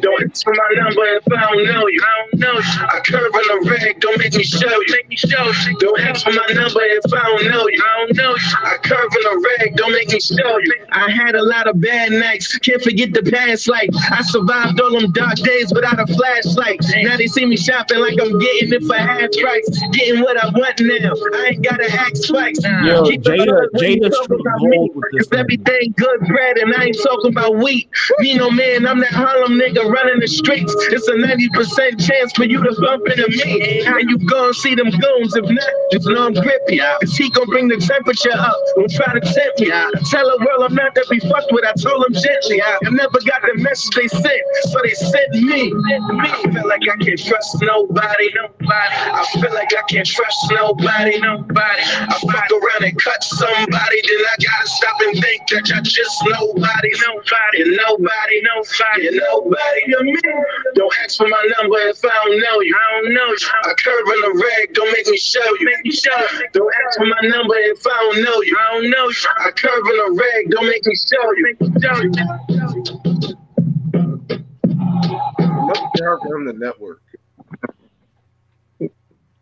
Don't answer my number if I don't know you. I don't know you. I curve on the rag, don't make me show you. Make me show you. Don't answer my number if I don't know you. I don't know you. I curve on the rag, don't make me show you. I had a lot of bad nights, can't forget the past life. I survived all them dark days without a flashlight. Now they see me shopping like I'm getting it for half price. Getting what I want now. I ain't gotta ask twice. Yo, Keep it Jada- up when Jada talk Street about gold me. with this Cause everything good bread and I ain't talking about wheat. You know, man, I'm that Harlem nigga running the streets. It's a 90% chance for you to bump into me. And you gon' see them goons. If not, just know I'm grippy. Cause he gon' bring the temperature up. Don't try to tempt me. Tell the world I'm not to be fucked with. I told them gently. I never got the message they sent, so they sent me. me. I feel like I can't trust nobody, nobody. I feel like I can't trust nobody, nobody. I fuck around and cut somebody, then I gotta stop and think that you're just nobody, nobody, nobody, nobody, nobody to me. Don't ask for my number if I don't know you. I don't know you. I curve in the rag, don't make me show you. Make me show you. Don't ask for my number if I don't know you. I don't know you. I curve in the rag, don't make me show you. Make me show you. It must be hard for him to network.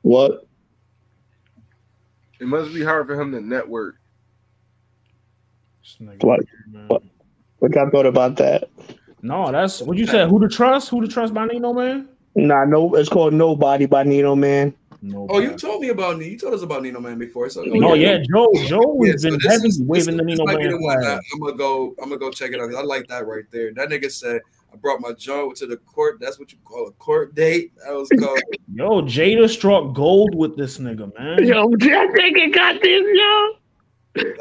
What? It must be hard for him to network. What? What? What y'all thought about that? No, that's what you said. Who to trust? Who to trust by Nino Man? Nah, no, it's called Nobody by Nino Man. No. Oh, you told me about Nino. You told us about Nino Man before. So No, oh, yeah, Joe. Joe Yeah, has so been this heavy is- this waving the is- Nino this be Man the one I'm gonna go. I'm gonna go check it out. I like that right there. That nigga said I brought my joint to the court. That's what you call a court date. That was called. Yo, Jada struck gold with this nigga, man. Yo, that nigga got this, yo.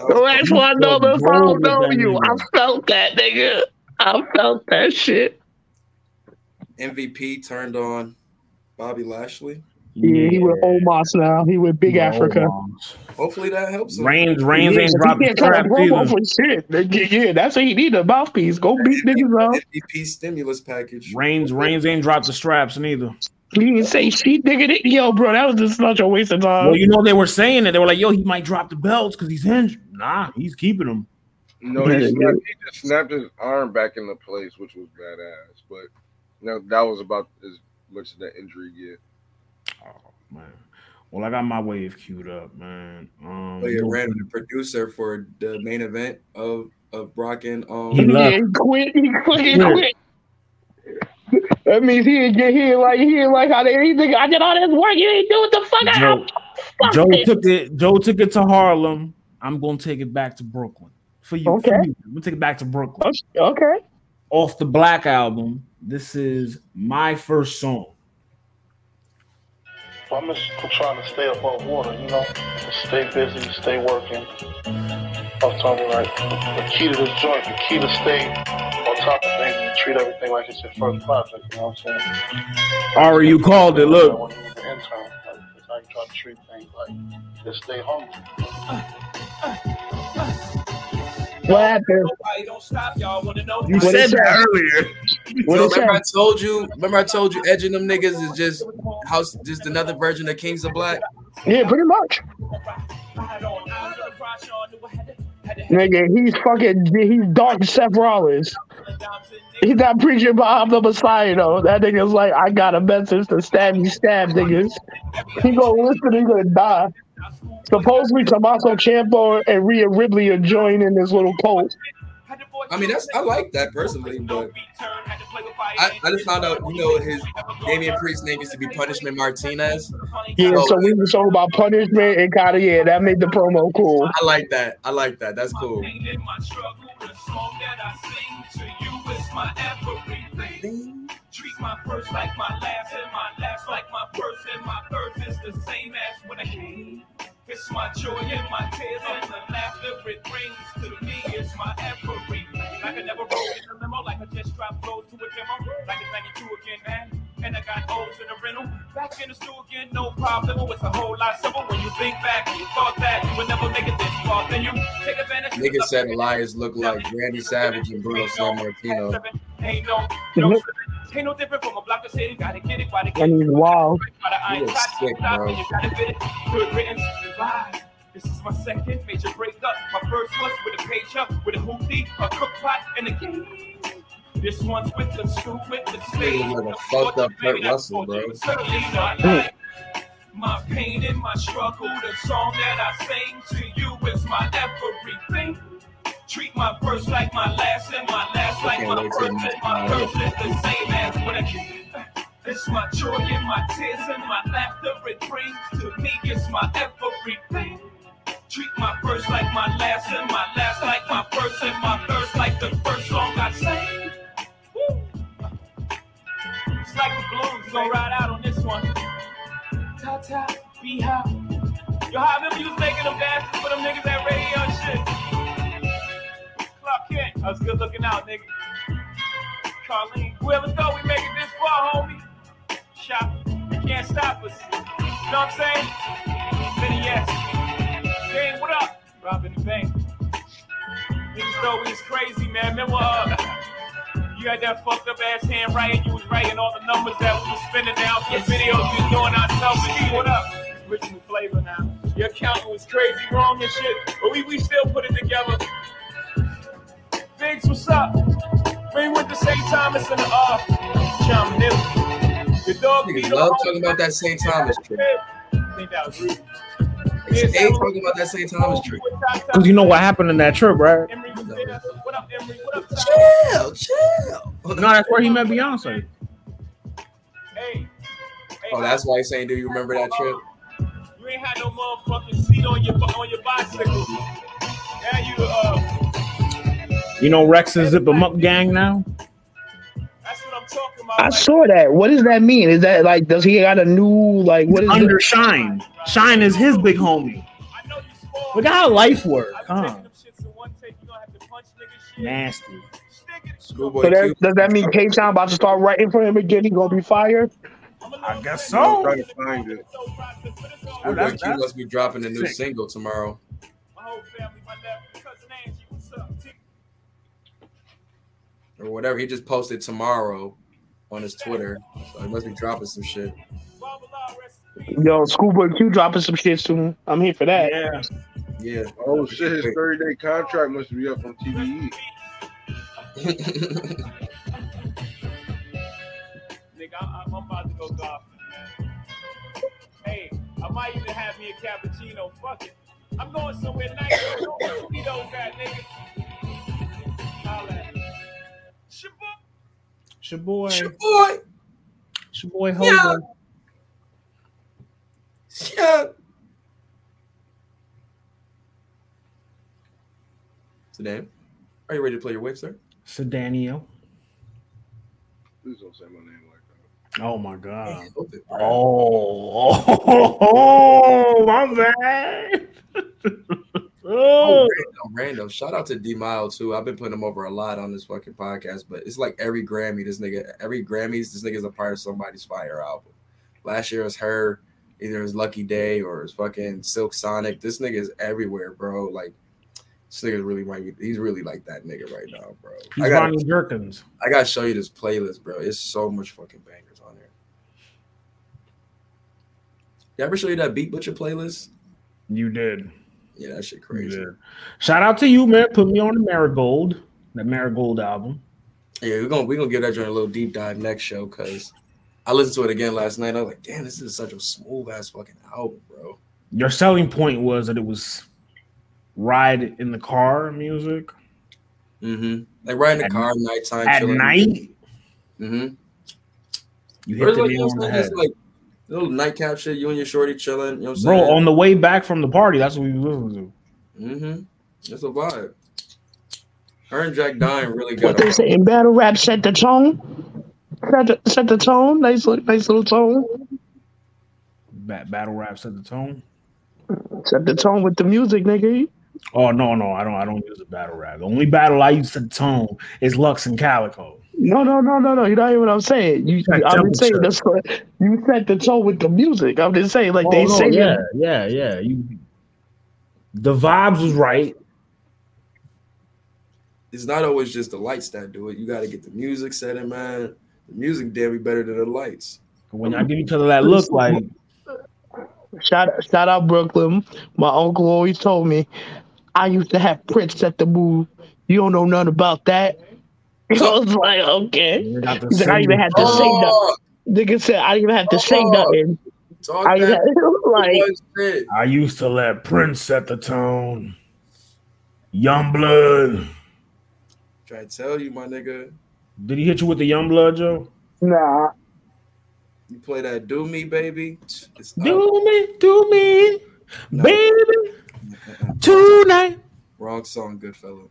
Don't ask for a number if I don't know you. I felt that, nigga. I felt that shit. MVP turned on Bobby Lashley. Yeah, he with Omos now. He with Big Africa. Hopefully that helps him. Reigns, Reigns Yeah, ain't he dropped the can't cut a strap promo either. for shit. Yeah, that's what he need a mouthpiece. Go beat niggas up. MVP stimulus package. Reigns, Reigns ain't dropped the straps neither. He didn't say shit, nigga. Yo, bro, that was just such a waste of time. Well, you know they were saying that they were like, "Yo, he might drop the belts because he's injured." Nah, he's keeping them. No, he, snapped, he just snapped his arm back into place, which was badass. But you know, that was about as much as that injury get. Man. Well, I got my wave queued up, man. Um, Oh yeah, random the producer for the main event of of Brock and um. He left. he quit. He fucking Yeah. quit. That means he ain't get here like he ain't like how they he think I did all this work. You ain't do what the fuck Joe, out. Fuck Joe this. took it. Joe took it to Harlem. I'm gonna take it back to Brooklyn for you. Okay. For you. I'm gonna take it back to Brooklyn. Okay. Off the Black album. This is my first song. I'm just trying to stay above water, you know, stay busy, stay working. I was telling you, like, the key to this joint, the key to stay on top of things and treat everything like it's your first project, you know what I'm saying? Ari, you called it. Look. When you was intern, like, that's how you try to treat things, like, just stay hungry. What happened? Nobody don't stop, y'all wanna know. You What said that say? earlier. What Yo, it remember I told you? Remember I told you, edging them niggas is just house, just another version of Kings of Black. Yeah, pretty much. Nigga, he's fucking he's dark Seth Rollins. He's not preaching about I'm the Messiah though. That nigga's like, I got a message to stab you, stab niggas. He gonna listen, he gonna die. Supposedly Tommaso Ciampa and Rhea Ripley are joining this little cult. I mean, that's I like that personally, but I, I just found out, you know, his Damian Priest's name used to be Punishment Martinez. Yeah, So, so we were talking about punishment and kind of yeah, that made the promo cool. I like that. I like that. That's cool. My first like my last, and my last like my first, and my first is the same as when I came. It's my joy and my tears and the laughter it brings to me. It's my everything. Like I never rode in a limo, like I just dropped flows to a demo, like it's 92 again, man. And I got O's in the rental. Back in the stool again, no problem. Oh, it's a whole lot simple when you think back. You thought that you would never make it this far. Then you take advantage. Niggas said Elias looked like Randy Savage and Bruno Sammartino. Ain't no, no, ain't no different from a block of city. Gotta get it, gotta get And it. he's wild. You look sick, bro. You gotta get it. Good riddance. Goodbye. This is my second major breakup. My first was with a page up, with a hoopty, a cook pot, and a game. This one's with the scoop, with the stage. Nigga look like a fucked up Kurt Russell, bro. Certainly not hmm. like my pain and my struggle. The song that I sing to you is my everything. Treat my first like my last, and my last like my first, my first is the same as when I it's my joy and my tears and my laughter it brings to me. It's my everything. Treat my first like my last and my last like my first and my first like the first song I sang. Woo. It's like the balloons go right out on this one. Ta ta, be high. Yo, how I remember you was making them dances for them niggas at radio and shit. I was good looking out, nigga. Carlene, whoever thought we make it this far, homie. Shop, you can't stop us. You know what I'm saying? Many yes. Gang, what up? Robbing the bank. Niggas thought we was crazy, man. Remember, uh, you had that fucked up ass hand handwriting. You was writing all the numbers that we was spinning down for the videos we was doing ourselves. And what up? Original flavor now. Your accountant was crazy wrong and shit, but we, we still put it together. Biggs, what's up? We went to St. Thomas in the uh, Chum New. Your dog Niggas beat love talking about that St. Thomas trip. I think that was rude. They they talking about that St. Thomas trip. Because you know what happened in that trip, right? Emery. What up, Emery? What up, Chill, chill. No, that's where he met Beyonce. Hey, Oh, that's why he's saying, do you remember that trip? you ain't had no motherfucking seat on your on your bicycle. Now you uh, You know Rex is Zip 'em Up gang now? that's what I'm talking about. I saw that. What does that mean? Is that like does he got a new like what is Under it? Shine. Shine is his big homie. Look at how life work, huh? Nasty. Schoolboy So that, does that mean K Town about to start writing for him again? He gonna be fired? I guess I'm so. trying to find it. Schoolboy That's- Q must be dropping a new sick. single tomorrow. My whole family, my Or whatever. He just posted tomorrow on his Twitter. So he must be dropping some shit. Babala, rest in peace. Yo, Schoolboy Q dropping some shit soon. I'm here for that. Yeah. Yeah. Oh shit, his 30 day contract must be up from E. TDE. Nigga, I, I'm about to go golfing, man. Hey, I might even have me a cappuccino. Fuck it. I'm going somewhere nice. I'm going to Speedo's at, nigga. It's your boy. It's your boy. It's your boy Yeah. Yeah. Sedan, are you ready to play your wave, sir? Sedanio. Please don't say my name like that. Oh my god. Hey, hold it, bro. Oh, oh, oh, my bad. Oh, oh. random, random. Shout out to D'Mile too. I've been putting him over a lot on this fucking podcast, but it's like every Grammy, this nigga, every Grammys, this nigga's a part of somebody's fire album. Last year was her, either his Lucky Daye or his fucking Silk Sonic. This nigga is everywhere, bro. Like This nigga really might be. He's really like that nigga right now, bro. He's I gotta, Ronnie Jerkins. I gotta show you this playlist, bro. It's so much fucking bangers on there. Did I ever show you that Beat Butcher playlist? You did. Yeah, that shit crazy. did. Shout out to you, man. Put me on the Marigold, the Marigold album. Yeah, we're gonna we're gonna give that joint a little deep dive next show because I listened to it again last night. I was like, damn, this is such a smooth ass fucking album, bro. Your selling point was that it was ride in the car music Mm-hmm. Like right in the At- car, nighttime, at chilling. night. Mm-hmm. You hit the like, nail on the head, like little nightcap shit. You and your shorty chilling. You know what I'm bro. saying? On the way back from the party, that's what we listened to. Mm-hmm. That's a vibe. Her and Jack Dine really What they say in battle rap set the tone. Set the, set the tone. Nice, nice little tone. Ba- battle rap set the tone. Set the tone with the music, nigga. Oh no, no, I don't. I don't use a battle rap. The only battle I use to the tone is Lux and Calicoe. No, no, no, no, no. You don't hear what I'm saying. You, Set I'm just saying that's what you set the tone with the music. I'm just saying, like Oh, they no, say, yeah, yeah, yeah. You, the vibes was right. It's not always just the lights that do it. You got to get the music set in, man. The music dare be better than the lights. When y'all give each other that look, like Shout shout out Brooklyn. My uncle always told me I used to have Prince at the move. You don't know nothing about that. I was like, okay. you got He's like, I didn't even have to say nothing. Nigga said I didn't even have to say nothing. talk I that like. I used to let Prince set the tone. Young blood. Try to tell you, my nigga. Did he hit you with the young blood, Joe? nah. You play that "Do Me, Baby." It's not- Do me, do me, No. baby, tonight. Wrong song, good fellow.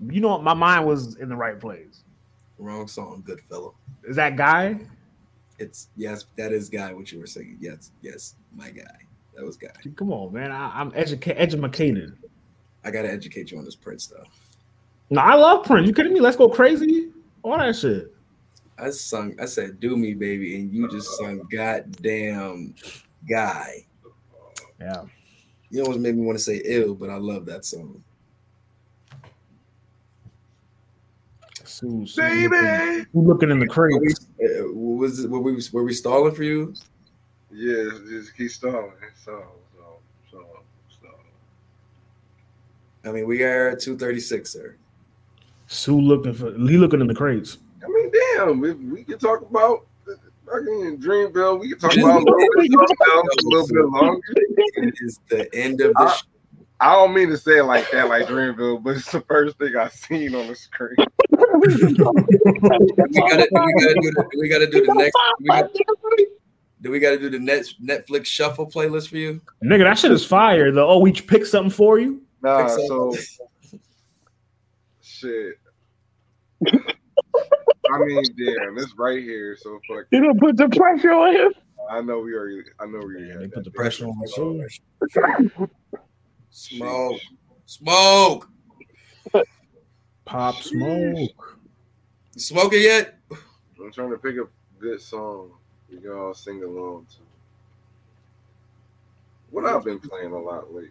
You know, what? my mind was in the right place. Wrong song, good fellow. Is that guy? It's yes, that is guy. What you were saying? Yes, yes, my guy. That was guy. Come on, man. I, I'm educa- educated. I gotta educate you on this Prince though. No, I love Prince. You kidding me? Let's go crazy. All that shit. I sung. I said "Do Me, Baby," and you just sung "Goddamn Guy." Yeah. You almost made me want to say "ill," but I love that song. Sue, Sue Baby. Looking, looking in the Were we, crates. uh, was it, were we were we stalling for you? Yeah, just keep stalling. So, so, so, so. I mean, we are at two thirty six, sir. Sue looking for Lee looking in the crates. I mean, damn, if we can talk about fucking Dreamville, we could talk about a little bit, a little bit longer. It is the end of the. I- sh- I don't mean to say it like that, like Dreamville, but it's the first thing I seen on the screen. We gotta, we gotta do the, we gotta do the next. We got, do we gotta do the next Netflix shuffle playlist for you? Nigga, that shit is fire. The oh, we pick something for you. Nah, Pick so shit. I mean, damn, it's right here. So fuck. You gonna put the pressure on him? I know we already. I know we already. Yeah, they put the pressure on Sue. Smoke, smoke. Pop smoke. You smoking yet? I'm trying to pick a good song we can all sing along to. What I've been playing a lot lately.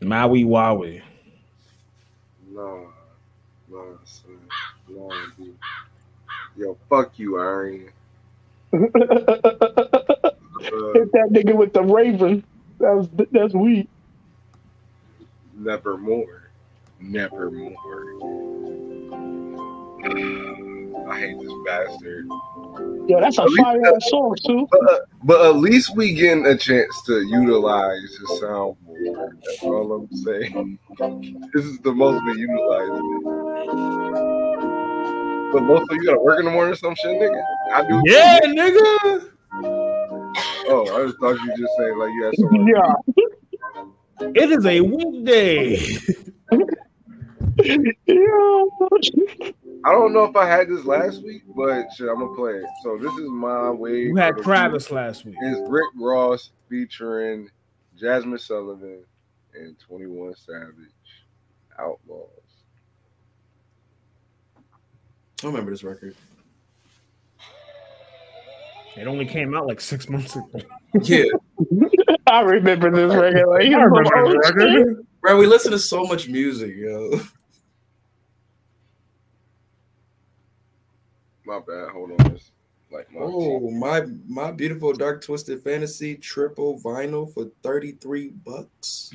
Maui Wowie. Nah, nah, son. Nah, dude. Yo, fuck you, Arian. Hit Uh, that nigga with the raven. That was that's weak. nevermore. Nevermore. I hate this bastard. Yo, that's a fire ass song too. But, uh, but at least we getting a chance to utilize his soundboard. That's all I'm saying. this is the most we utilize it. But Loso, you gotta work in the morning or some shit, nigga. I do. Yeah, nigga. Oh, I just thought you just saying like you had something. Yeah. It is a weekday. Yo. I don't know if I had this last week, but shit, I'm gonna play it. So this is my way. You had for the Travis last week. It's Rick Ross featuring Jazmine Sullivan and 21 Savage Outlawz. I remember this record. It only came out like six months ago. Yeah, I remember this record. Like, I remember this record. Bro, we listen to so much music, yo. My bad. Hold on. It's like my Oh, my my beautiful dark twisted fantasy triple vinyl for 33 bucks.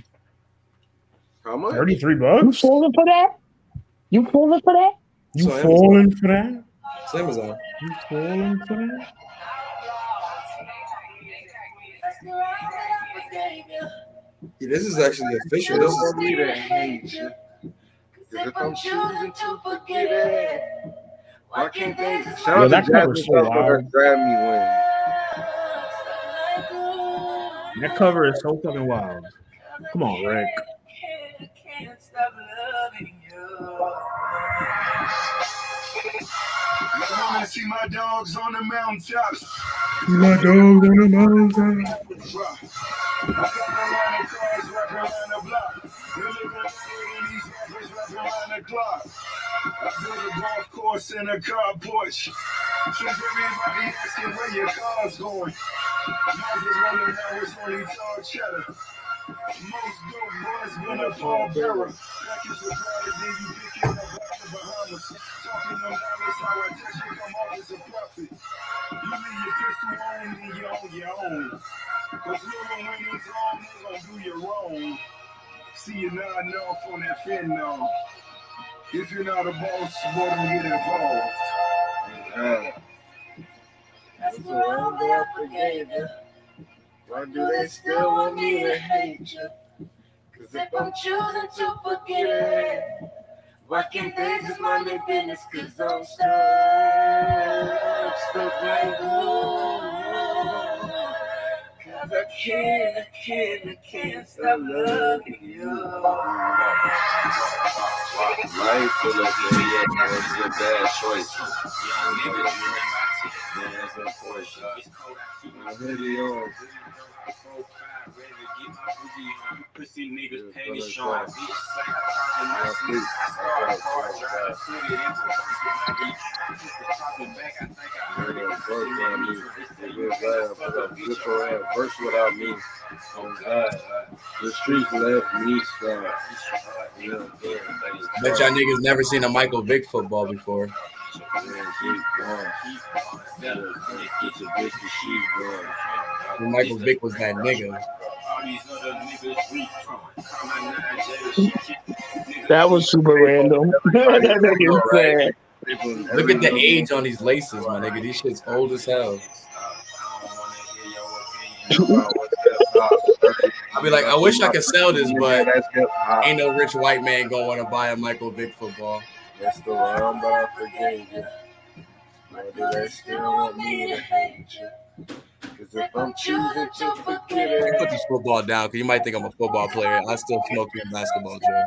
How much? 33 bucks. You falling for that? You falling for that? You So Amazon. falling for that? It's Amazon. You falling for that? Yeah, this is actually official. This don't is want me to hate you. 'Cause if I'm choosing to forget it, why can't they shout Yo, out that to cover's so for wild. That cover is so fucking wild. Come on, Rick. I wanna see my dogs on the mountaintops. My dog on the mountain. I got a cars wrapped around the block. You look better than these rappers wrapped around the clock. I built a golf course and a car porch. Since everybody asking where your car's going. Might as well now it's only tall cheddar. Most dope boys been a pallbearer. Package the product, then you pick it up out the Bahamas. Talking them dollars, how I touch it, come off as a profit. You leave your pistol on, then you on your own. Cause little when it's on, they gon' do you wrong. See you nodding off on that fentanyl. If you're not a boss, boy, don't get involved. Yeah. That's wrong, I forgave you. Why do they still want me to hate you? Cause if I'm choosing to forget it, why can't they just mind their business? Cause I'm stuck, stuck like glue. I can't, I can't, I can't stop loving you. Life full of yeah, it's a bad choice. Young niggas, it's unfortunate. I really on. Pussy niggas panty showing. Bitch, say I talk in my. I start hard trying to put it into verse with my beat. I put the chopping back, I think I heard it. Work on me. Real glad I put up good that verse without me. Oh, oh God, the streets left me scarred. Yeah, yeah, Bet y'all niggas never seen a Michael Vick football before. Yeah, keep going. Yeah, Get your bitch to sheep going. When Michael Vick was that nigga. All these other niggas weak. Call my nine jail shit. That was super random. that nigga said. Look at the age on these laces, my nigga. These shit's old as hell. I'll be like, I wish I could sell this, but ain't no rich white man gonna want to buy a Michael Vick football. That's the wrong, but I forgave you. Why do they still want me to hate you? Cause if I'm choosing to forget Put it, this football down because you might think I'm a football player. I still smoke in basketball, Joe.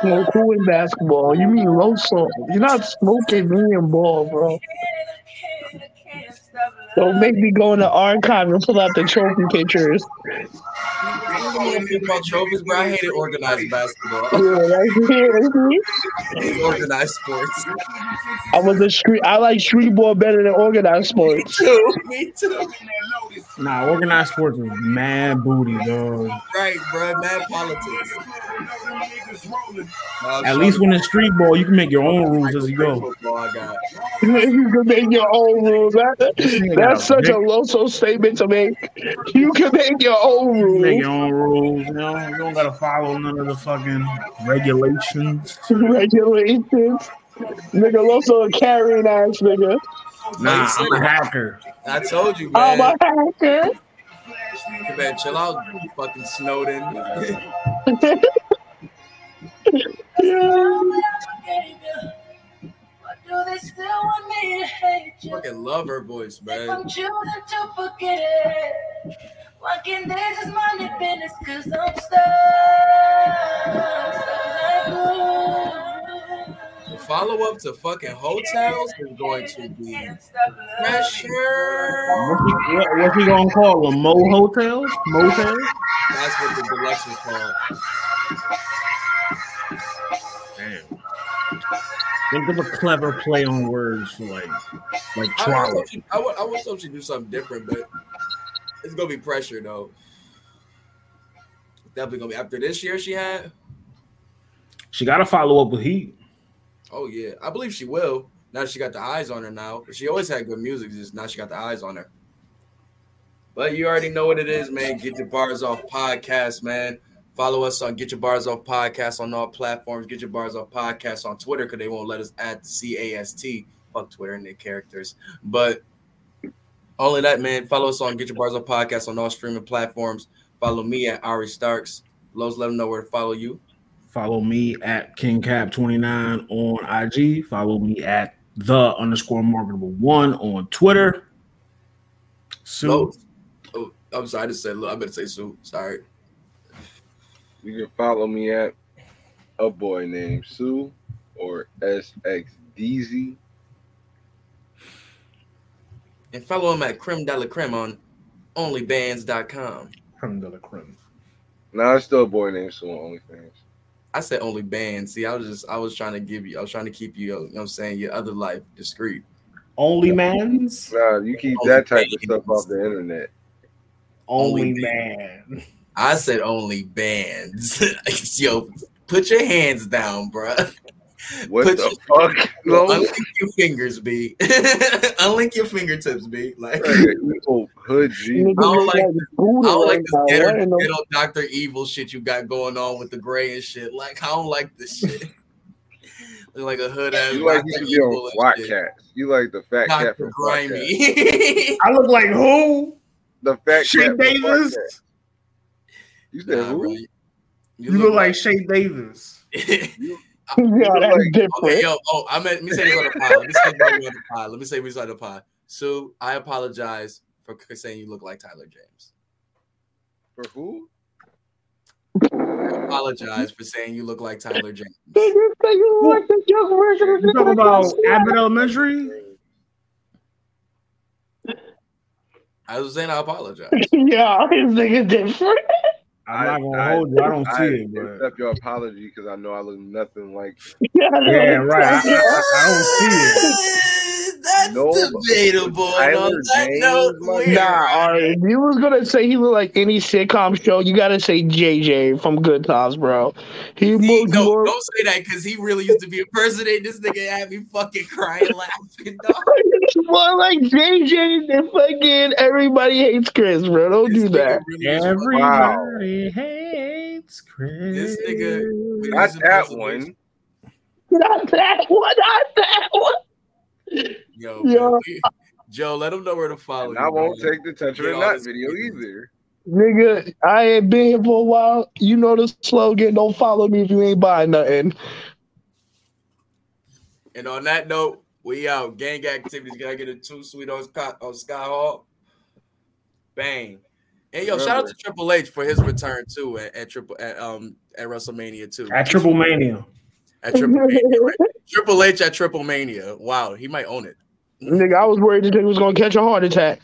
Smoke who in basketball? You mean low salt? You're not smoking me in ball, bro. Don't make me go in the archive and pull out the trophy pictures. Football trophies, bro. I hated organized basketball. Yeah, that's it. organized sports. I was a street. I like street ball better than organized sports. too. Me too. Nah, organized sports is mad booty, dog. Right, bro. Mad politics. At least when it's street ball, you can make your own rules as you go. Football I got. you can make your own rules. That- that's such a loso statement to make. You can make your own You rules. Make your own rules. You know, you don't gotta follow none of the fucking regulations. Regulations. Nigga, Loso a carrying ass nigga. Nah, I'm a hacker. I told you, I'm man. a hacker. You better chill out, fucking Snowden. What do they still want me to hate you? fucking love her voice, I'm man. choosing to forget it. Why can't they just mind their business? Cause I'm stuck. The follow up to fucking Heaux Tales is going to be pressure. What's he, what, what's gonna call them? Mo Heaux Tales? Motels? That's what the deluxe was called. Damn. Think of a clever play on words for like, like I trolley. was, I, was, I was hoping to do something different, but it's gonna be pressure though. Definitely gonna be after this year. She had. She got to follow up with Heat. Oh yeah, I believe she will. Now she got the eyes on her now. She always had good music, just now she got the eyes on her. But you already know what it is, man. Get your bars off podcast, man. Follow us on Get Your Bars Off Podcast on all platforms. Get Your Bars Off Podcast on Twitter because they won't let us add C A S T. Fuck Twitter and their characters. But only that, man. Follow us on Get Your Bars Off Podcast on all streaming platforms. Follow me at Ari Starks. Los, let them know where to follow you. Follow me at KingCap29 on IG. Follow me at the underscore marketable one on Twitter. Sue. Los. Oh, I'm sorry. I just said, look, I better say Sue. Sorry. You can follow me at a boy named Sue or SXDZ. And follow him at Creme de la Creme on onlybands.com. Creme de la creme. Nah, it's still a boy named Sue on OnlyFans. I said only bands. See, I was just I was trying to give you, I was trying to keep you, you know what I'm saying, your other life discreet. Only man's? Nah, you keep that type of stuff off the internet. Only man. I said only bands. Yo, put your hands down, bruh. What Put the your- fuck? Yo, No. unlink your fingers, B. unlink your fingertips, B. Like I Evil hood G. don't like, I don't like this ghetto, the- ghetto Doctor Evil shit you got going on with the gray and shit. Like I don't like this shit. Look like a hood ass. You like you Dr. should be on Evil and SWAT shit. Cats. You like the fat cat Dr. from SWAT Grimy. I look like who? The fat Shay cat from Davis? You said Nah, who? bro. You, look like Shay Davis. Yeah, that's like- different. Okay, yo, oh, I meant, let me say this on the pod. Let me say this on the pod. Let me say this on the pod. Sue, I apologize for saying you look like Tyler James. For who? I apologize for saying you look like Tyler James. Did you say you like the young version of You talking about Abbott Elementary? I was saying I apologize. Yeah, his nigga different. I'm not gonna hold you. I don't see it, but accept your apology because I know I look nothing like. Yeah, yeah, right. I, I, I don't see it. That's No, debatable. And Tyler on that note, Nah, Ari, if you was gonna say he looked like any sitcom show, you gotta say JJ from Good Times, bro. He See, no, more. don't say that because he really used to be a impersonating this nigga and had me fucking crying laughing. Dog. more like JJ than fucking everybody hates Chris, bro. Don't This do that. really was Everybody hates Chris. This nigga- with Not that one. Not that one. Not that one. Yo, Yeah. man, Joe, let them know where to follow And you. I won't man. take the touch of Get the all nut this video either. Nigga, I ain't been here for a while. You know the slogan. Don't follow me if you ain't buying nothing. And on that note, we out. Gang activities. Gotta get it too sweet on Sky, on Scott Hall. Bang. And yo, shout out to Triple H for his return too at, at Triple at um at WrestleMania too. At Triple Mania. At Triple Mania, right? Triple H at Triple Mania. Wow, he might own it. Nigga, I was worried that he was gonna catch a heart attack.